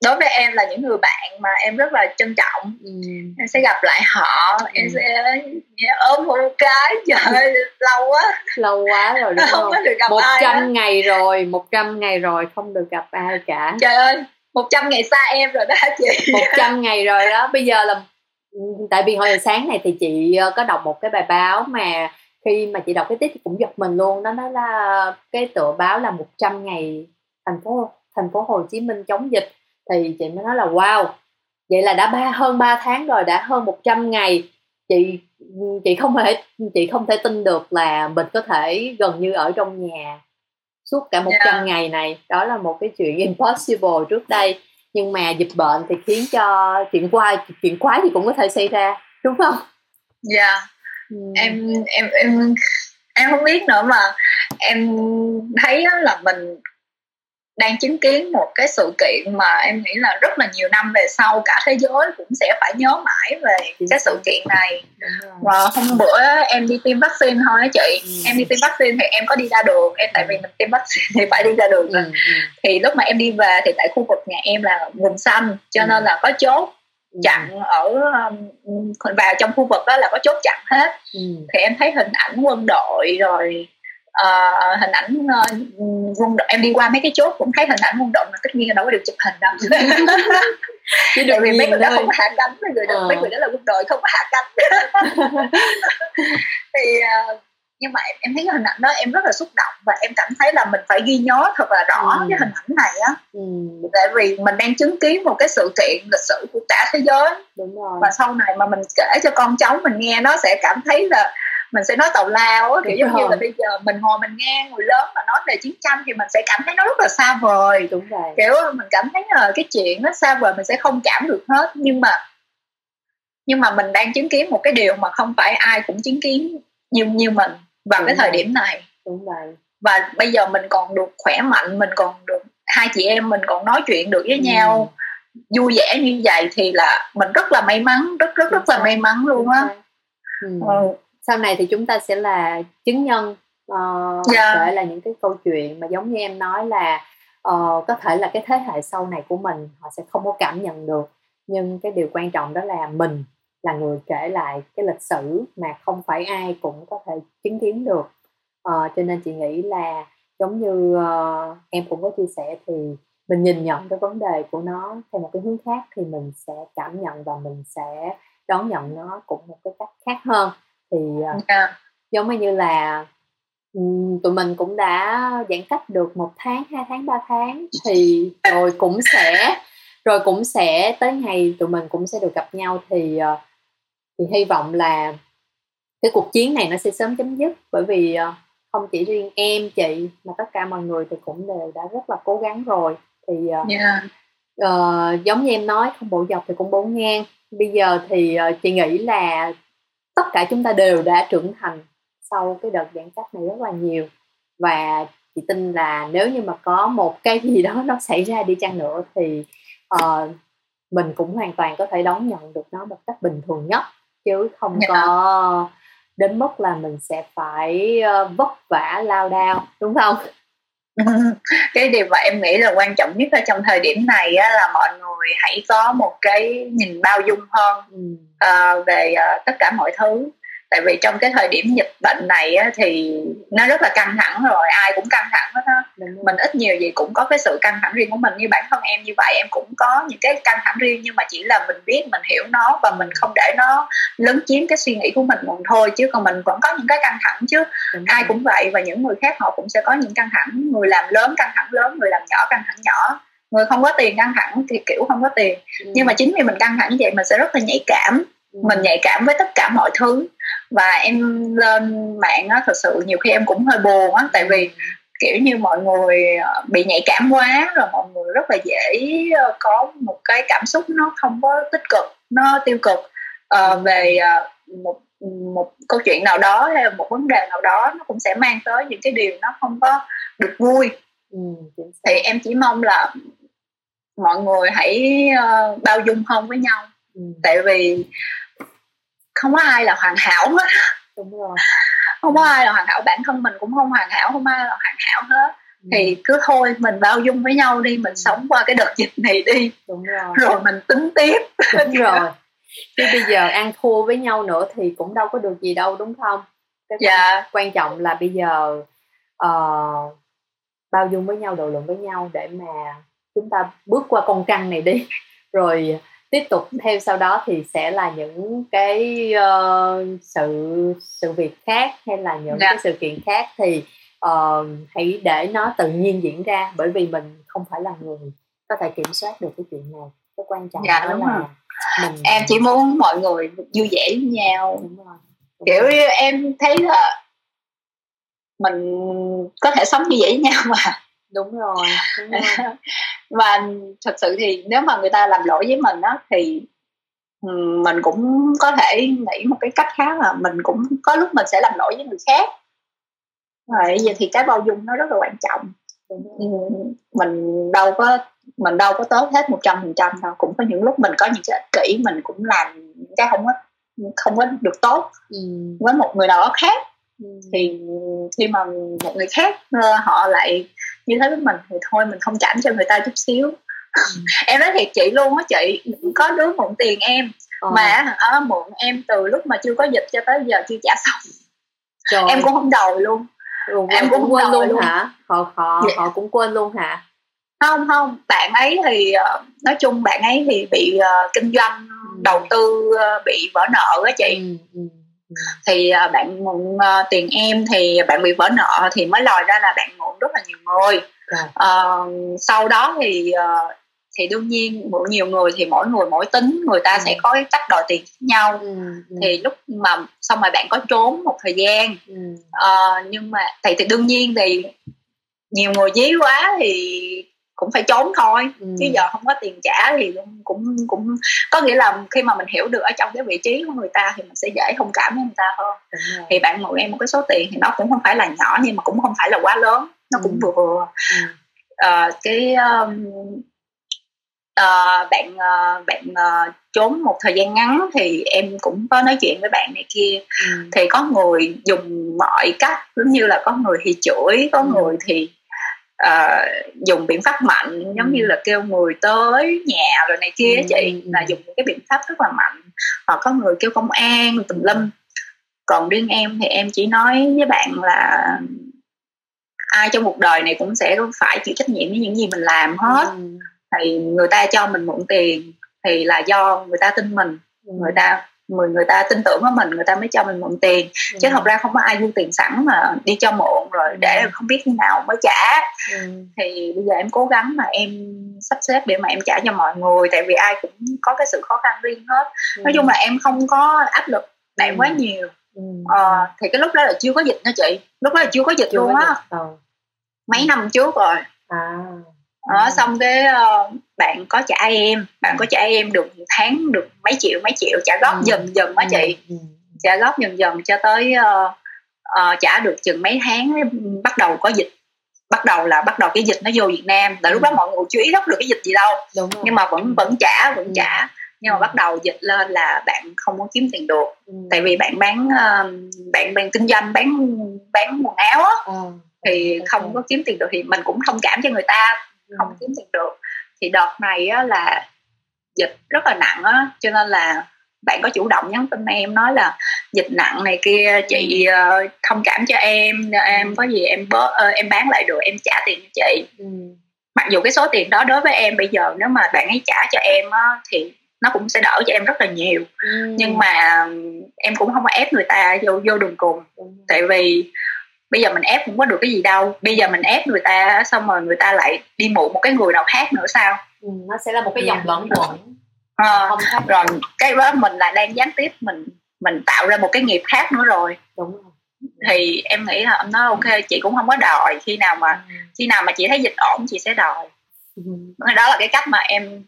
đối với em là những người bạn mà em rất là trân trọng. Ừ. em sẽ gặp lại họ. Ừ. em sẽ ôm một cái trời lâu quá. Lâu quá rồi đúng không, không? được gặp một trăm ngày rồi một trăm ngày rồi không được gặp ai cả. Trời ơi một trăm ngày xa em rồi đó chị. Một trăm ngày rồi đó. Bây giờ là ừ, tại vì hồi sáng này thì chị ờ, có đọc một cái bài báo mà khi mà chị đọc cái tiết thì cũng giật mình luôn. Đó nó là cái tựa báo là 100 ngày thành phố thành phố Hồ Chí Minh chống dịch thì chị mới nói là wow vậy là đã ba hơn 3 tháng rồi đã hơn 100 ngày chị chị không thể chị không thể tin được là mình có thể gần như ở trong nhà suốt cả 100 yeah. Dạ. ngày này đó là một cái chuyện impossible trước đây nhưng mà dịch bệnh thì khiến cho chuyện quay chuyện quái thì cũng có thể xảy ra đúng không? Dạ yeah. ừ. em em em em không biết nữa mà em thấy là mình đang chứng kiến một cái sự kiện mà em nghĩ là rất là nhiều năm về sau cả thế giới cũng sẽ phải nhớ mãi về cái sự kiện này và hôm bữa em đi tiêm vaccine thôi á chị ừ. em đi tiêm vaccine thì em có đi ra đường em tại vì mình tiêm vaccine thì phải đi ra đường ừ. ừ. thì lúc mà em đi về thì tại khu vực nhà em là vùng xanh cho ừ. nên là có chốt ừ. chặn ở um, vào trong khu vực đó là có chốt chặn hết ừ. thì em thấy hình ảnh quân đội rồi uh, hình ảnh uh, quân đội em đi qua mấy cái chốt cũng thấy hình ảnh quân đội mà tất nhiên là đâu có được chụp hình đâu chỉ được vì mấy người đó không có hạ cánh mấy người đó, ờ. mấy người đó là quân đội không có hạ cánh thì uh, nhưng mà em, em thấy cái hình ảnh đó em rất là xúc động và em cảm thấy là mình phải ghi nhớ thật là rõ ừ. cái hình ảnh này á ừ. tại vì mình đang chứng kiến một cái sự kiện lịch sử của cả thế giới Đúng rồi. và sau này mà mình kể cho con cháu mình nghe nó sẽ cảm thấy là mình sẽ nói tàu lao á kiểu giống như là bây giờ mình ngồi mình nghe người lớn mà nói về chiến tranh thì mình sẽ cảm thấy nó rất là xa vời. Đúng rồi. Kiểu mình cảm thấy là cái chuyện nó xa vời mình sẽ không cảm được hết. Nhưng mà nhưng mà mình đang chứng kiến một cái điều mà không phải ai cũng chứng kiến như như mình vào đúng cái thời điểm này. Đúng rồi. Và bây giờ mình còn được khỏe mạnh mình còn được hai chị em mình còn nói chuyện được với ừ. nhau vui vẻ như vậy thì là mình rất là may mắn rất rất rất là may mắn luôn á. Ừ. sau này thì chúng ta sẽ là chứng nhân uh, yeah. Dạ. là những cái câu chuyện mà giống như em nói là uh, có thể là cái thế hệ sau này của mình họ sẽ không có cảm nhận được nhưng cái điều quan trọng đó là mình là người kể lại cái lịch sử mà không phải ai cũng có thể chứng kiến được uh, cho nên chị nghĩ là giống như uh, em cũng có chia sẻ thì mình nhìn nhận cái vấn đề của nó theo một cái hướng khác thì mình sẽ cảm nhận và mình sẽ đón nhận nó cũng một cái cách khác hơn thì yeah. À, dạ. giống như là tụi mình cũng đã giãn cách được một tháng hai tháng ba tháng thì rồi cũng sẽ rồi cũng sẽ tới ngày tụi mình cũng sẽ được gặp nhau thì ờ, thì hy vọng là cái cuộc chiến này nó sẽ sớm chấm dứt bởi vì ờ, không chỉ riêng em chị mà tất cả mọi người thì cũng đều đã rất là cố gắng rồi thì yeah. Dạ. uh, giống như em nói không bộ dọc thì cũng bổ ngang bây giờ thì uh, chị nghĩ là tất cả chúng ta đều đã trưởng thành sau cái đợt giãn cách này rất là nhiều và chị tin là nếu như mà có một cái gì đó nó xảy ra đi chăng nữa thì uh, mình cũng hoàn toàn có thể đón nhận được nó một cách bình thường nhất chứ không yeah. Dạ. có đến mức là mình sẽ phải uh, vất vả lao đao đúng không cái điều mà em nghĩ là quan trọng nhất ở trong thời điểm này á, là mọi người hãy có một cái nhìn bao dung hơn uh, về uh, tất cả mọi thứ tại vì trong cái thời điểm dịch bệnh này á, thì nó rất là căng thẳng rồi ai cũng căng thẳng hết á. Mình ít nhiều gì cũng có cái sự căng thẳng riêng của mình. Như bản thân em như vậy em cũng có những cái căng thẳng riêng nhưng mà chỉ là mình biết mình hiểu nó và mình không để nó lấn chiếm cái suy nghĩ của mình một thôi chứ còn mình vẫn có những cái căng thẳng chứ. Đúng ai cũng vậy và những người khác họ cũng sẽ có những căng thẳng. Người làm lớn căng thẳng lớn người làm nhỏ căng thẳng nhỏ. Người không có tiền căng thẳng thì kiểu không có tiền. Ừ. nhưng mà chính vì mình căng thẳng như vậy mình sẽ rất là nhạy cảm. Mình nhạy cảm với tất cả mọi thứ. Và em lên mạng á thật sự nhiều khi em cũng hơi buồn á tại vì kiểu như mọi người ờ, bị nhạy cảm quá rồi mọi người rất là dễ ờ, có một cái cảm xúc nó không có tích cực nó tiêu cực. Uh, về một một câu chuyện nào đó hay là một vấn đề nào đó nó cũng sẽ mang tới những cái điều nó không có được vui. Ừ, thì em chỉ mong là mọi người hãy uh, bao dung hơn với nhau. Tại vì không có ai là hoàn hảo hết. Đúng rồi. Không có ai là hoàn hảo bản thân mình cũng không hoàn hảo không ai là hoàn hảo hết. Ừ. thì cứ thôi mình bao dung với nhau đi mình ừ. sống qua cái đợt dịch này đi. Đúng rồi. Rồi mình tính tiếp. Đúng rồi. Chứ bây giờ ăn thua với nhau nữa thì cũng đâu có được gì đâu đúng không? Cái dạ. quan, quan trọng là bây giờ uh, bao dung với nhau độ lượng với nhau để mà chúng ta bước qua con trăng này đi. Rồi tiếp tục theo sau đó thì sẽ là những cái uh, sự sự việc khác hay là những dạ. cái sự kiện khác thì uh, hãy để nó tự nhiên diễn ra bởi vì mình không phải là người có thể kiểm soát được cái chuyện này cái quan trọng dạ, đó đúng là rồi. mình em chỉ muốn mọi người vui vẻ với nhau đúng rồi. Đúng kiểu rồi. em thấy là mình có thể sống như vậy với nhau mà đúng rồi, đúng rồi. và thật sự thì nếu mà người ta làm lỗi với mình á thì mình cũng có thể nghĩ một cái cách khác là mình cũng có lúc mình sẽ làm lỗi với người khác. Vậy vậy thì cái bao dung nó rất là quan trọng. Mình đâu có mình đâu có tốt hết một trăm phần trăm đâu. Cũng có những lúc mình có những cái ích kỷ mình cũng làm cái không có không có được tốt ừ. với một người nào đó khác. Ừ. thì khi mà một người khác ờ, họ lại như thế với mình thì thôi mình thông cảm cho người ta chút xíu ừ. em nói thiệt chị luôn á chị có đứa mượn tiền em ờ. mà ở mượn em từ lúc mà chưa có dịch cho tới giờ chưa trả xong Trời. em cũng không đòi luôn Rồi, em cũng, cũng quên luôn, luôn hả họ họ dạ. họ cũng quên luôn hả không không bạn ấy thì ờ, nói chung bạn ấy thì bị uh, kinh doanh ừ. đầu tư uh, bị vỡ nợ á chị ừ, ừ. Thì uh, bạn mượn uh, tiền em thì bạn bị vỡ nợ thì mới lòi ra là bạn mượn rất là nhiều người uh, sau đó thì uh, thì đương nhiên mượn nhiều người thì mỗi người mỗi tính người ta ừ. sẽ có cái cách đòi tiền khác nhau ừ. Ừ. thì lúc mà xong rồi bạn có trốn một thời gian ừ. uh, nhưng mà thì thì đương nhiên thì nhiều người dí quá thì cũng phải trốn thôi ừ. chứ giờ không có tiền trả thì cũng cũng có nghĩa là khi mà mình hiểu được ở trong cái vị trí của người ta thì mình sẽ dễ thông cảm với người ta hơn thì bạn mượn em một cái số tiền thì nó cũng không phải là nhỏ nhưng mà cũng không phải là quá lớn nó cũng ừ. vừa vừa ừ. uh, cái um, uh, bạn uh, bạn uh, trốn một thời gian ngắn thì em cũng có nói chuyện với bạn này kia ừ. thì có người dùng mọi cách giống như là có người thì chửi có ừ. người thì uh, dùng biện pháp mạnh giống như là kêu người tới nhà rồi này kia ừ. chị là dùng cái biện pháp rất là mạnh hoặc có người kêu công an tùm lum còn riêng em thì em chỉ nói với bạn là ai trong cuộc đời này cũng sẽ phải chịu trách nhiệm với những gì mình làm hết ừ. thì người ta cho mình mượn tiền thì là do người ta tin mình ừ. người ta người người ta tin tưởng vào mình người ta mới cho mình mượn tiền ừ. chứ thật ra không có ai dư tiền sẵn mà đi cho mượn rồi ừ. để không biết khi nào mới trả ừ. thì bây giờ em cố gắng mà em sắp xếp để mà em trả cho mọi người tại vì ai cũng có cái sự khó khăn riêng hết ừ. nói chung là em không có áp lực bạn ừ. quá nhiều ừ. ờ, thì cái lúc đó là chưa có dịch nha chị lúc đó là chưa có dịch chưa luôn á ừ. mấy năm trước rồi à đó xong cái uh, bạn có trả em bạn có trả em được tháng được mấy triệu mấy triệu trả góp ừ. dần dần á chị. Ừ. trả góp dần dần cho tới uh, uh, trả được chừng mấy tháng bắt đầu có dịch. Bắt đầu là bắt đầu cái dịch nó vô Việt Nam là lúc đó mọi người chú ý không được cái dịch gì đâu. Đúng nhưng mà vẫn vẫn trả vẫn ừ. trả. Nhưng mà bắt đầu dịch lên là bạn không có kiếm tiền được. Ừ. tại vì bạn bán bạn bạn kinh doanh bán bán quần áo á ừ. thì không có kiếm tiền được thì mình cũng thông cảm cho người ta không kiếm tiền được thì đợt này á, là dịch rất là nặng á cho nên là bạn có chủ động nhắn tin em nói là dịch nặng này kia chị uh, thông cảm cho em em có gì em bớt uh, em bán lại được em trả tiền cho chị ừ. mặc dù cái số tiền đó đối với em bây giờ nếu mà bạn ấy trả cho em á, thì nó cũng sẽ đỡ cho em rất là nhiều ừ. nhưng mà em cũng không có ép người ta vô vô đường cùng ừ. tại vì bây giờ mình ép cũng có được cái gì đâu. Bây giờ mình ép người ta xong rồi người ta lại đi mụ một cái người nào khác nữa sao? Ừ, nó sẽ là một cái dòng luẩn quẩn à, rồi cái đó mình lại đang gián tiếp mình mình tạo ra một cái nghiệp khác nữa rồi. Đúng rồi. Thì em nghĩ là ông nói ok chị cũng không có đòi. Khi nào mà ừ. khi nào mà chị thấy dịch ổn chị sẽ đòi. Ừ. đó là cái cách mà em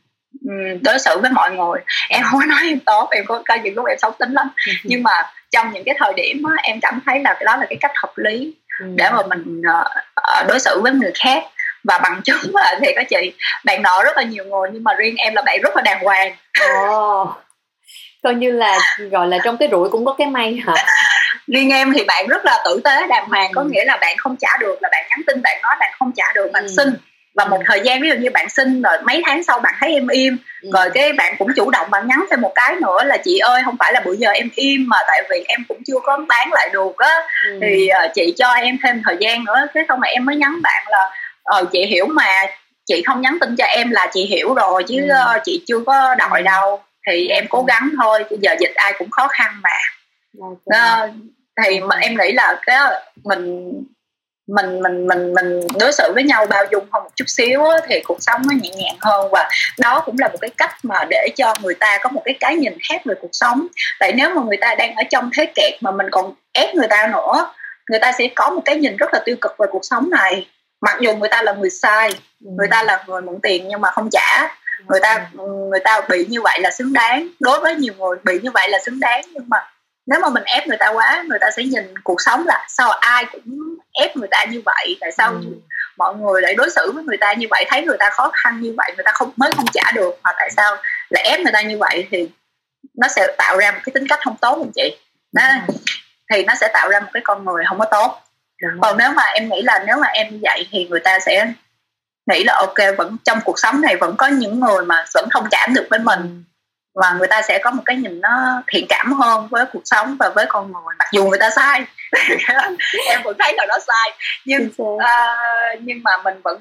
đối xử với mọi người. Em không có nói em tốt em có có những lúc em xấu tính lắm. Ừ. nhưng mà trong những cái thời điểm á, em cảm thấy là cái đó là cái cách hợp lý ừ. để mà mình uh, đối xử với người khác và bằng chứng là thì có chị bạn nợ rất là nhiều người nhưng mà riêng em là bạn rất là đàng hoàng oh. coi như là gọi là trong cái rủi cũng có cái may hả riêng em thì bạn rất là tử tế đàng hoàng ừ. có nghĩa là bạn không trả được là bạn nhắn tin bạn nói bạn không trả được bạn ừ. xin và một thời gian ví dụ như bạn xin rồi mấy tháng sau bạn thấy em im ừ. rồi cái bạn cũng chủ động bạn nhắn thêm một cái nữa là chị ơi không phải là bữa giờ em im mà tại vì em cũng chưa có bán lại được á ừ. thì uh, chị cho em thêm thời gian nữa thế xong mà em mới nhắn bạn là ờ chị hiểu mà chị không nhắn tin cho em là chị hiểu rồi chứ ừ. uh, chị chưa có đòi ừ. đâu thì em cố gắng thôi bây giờ dịch ai cũng khó khăn mà okay. uh, thì mà em nghĩ là cái mình mình mình mình mình đối xử với nhau bao dung hơn một chút xíu á, thì cuộc sống nó nhẹ nhàng hơn. Và đó cũng là một cái cách mà để cho người ta có một cái cái nhìn khác về cuộc sống. Tại nếu mà người ta đang ở trong thế kẹt mà mình còn ép người ta nữa người ta sẽ có một cái nhìn rất là tiêu cực về cuộc sống này. Mặc dù người ta là người sai ừ. người ta là người mượn tiền nhưng mà không trả. Người ta người ta bị như vậy là xứng đáng. Đối với nhiều người bị như vậy là xứng đáng nhưng mà nếu mà mình ép người ta quá người ta sẽ nhìn cuộc sống là sao ai cũng ép người ta như vậy tại sao ừ. mọi người lại đối xử với người ta như vậy thấy người ta khó khăn như vậy người ta không mới không trả được mà tại sao lại ép người ta như vậy thì nó sẽ tạo ra một cái tính cách không tốt không chị. Đó, ừ. thì nó sẽ tạo ra một cái con người không có tốt. Đúng còn nếu mà em nghĩ là nếu mà em như vậy thì người ta sẽ nghĩ là ok vẫn trong cuộc sống này vẫn có những người mà vẫn thông cảm được với mình. Ừ và người ta sẽ có một cái nhìn nó thiện cảm hơn với cuộc sống và với con người mặc dù người ta sai em vẫn thấy là nó sai nhưng uh, nhưng mà mình vẫn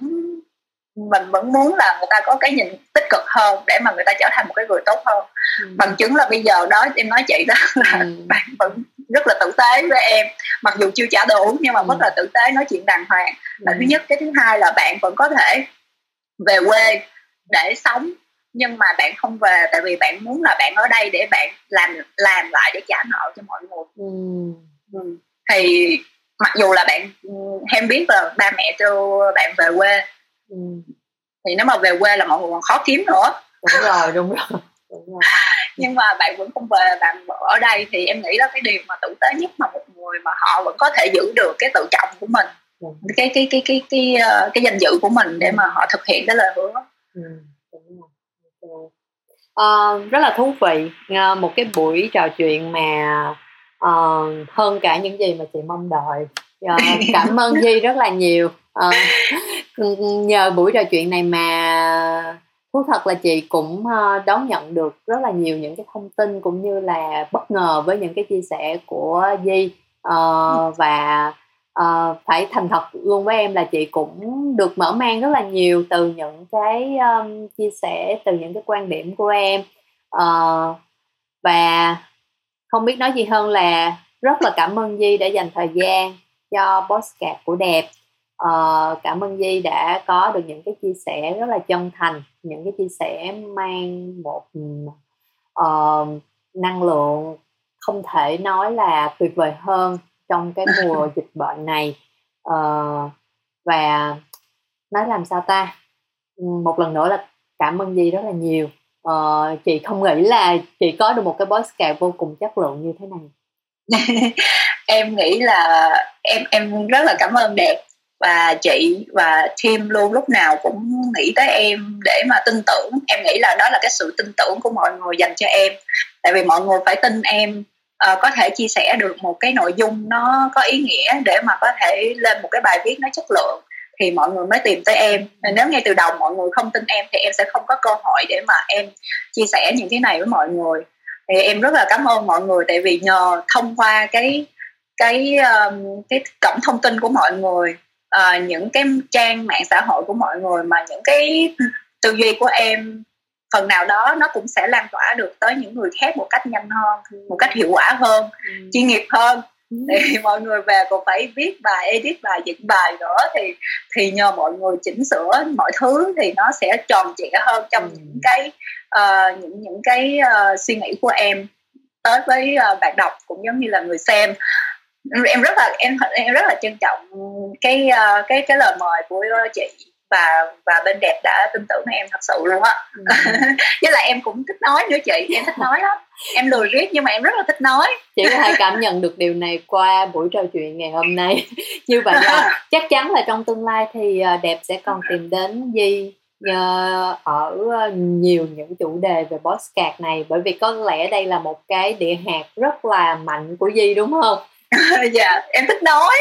mình vẫn muốn là người ta có cái nhìn tích cực hơn để mà người ta trở thành một cái người tốt hơn ừ. bằng chứng là bây giờ đó em nói chị đó là ừ. bạn vẫn rất là tử tế với em mặc dù chưa trả đủ nhưng mà ừ. rất là tử tế nói chuyện đàng hoàng là ừ. thứ nhất cái thứ hai là bạn vẫn có thể về quê để sống nhưng mà bạn không về tại vì bạn muốn là bạn ở đây để bạn làm làm lại để trả nợ cho mọi người ừ. Ừ. thì mặc dù là bạn em biết là ba mẹ cho bạn về quê ừ. thì nếu mà về quê là mọi người còn khó kiếm nữa đúng rồi đúng rồi, đúng rồi. nhưng mà bạn vẫn không về bạn ở đây thì em nghĩ là cái điều mà tử tế nhất mà một người mà họ vẫn có thể giữ được cái tự trọng của mình ừ. cái cái cái cái cái cái, ờ, cái danh dự của mình để mà họ thực hiện cái lời hứa ừ. Uh, rất là thú vị. Uh, một cái buổi trò chuyện mà uh, hơn cả những gì mà chị mong đợi. Uh, cảm ơn Di rất là nhiều. Uh, nhờ buổi trò chuyện này mà thú thật là chị cũng đón nhận được rất là nhiều những cái thông tin cũng như là bất ngờ với những cái chia sẻ của Di uh, và uh, phải thành thật luôn với em là chị cũng được mở mang rất là nhiều từ những cái um, chia sẻ từ những cái quan điểm của em. Uh, và không biết nói gì hơn là rất là cảm ơn Di đã dành thời gian cho podcast của đẹp. Uh, cảm ơn Di đã có được những cái chia sẻ rất là chân thành những cái chia sẻ mang một uh, năng lượng không thể nói là tuyệt vời hơn trong cái mùa dịch bệnh này. Uh, và nói làm sao ta? Một lần nữa là cảm ơn Di rất là nhiều. Uh, chị không nghĩ là chị có được một cái podcast vô cùng chất lượng như thế này. Em nghĩ là em em rất là cảm ơn đẹp và chị và team luôn lúc nào cũng nghĩ tới em để mà tin tưởng. Em nghĩ là đó là cái sự tin tưởng của mọi người dành cho em. Tại vì mọi người phải tin em uh, có thể chia sẻ được một cái nội dung nó có ý nghĩa để mà có thể lên một cái bài viết nó chất lượng thì mọi người mới tìm tới em. Nếu ngay từ đầu mọi người không tin em thì em sẽ không có cơ hội để mà em chia sẻ những cái này với mọi người. Thì em rất là cảm ơn mọi người tại vì nhờ thông qua cái cái um, cái cổng thông tin của mọi người uh, những cái trang mạng xã hội của mọi người mà những cái tư duy của em phần nào đó nó cũng sẽ lan tỏa được tới những người khác một cách nhanh hơn một cách hiệu quả hơn ừ. chuyên nghiệp hơn ừ. thì mọi người về còn phải viết bài edit bài dựng bài nữa thì thì nhờ mọi người chỉnh sửa mọi thứ thì nó sẽ tròn trịa hơn trong ừ. những cái uh, những những cái uh, suy nghĩ của em tới với uh, bạn đọc cũng giống như là người xem em rất là em em rất là trân trọng cái uh, cái cái lời mời của chị và và bên đẹp đã tin tưởng em thật sự luôn á. Ừ. với lại em cũng thích nói nữa chị em thích nói lắm. Em lười viết nhưng mà em rất là thích nói. Chị có thể cảm nhận được điều này qua buổi trò chuyện ngày hôm nay. Như vậy là chắc chắn là trong tương lai thì ờ, đẹp sẽ còn tìm đến di ở nhiều những chủ đề về postcard này. Bởi vì có lẽ đây là một cái địa hạt rất là mạnh của Di đúng không? dạ em thích nói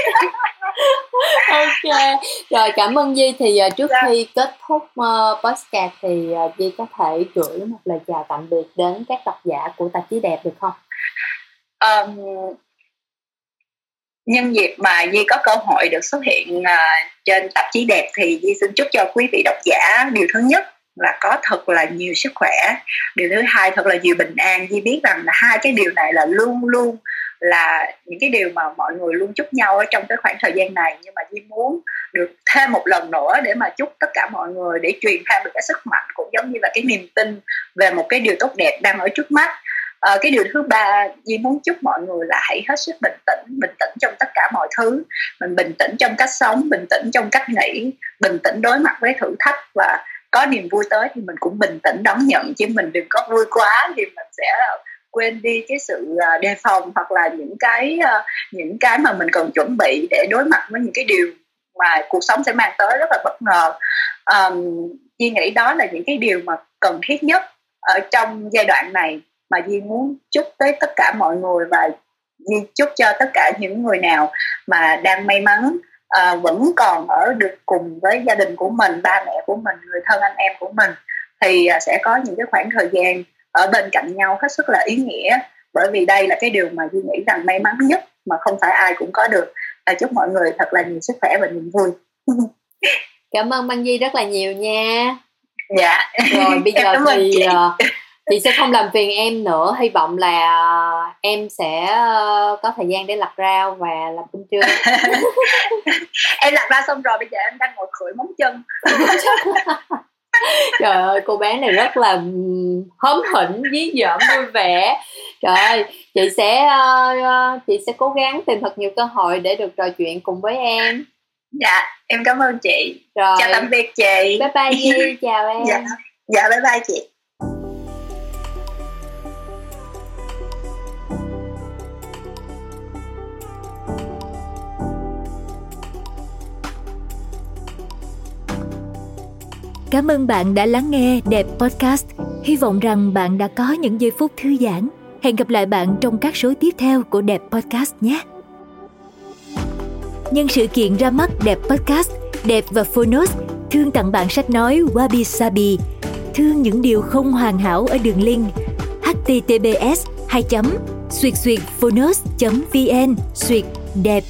ok. Rồi cảm ơn Di thì uh, trước dạ. khi kết thúc uh, podcast thì uh, Di có thể gửi một lời chào tạm biệt đến các độc giả của tạp chí đẹp được không? Um, nhân dịp mà Di có cơ hội được xuất hiện uh, trên tạp chí đẹp thì Di xin chúc cho quý vị độc giả điều thứ nhất là có thật là nhiều sức khỏe. Điều thứ hai thật là nhiều bình an. Di biết rằng là hai cái điều này là luôn luôn là những cái điều mà mọi người luôn chúc nhau ở trong cái khoảng thời gian này. Nhưng mà Di muốn được thêm một lần nữa để mà chúc tất cả mọi người để truyền thêm được cái sức mạnh cũng giống như là cái niềm tin về một cái điều tốt đẹp đang ở trước mắt. À, cái điều thứ ba Di muốn chúc mọi người là hãy hết sức bình tĩnh bình tĩnh trong tất cả mọi thứ. Mình bình tĩnh trong cách sống bình tĩnh trong cách nghĩ bình tĩnh đối mặt với thử thách. Và có niềm vui tới thì mình cũng bình tĩnh đón nhận. Chứ mình đừng có vui quá thì mình sẽ quên đi cái sự à, đề phòng hoặc là những cái à, những cái mà mình cần chuẩn bị để đối mặt với những cái điều mà cuộc sống sẽ mang tới rất là bất ngờ. Um, Duy nghĩ đó là những cái điều mà cần thiết nhất ở trong giai đoạn này mà Duy muốn chúc tới tất cả mọi người và Duy chúc cho tất cả những người nào mà đang may mắn uh, vẫn còn ở được cùng với gia đình của mình ba mẹ của mình người thân anh em của mình thì uh, sẽ có những cái khoảng thời gian ở bên cạnh nhau hết sức là ý nghĩa. Bởi vì đây là cái điều mà Duy nghĩ rằng may mắn nhất mà không phải ai cũng có được. À, chúc mọi người thật là nhiều sức khỏe và niềm vui. Cảm ơn băng Di rất là nhiều nha. Dạ. Rồi bây giờ thì uh, chị sẽ không làm phiền em nữa. Hy vọng là em sẽ ờ, có thời gian để lặt rau và làm cơm trưa. Em lặt ra xong rồi bây giờ em đang ngồi khửi móng chân trời ơi cô bé này rất là hớm hỉnh dí dỏm vui vẻ. Trời ơi chị sẽ uh, chị sẽ cố gắng tìm thật nhiều cơ hội để được trò chuyện cùng với em. Dạ em cảm ơn chị. Rồi. chào tạm biệt chị. Bye bye chào em. Dạ dạ bye bye chị Cảm ơn bạn đã lắng nghe Đẹp Podcast. Hy vọng rằng bạn đã có những giây phút thư giãn. Hẹn gặp lại bạn trong các số tiếp theo của Đẹp Podcast nhé. Nhân sự kiện ra mắt Đẹp Podcast, Đẹp và Phonos thương tặng bạn sách nói Wabi Sabi, thương những điều không hoàn hảo ở đường link https 2 xuyệt xuyệt phonos vn xuyệt đẹp